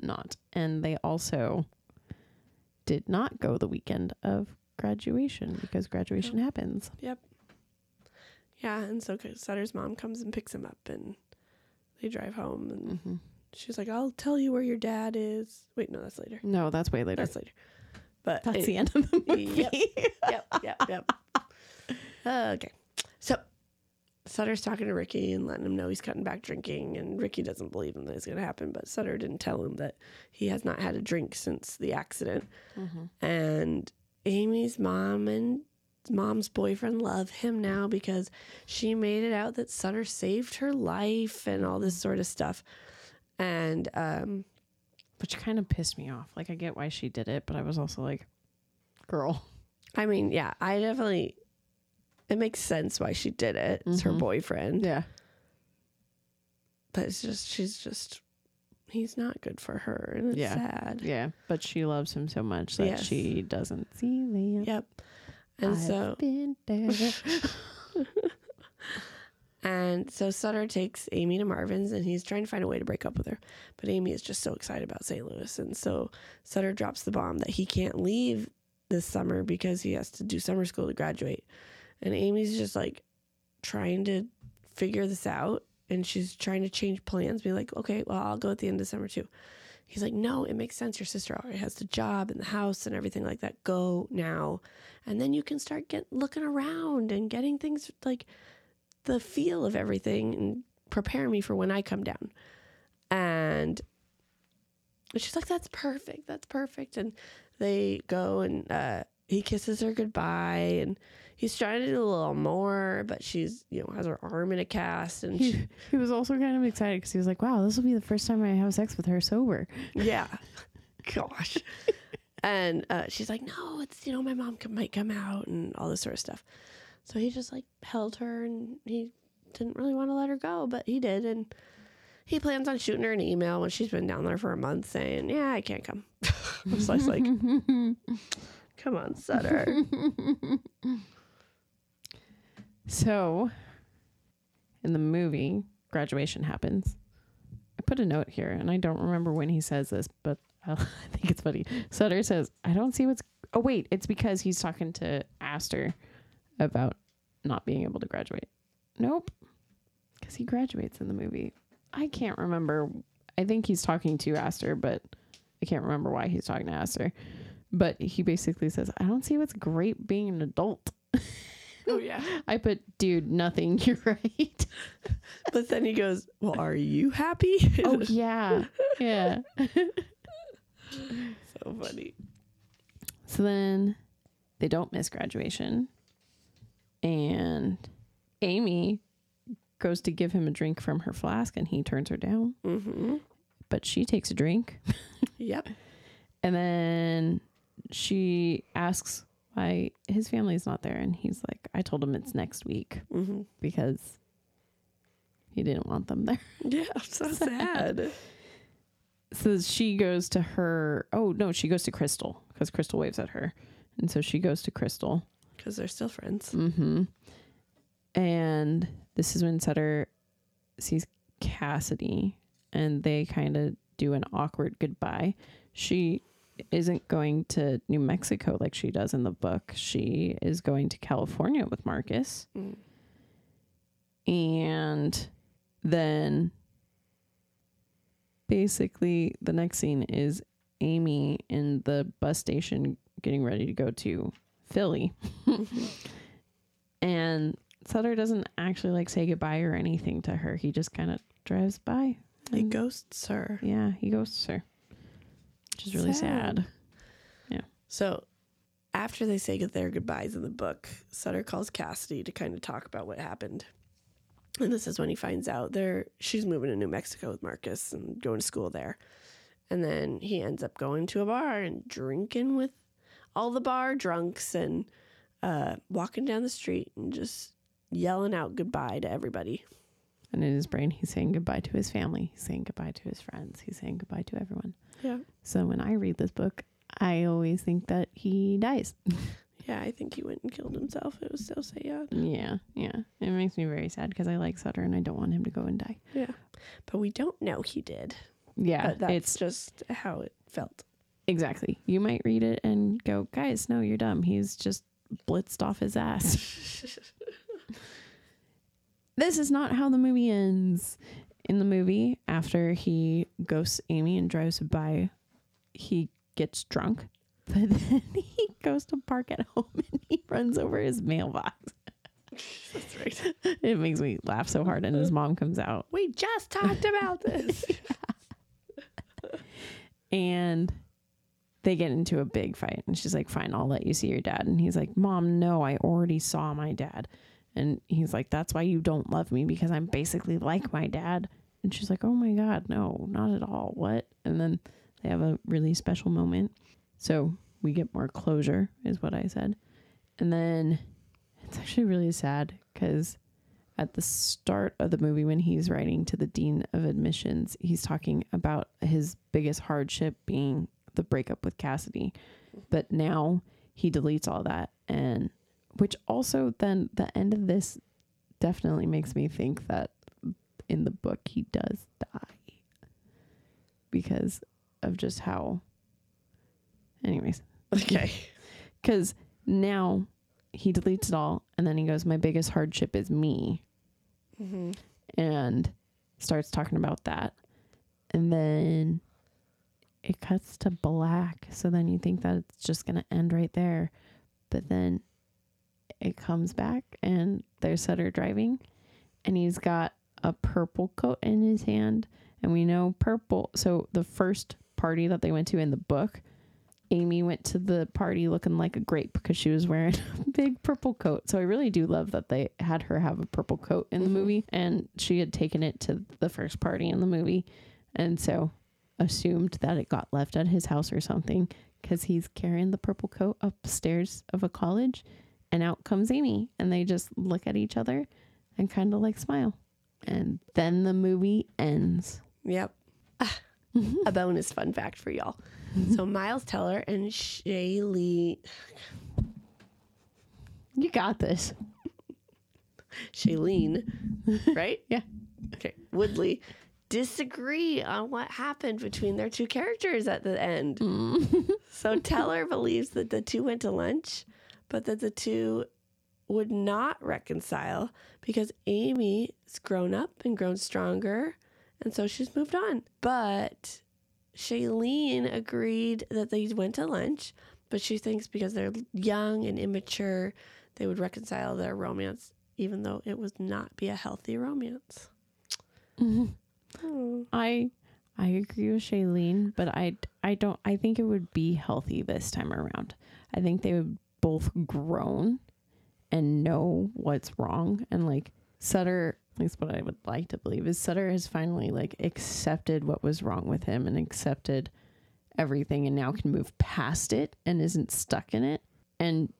not. And they also did not go the weekend of graduation because graduation happens. Yep. Yeah, and so Sutter's mom comes and picks him up, and they drive home, and Mm-hmm. she's like, "I'll tell you where your dad is." Wait, no, that's later. No, that's way later. That's later. But That's it- the end of the movie. Yep. yep, yep, yep. okay. So Sutter's talking to Ricky and letting him know he's cutting back drinking, and Ricky doesn't believe him that it's going to happen, but Sutter didn't tell him that he has not had a drink since the accident. Mm-hmm. And Amy's mom and mom's boyfriend love him now because she made it out that Sutter saved her life and all this sort of stuff. And um, Which kind of pissed me off. Like, I get why she did it, but I was also like, girl. I mean, yeah, I definitely. It makes sense why she did it. It's her Mhm. boyfriend. Yeah. but it's just she's just he's not good for her and it's Yeah. sad Yeah. But she loves him so much that Yes. she doesn't see them. yep and I've so been there. and so sutter takes amy to marvin's and he's trying to find a way to break up with her. But amy is just so excited about st louis. And so sutter drops the bomb that he can't leave this summer because he has to do summer school to graduate. And amy's just like trying to figure this out. And she's trying to change plans be like okay well i'll go at the end of summer too He's like, no, it makes sense. Your sister already has the job and the house and everything like that. Go now, and then you can start get looking around and getting things like the feel of everything and prepare me for when I come down. And she's like, that's perfect. That's perfect. And they go and uh, he kisses her goodbye, and he's trying to do a little more, but she's you know has her arm in a cast, and He, she, he was also kind of excited because he was like, "Wow, this will be the first time I have sex with her sober." yeah, gosh, and uh, she's like, no, it's you know my mom might come out and all this sort of stuff. So he just like held her, and he didn't really want to let her go, but he did, and he plans on shooting her an email when she's been down there for a month, saying, "Yeah, I can't come." so I was like, "Come on, Sutter." So, in the movie, graduation happens. I put a note here, and I don't remember when he says this, but I think it's funny. Sutter says, "I don't see what's." Oh wait, it's because he's talking to Aster about not being able to graduate. Nope, because he graduates in the movie. I can't remember. I think he's talking to Aster, but I can't remember why he's talking to Aster. But he basically says, "I don't see what's great being an adult." oh yeah. I put, dude, nothing. You're right. But then he goes, "Well, are you happy?" oh yeah, yeah. so funny. So then they don't miss graduation, and Amy goes to give him a drink from her flask, and he turns her down. Mm-hmm. But she takes a drink, Yep. and then she asks why his family's not there, and he's like, "I told him it's next week Mm-hmm. because he didn't want them there." Yeah. So sad. so she goes to her oh no she goes to crystal because crystal waves at her and so she goes to crystal Because they're still friends. mm-hmm and this is when sutter sees cassidy and they kind of do an awkward goodbye she isn't going to new mexico like she does in the book she is going to california with marcus Mm. and then basically the next scene is Amy in the bus station getting ready to go to Philly. and Sutter doesn't actually like say goodbye or anything to her. He just kind of drives by. He ghosts her. Yeah, he ghosts her. Which is really Sad. sad. So after they say their goodbyes in the book, Sutter calls Cassidy to kind of talk about what happened. And this is when he finds out there she's moving to New Mexico with Marcus and going to school there. And then he ends up going to a bar and drinking with all the bar drunks and uh, walking down the street and just yelling out goodbye to everybody. And in his brain, he's saying goodbye to his family. He's saying goodbye to his friends. He's saying goodbye to everyone. Yeah. So when I read this book, I always think that he dies. Yeah, I think he went and killed himself. It was so sad. Yeah, yeah. It makes me very sad because I like Sutter and I don't want him to go and die. Yeah. But we don't know he did. Yeah, But that's it's just how it felt. exactly. You might read it and go, guys, no, you're dumb. He's just blitzed off his ass. this is not how the movie ends. In the movie, after he ghosts Amy and drives by, he gets drunk, but then he goes to park at home and he runs over his mailbox. That's right. It makes me laugh so hard, and his mom comes out. We just talked about this. and they get into a big fight and she's like fine i'll let you see your dad and he's like mom no i already saw my dad and he's like that's why you don't love me because i'm basically like my dad. And she's like oh my god no not at all. What? And then they have a really special moment. So we get more closure is what i said. And then it's actually really sad because at the start of the movie when he's writing to the dean of admissions he's talking about his biggest hardship being the breakup with cassidy. But now he deletes all that and which also then the end of this definitely makes me think that in the book he does die because of just how anyways okay. because now he deletes it all and then he goes my biggest hardship is me Mm-hmm. and starts talking about that. And then it cuts to black. So then you think that it's just going to end right there. But then it comes back and there's Sutter driving and he's got a purple coat in his hand. And we know purple. So the first party that they went to in the book, Amy went to the party looking like a grape because she was wearing a big purple coat. So I really do love that they had her have a purple coat in the Mhm. movie and she had taken it to the first party in the movie. And so assumed that it got left at his house or something because he's carrying the purple coat upstairs of a college and out comes Amy and they just look at each other and kind of like smile. And then the movie ends. Yep. A bonus fun fact for y'all. So Miles Teller and Shaylee You got this. Shailene, right? Yeah. Okay. Woodley disagree on what happened between their two characters at the end. Mm. so Teller believes that the two went to lunch, but that the two would not reconcile because Amy's grown up and grown stronger, and so she's moved on. But Shailene agreed that they went to lunch, but she thinks because they're young and immature, they would reconcile their romance, even though it would not be a healthy romance. Oh. I I agree with Shailene, but I I don't I think it would be healthy this time around. I think they would both grown and know what's wrong and like Sutter at least what I would like to believe is Sutter has finally like accepted what was wrong with him and accepted everything and now can move past it and isn't stuck in it. And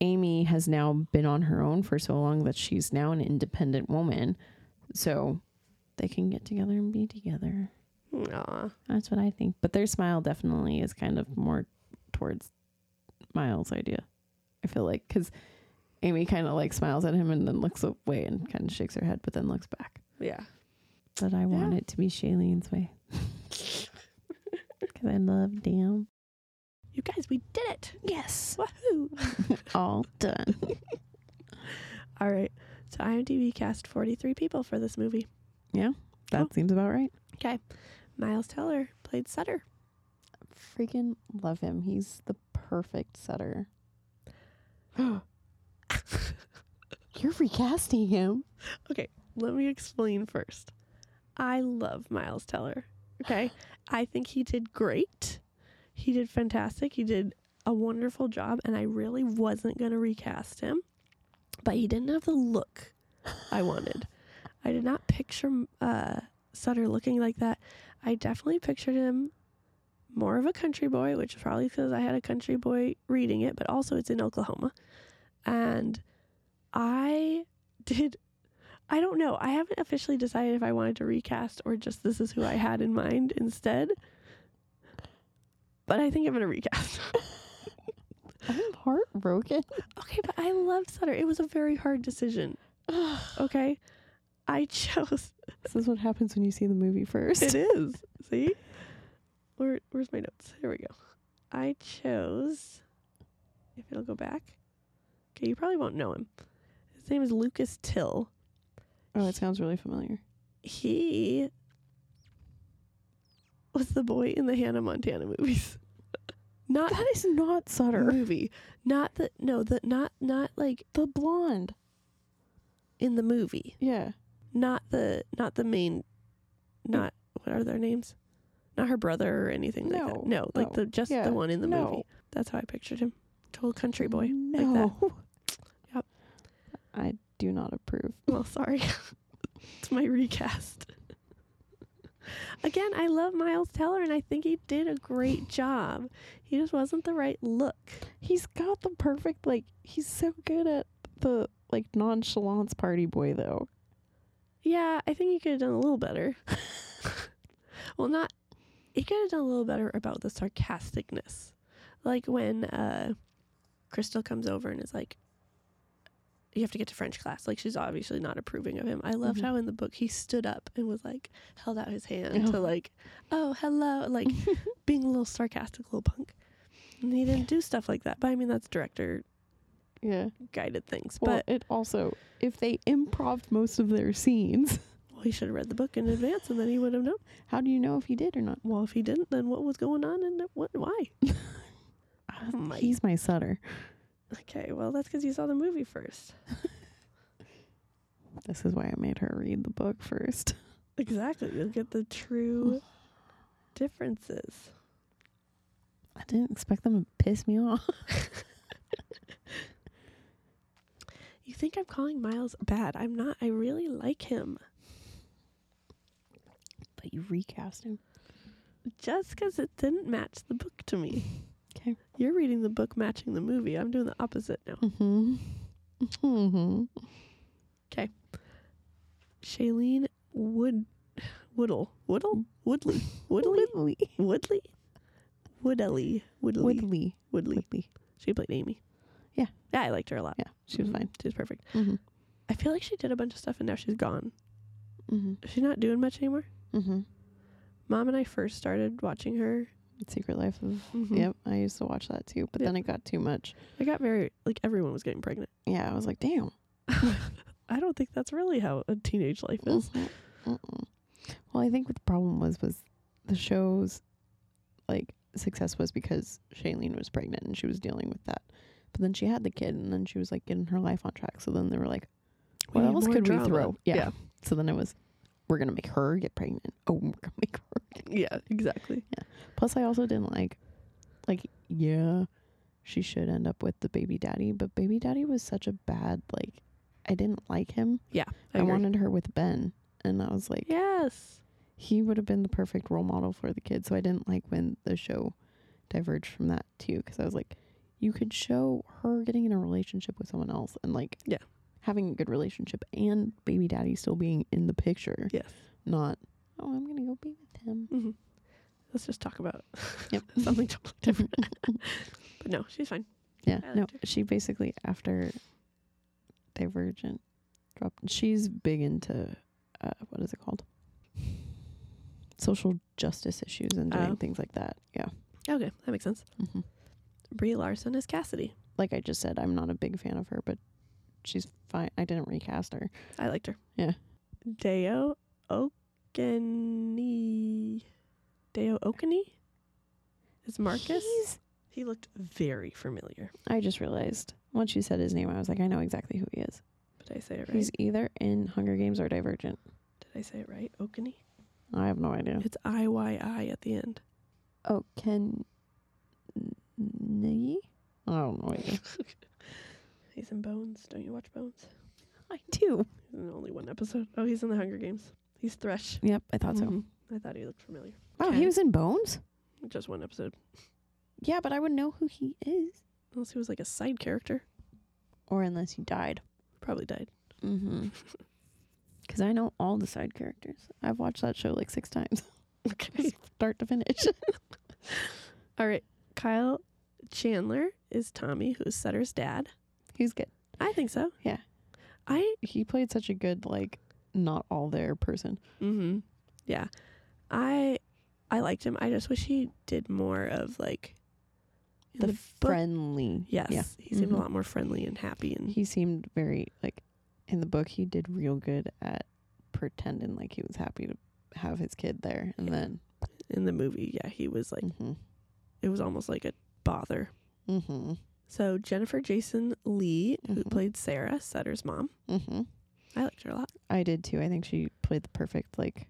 Amy has now been on her own for so long that she's now an independent woman. So they can get together and be together. Aw. That's what I think. But their smile definitely is kind of more towards Miles' idea. I feel like because Amy kind of like smiles at him and then looks away and kind of shakes her head, but then looks back. Yeah. But I want it to be Shailene's way because I love damn. You guys, we did it. Yes, Woohoo. all done. All right. So IMDb cast 43 people for this movie. Yeah. That Oh. seems about right. Okay. Miles Teller played Sutter. Freaking love him. He's the perfect Sutter. You're recasting him. Okay, let me explain first. I love Miles Teller. Okay. I think he did great. He did fantastic. He did a wonderful job, and I really wasn't going to recast him, but he didn't have the look I wanted. I did not picture uh, Sutter looking like that. I definitely pictured him more of a country boy, which is probably because I had a country boy reading it, but also it's in Oklahoma. And I did I don't know. I haven't officially decided if I wanted to recast or just this is who I had in mind instead. But I think I'm going to recast. I'm heartbroken. okay, but I loved Sutter. It was a very hard decision. Okay? I chose This is what happens when you see the movie first. It is. See? Where where's my notes? Here we go. I chose if it'll go back. Okay, you probably won't know him. His name is Lucas Till. Oh, it sounds really familiar. He was the boy in the Hannah Montana movies. not That is not Sutter. movie. Not the no, the not not like The blonde. in the movie. Yeah. Not the not the main not what are their names? Not her brother or anything like that. No, No, like the just Yeah, the one in the no. movie. That's how I pictured him. Total country boy. No. Like that. Yep. I do not approve. Well, sorry. it's my recast. Again, I love Miles Teller and I think he did a great job. He just wasn't the right look. He's got the perfect like he's so good at the like nonchalance party boy though. Yeah, I think he could have done a little better. well, not he could have done a little better about the sarcasticness. Like when uh Crystal comes over and is like you have to get to French class. Like she's obviously not approving of him. I loved Mhm. how in the book he stood up and was like held out his hand Oh. to like, "Oh, hello," like being a little sarcastic little punk. And he didn't do stuff like that. But I mean that's director Yeah. guided things. Well, but it also if they improved most of their scenes, well, he should have read the book in advance and then he would have known. how do you know if he did or not? Well, if he didn't, then what was going on and what why? Oh He's my Sutter. Okay, well that's because you saw the movie first. This is why I made her read the book first. Exactly, you'll get the true differences. I didn't expect them to piss me off. You think I'm calling Miles bad? I'm not. I really like him. But you recast him. Just because it didn't match the book to me. 'Kay. You're reading the book matching the movie. I'm doing the opposite now. Mm-hmm. Mm-hmm. Okay. Shailene Wood Woodle. Woodle? Woodley. Woodley? Woodley. Woodley? Woodley. Woodley. Woodley. Woodley. Woodley. She played Amy. Yeah. Yeah, I liked her a lot. Yeah, she was Mhm. fine. She was perfect. Mm-hmm. I feel like she did a bunch of stuff and now she's gone. Mm-hmm. She's not doing much anymore. Mm-hmm. Mom and I first started watching her. Secret Life of. Mhm. Yep, I used to watch that too, but Yep. then it got too much. It got very, like, everyone was getting pregnant. Yeah, I was like, damn. I don't think that's really how a teenage life is. Mm-mm. Well, I think what the problem was was the show's like success was because Shailene was pregnant and she was dealing with that. But then she had the kid and then she was like getting her life on track. So then they were like, what need else could drama. we throw? Yeah. Yeah. So then it was, we're gonna make her get pregnant. Oh, we're gonna make her. Get Yeah, exactly. Yeah. Plus, I also didn't like, like, yeah, she should end up with the baby daddy, but baby daddy was such a bad like. I didn't like him. Yeah. I, agree. wanted her with Ben, and I was like, Yes. he would have been the perfect role model for the kid. So I didn't like when the show diverged from that too, because I was like, you could show her getting in a relationship with someone else and like, Yeah. Having a good relationship and baby daddy still being in the picture. Yes. Not, oh, I'm gonna go be with him. hmm Let's just talk about Yep. something totally different. but no, she's fine. Yeah, no, her. she basically after Divergent dropped. She's big into uh, what is it called? Social justice issues and doing Oh. things like that. Yeah, Okay, that makes sense. hmm Brie Larson is Cassidy. like I just said, I'm not a big fan of her, but she's fine. I didn't recast her. I liked her. Yeah. Deo Okene. Deo Okene is Marcus. He's- He looked very familiar. I just realized once you said his name, I was like, I know exactly who he is. Did I say it right? He's either in Hunger Games or Divergent. Did I say it right? Okene. I have no idea. It's I Y I at the end. Oh, Ken. I don't know idea. He's in Bones. Don't you watch Bones? I do. He's in only one episode. Oh, he's in the Hunger Games. He's Thresh. Yep, I thought so. Mhm. I thought he looked familiar. Wow, Okay. he was in Bones. Just one episode. Yeah, but I wouldn't know who he is. Unless he was like a side character. Or unless he died. Probably died. Mm-hmm. Because I know all the side characters. I've watched that show like six times, Okay. start to finish. All right. Kyle Chandler is Tommy, who's Sutter's dad. He's good. I think so. Yeah. I He played such a good like not all there person. mm-hmm. Yeah. I I liked him. I just wish he did more of like The, the book- friendly. Yes. Yeah. He seemed Mhm. a lot more friendly and happy and He seemed very like in the book. He did real good at pretending like he was happy to have his kid there, and Yeah. then in the movie, yeah, he was like mm-hmm, it was almost like a bother. mm-hmm, So Jennifer Jason Lee, who Mhm. played Sarah, Sutter's mom. mm-hmm. I liked her a lot. I did too. I think she played the perfect like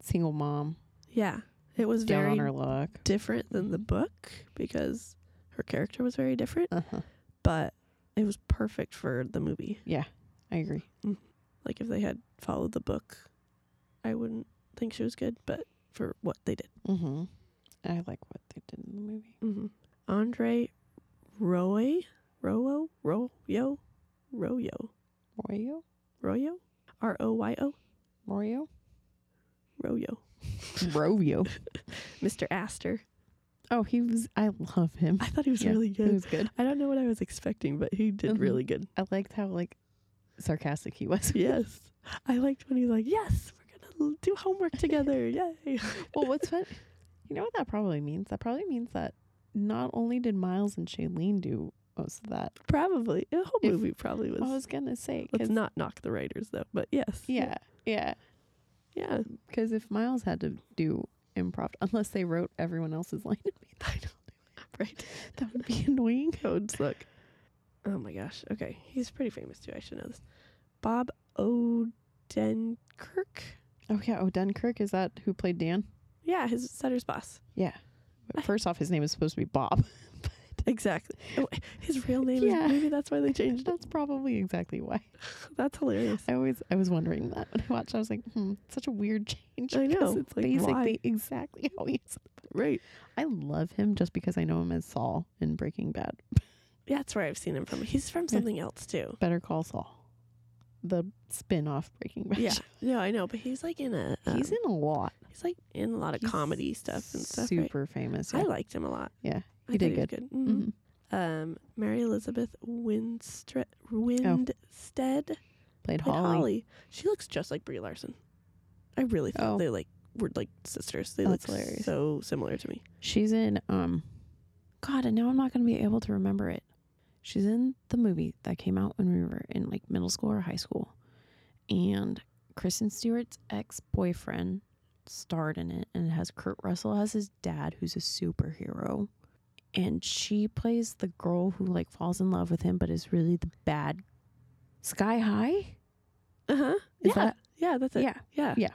single mom, Yeah. It was down very on her luck. different than the book because her character was very different, Uh huh. but it was perfect for the movie. Yeah, I agree. Like if they had followed the book, I wouldn't think she was good, but for what they did. Mm-hmm. I like what they did in the movie. hmm Andre Roy, Royo, Royo, Royo, Royo, Royo, R O Y O, Royo, Royo, Royo. Mr. Aster. Oh, he was. I love him. I thought he was Yeah, really good. He was good. I don't know what I was expecting, but he did Mhm. really good. I liked how like sarcastic he was. Yes. I liked when he's like, yes, we're going to do homework together. Yay. well, what's fun? You know what that probably means? That probably means that not only did Miles and Shailene do most of that. Probably. The whole If- movie probably was. I was gonna say, let's not knock the writers, though. But yes. Yeah, yeah. Yeah. Because if Miles had to do improv, unless they wrote everyone else's line, I know. Right. that would be annoying. That would suck. Oh my gosh. Okay. He's pretty famous too. I should know this. Bob Odenkirk. Oh yeah. Dunkirk is that who played Dan? Yeah, his Sutter's boss. Yeah. First off, his name is supposed to be Bob. Exactly. Oh, his real name Yeah. is maybe that's why they changed it. That's probably exactly why. That's hilarious. I always I was wondering that when I watched. I was like, hmm, such a weird change. I know, It's like, basically why? exactly how he is. Right. I love him just because I know him as Saul in Breaking Bad. Yeah, that's where I've seen him from. He's from something else too. Better Call Saul, the spin-off Breaking Bad. Yeah. No, I know, but he's like in a um, he's in a lot. He's like in a lot of He's comedy stuff and stuff. right? Super famous. Yeah. I liked him a lot. yeah, I he did thought good. Mhm. Mhm. Um, Mary Elizabeth Winstre- Winstead Played played Holly. Holly. She looks just like Brie Larson. I really thought Oh. they like were like sisters. They That's look hilarious. so similar to me. She's in um God, and now I'm not gonna be able to remember it. She's in the movie that came out when we were in like middle school or high school. And Kristen Stewart's ex boyfriend starred in it and it has Kurt Russell as his dad who's a superhero. And she plays the girl who like falls in love with him but is really the bad Sky High? Uh huh. Is yeah. that yeah. That's it. yeah. Yeah. Yeah.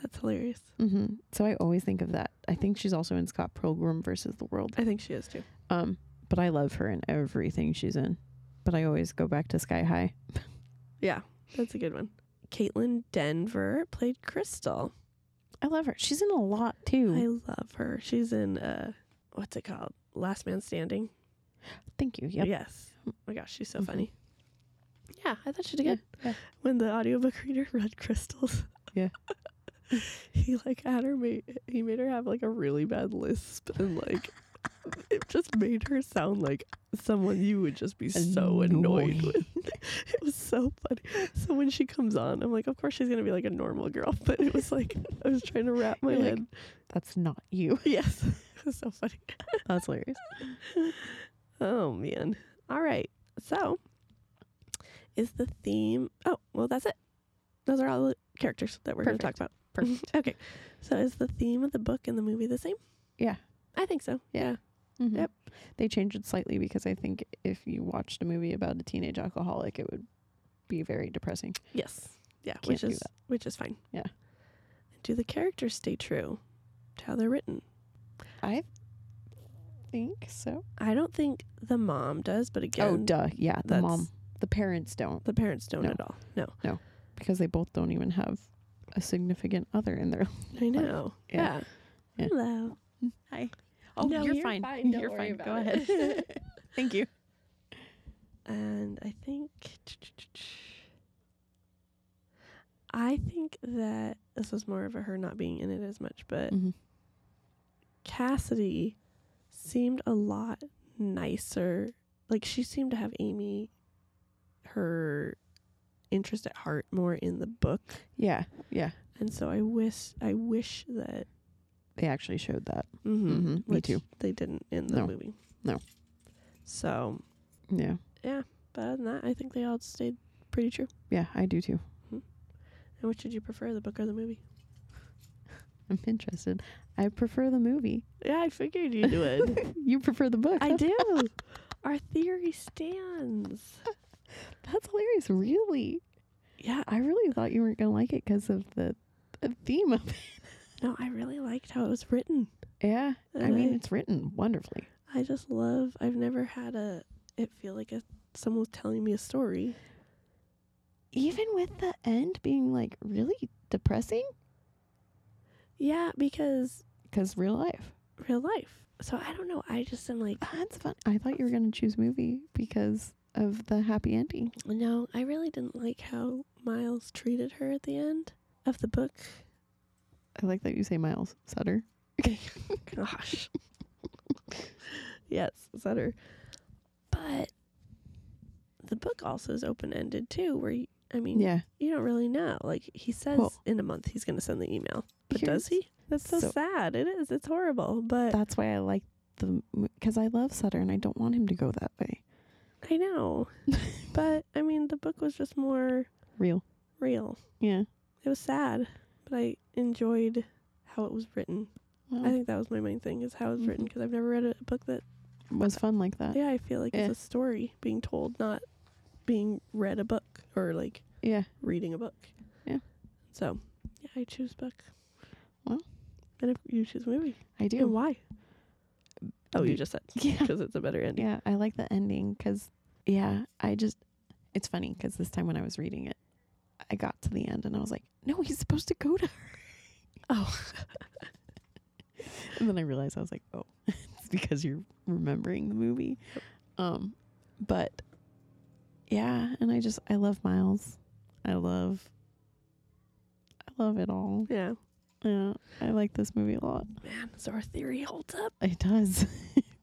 That's hilarious. hmm So I always think of that. I think she's also in Scott Pilgrim versus the World. I think she is too. Um, but I love her in everything she's in. But I always go back to Sky High. Yeah, that's a good one. Kaitlyn Dever played Crystal. I love her. She's in a lot too. I love her. She's in uh, what's it called? Last Man Standing. Thank you. Yep. Yes. Oh my gosh, she's so Mhm. funny. Yeah, I thought she did Yeah, good. yeah. When the audiobook reader read Crystals. Yeah. he like had her made he made her have like a really bad lisp and like it just made her sound like someone you would just be so annoyed with. It was so funny. So when she comes on, I'm like, of course she's gonna be like a normal girl, but it was like I was trying to wrap my You're like, head. That's not you. yes, it was so funny. That's hilarious. Oh man. All right. So is the theme Oh, well that's it. Those are all the characters that we're gonna talk about. Perfect. okay. So is the theme of the book and the movie the same? Yeah. I think so. Yeah. Yeah. Mhm. Yep. They changed it slightly because I think if you watched a movie about a teenage alcoholic, it would be very depressing. Yes. Yeah. Can't which is that. which is fine. Yeah. Do the characters stay true to how they're written? I think so. I don't think the mom does, but again oh, duh. Yeah. The mom. The parents don't the parents don't No. at all. No, no. because they both don't even have a significant other in their I know. yeah. Yeah. Yeah. Hello. Hi. Oh, No, you're, you're fine. fine. Don't You're worry fine. Go about ahead. it. Thank you. And I think I think that this was more of a her not being in it as much, but Mhm. Cassidy seemed a lot nicer. Like she seemed to have Amy her interest at heart more in the book. Yeah. Yeah. And so I wish I wish that They actually showed that. mhm, Mhm, me which too. They didn't in the No. movie. No. So Yeah. Yeah, but other than that, I think they all stayed pretty true. Yeah, I do too. hmm And which did you prefer, the book or the movie? I'm interested. I prefer the movie. Yeah, I figured you would. you prefer the book. I do. Our theory stands. That's hilarious. Really? Yeah, I really thought you weren't going to like it because of the, the theme of it. No, I really liked how it was written. Yeah. I mean, I- it's written wonderfully. I just love. I've never had a it feel like a someone was telling me a story. Even with the end being like really depressing Yeah, because because real life. real life. So I don't know. I just am like, That's fun. I thought you were going to choose movie because of the happy ending. no, I really didn't like how Miles treated her at the end of the book. I like that you say Miles Sutter. Gosh. yes, Sutter. But the book also is open ended too, where you, I mean, Yeah. you don't really know. Like he says Well- in a month he's going to send the email, but does he? That's so, so- sad. It is. It's horrible. But That's why I like the because I love Sutter and I don't want him to go that way. I know. but I mean, the book was just more Real. real. Yeah. It was sad, but I enjoyed how it was written. Well, I mm. think that was my main thing is how it was written mm-hmm. because I've never read a book that was fun like that. yeah I feel like Yeah. it's a story being told, not being read a book or like Yeah. reading a book. Yeah. So yeah, I choose book. Well, and if you choose movie, I and do. why? Oh, you just said Yeah. because it's a better ending. Yeah, I like the ending because, yeah, I just, it's funny because this time when I was reading it, I got to the end and I was like, no, he's supposed to go to her. Oh, And then I realized I was like, oh, it's because you're remembering the movie. Um, but yeah, and I just, I love Miles. I love, I love it all. yeah. Yeah, I like this movie a lot. Man, so our theory holds up. It does.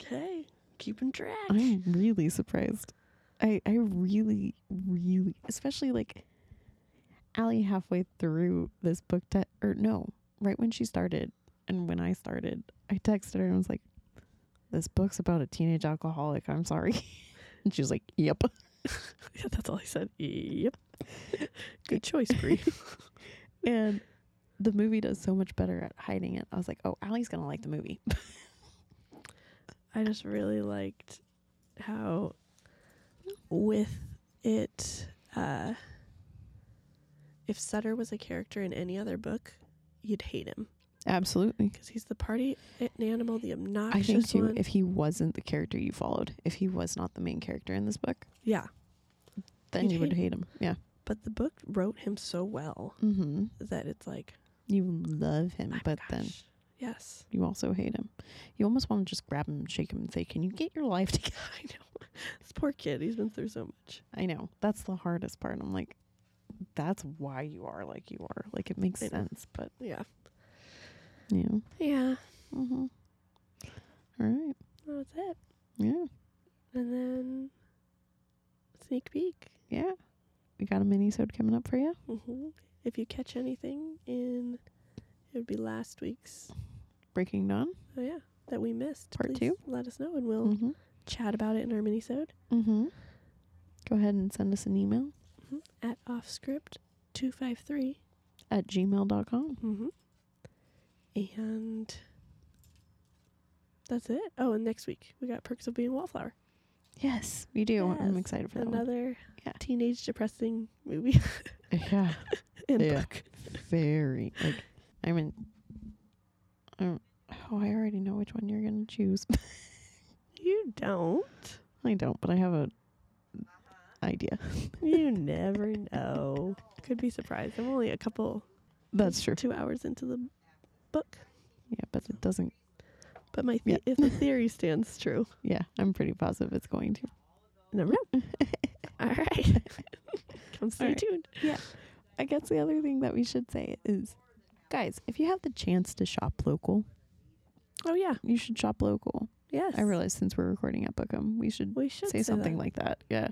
Okay, keeping track. I'm really surprised. I I really really especially like Alli halfway through this book te- or no, right when she started and when I started, I texted her and was like, This book's about a teenage alcoholic, I'm sorry. and she was like, Yep. yeah, that's all I said. Yep. Good choice, Bri. And the movie does so much better at hiding it. I was like, Oh, Alli's gonna like the movie. I just really liked how with it uh if Sutter was a character in any other book, you'd hate him Absolutely. because he's the party animal, the obnoxious I think too, one. if he wasn't the character you followed, if he was not the main character in this book, yeah, then You'd you would hate hate him. Yeah. but the book wrote him so well Mm-hmm. that it's like, You love him, but then yes, you also hate him. You almost want to just grab him and shake him and say, Can you get your life together? I know. This poor kid, he's been through so much. I know. That's the hardest part. I'm like, that's why you are like you are. Like it makes I know. sense, but Yeah, yeah. yeah, Mm-hmm. All right. that was it. Yeah. And then sneak peek. Yeah. We got a mini sode coming up for you. hmm If you catch anything in, it would be last week's. Breaking Dawn. Oh yeah, that we missed. Part two? Let us know, and we'll Mm-hmm. chat about it in our minisode Mm-hmm. Go ahead and send us an email at offscript two five three. at gmail.com. Mm-hmm. And that's it. Oh, and next week we got perks of being a wallflower. Yes, we do. I'm excited for that. Another Yeah. teenage depressing movie Yeah. and Yeah. book. Very. Like, I mean, I don't, oh, I already know which one you're going to choose. You don't. I don't, but I have a idea. You never know. Could be surprised. I'm only a couple That's true. two hours into the book, Yeah, but it doesn't. but my Yeah. if the theory stands true, Yeah, I'm pretty positive it's going to. never know. All right, come stay right. tuned. Yeah. I guess the other thing that we should say is, guys, if you have the chance to shop local, Oh yeah, you should shop local. yes. I realize since we're recording at Bookham, we should we should say something that. like that. Yeah.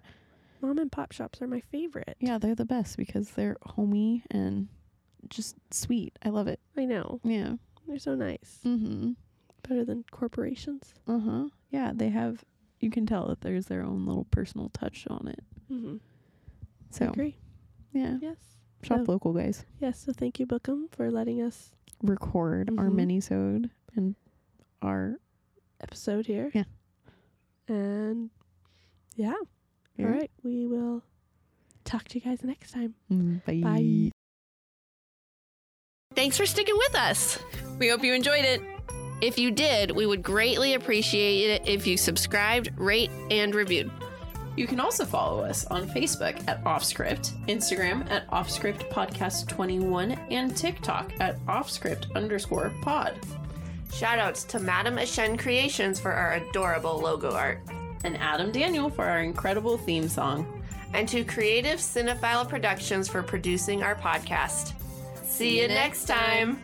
Mom and pop shops are my favorite. Yeah, they're the best because they're homey and just sweet. I love it. I know Yeah. they're so nice. Mm-hmm. Better than corporations. Uh-huh. Yeah, they have you can tell that there's their own little personal touch on it. Mm-hmm. So agree. yeah. Yes. Shop So- local guys. Yes. So thank you, Bookham, for letting us Record our Mhm. mini-sode and our episode here. Yeah. And yeah. Yeah. All right. We will talk to you guys next time. Mm, Bye. Bye. Thanks for sticking with us. We hope you enjoyed it. If you did, we would greatly appreciate it if you subscribed, rate, and reviewed. You can also follow us on Facebook at Offscript, Instagram at Offscript Podcast 21, and TikTok at Offscript underscore pod. Shoutouts to Madam Ashen Creations for our adorable logo art, And Adam Daniel for our incredible theme song. and to Creative Cinephile Productions for producing our podcast. See you next time.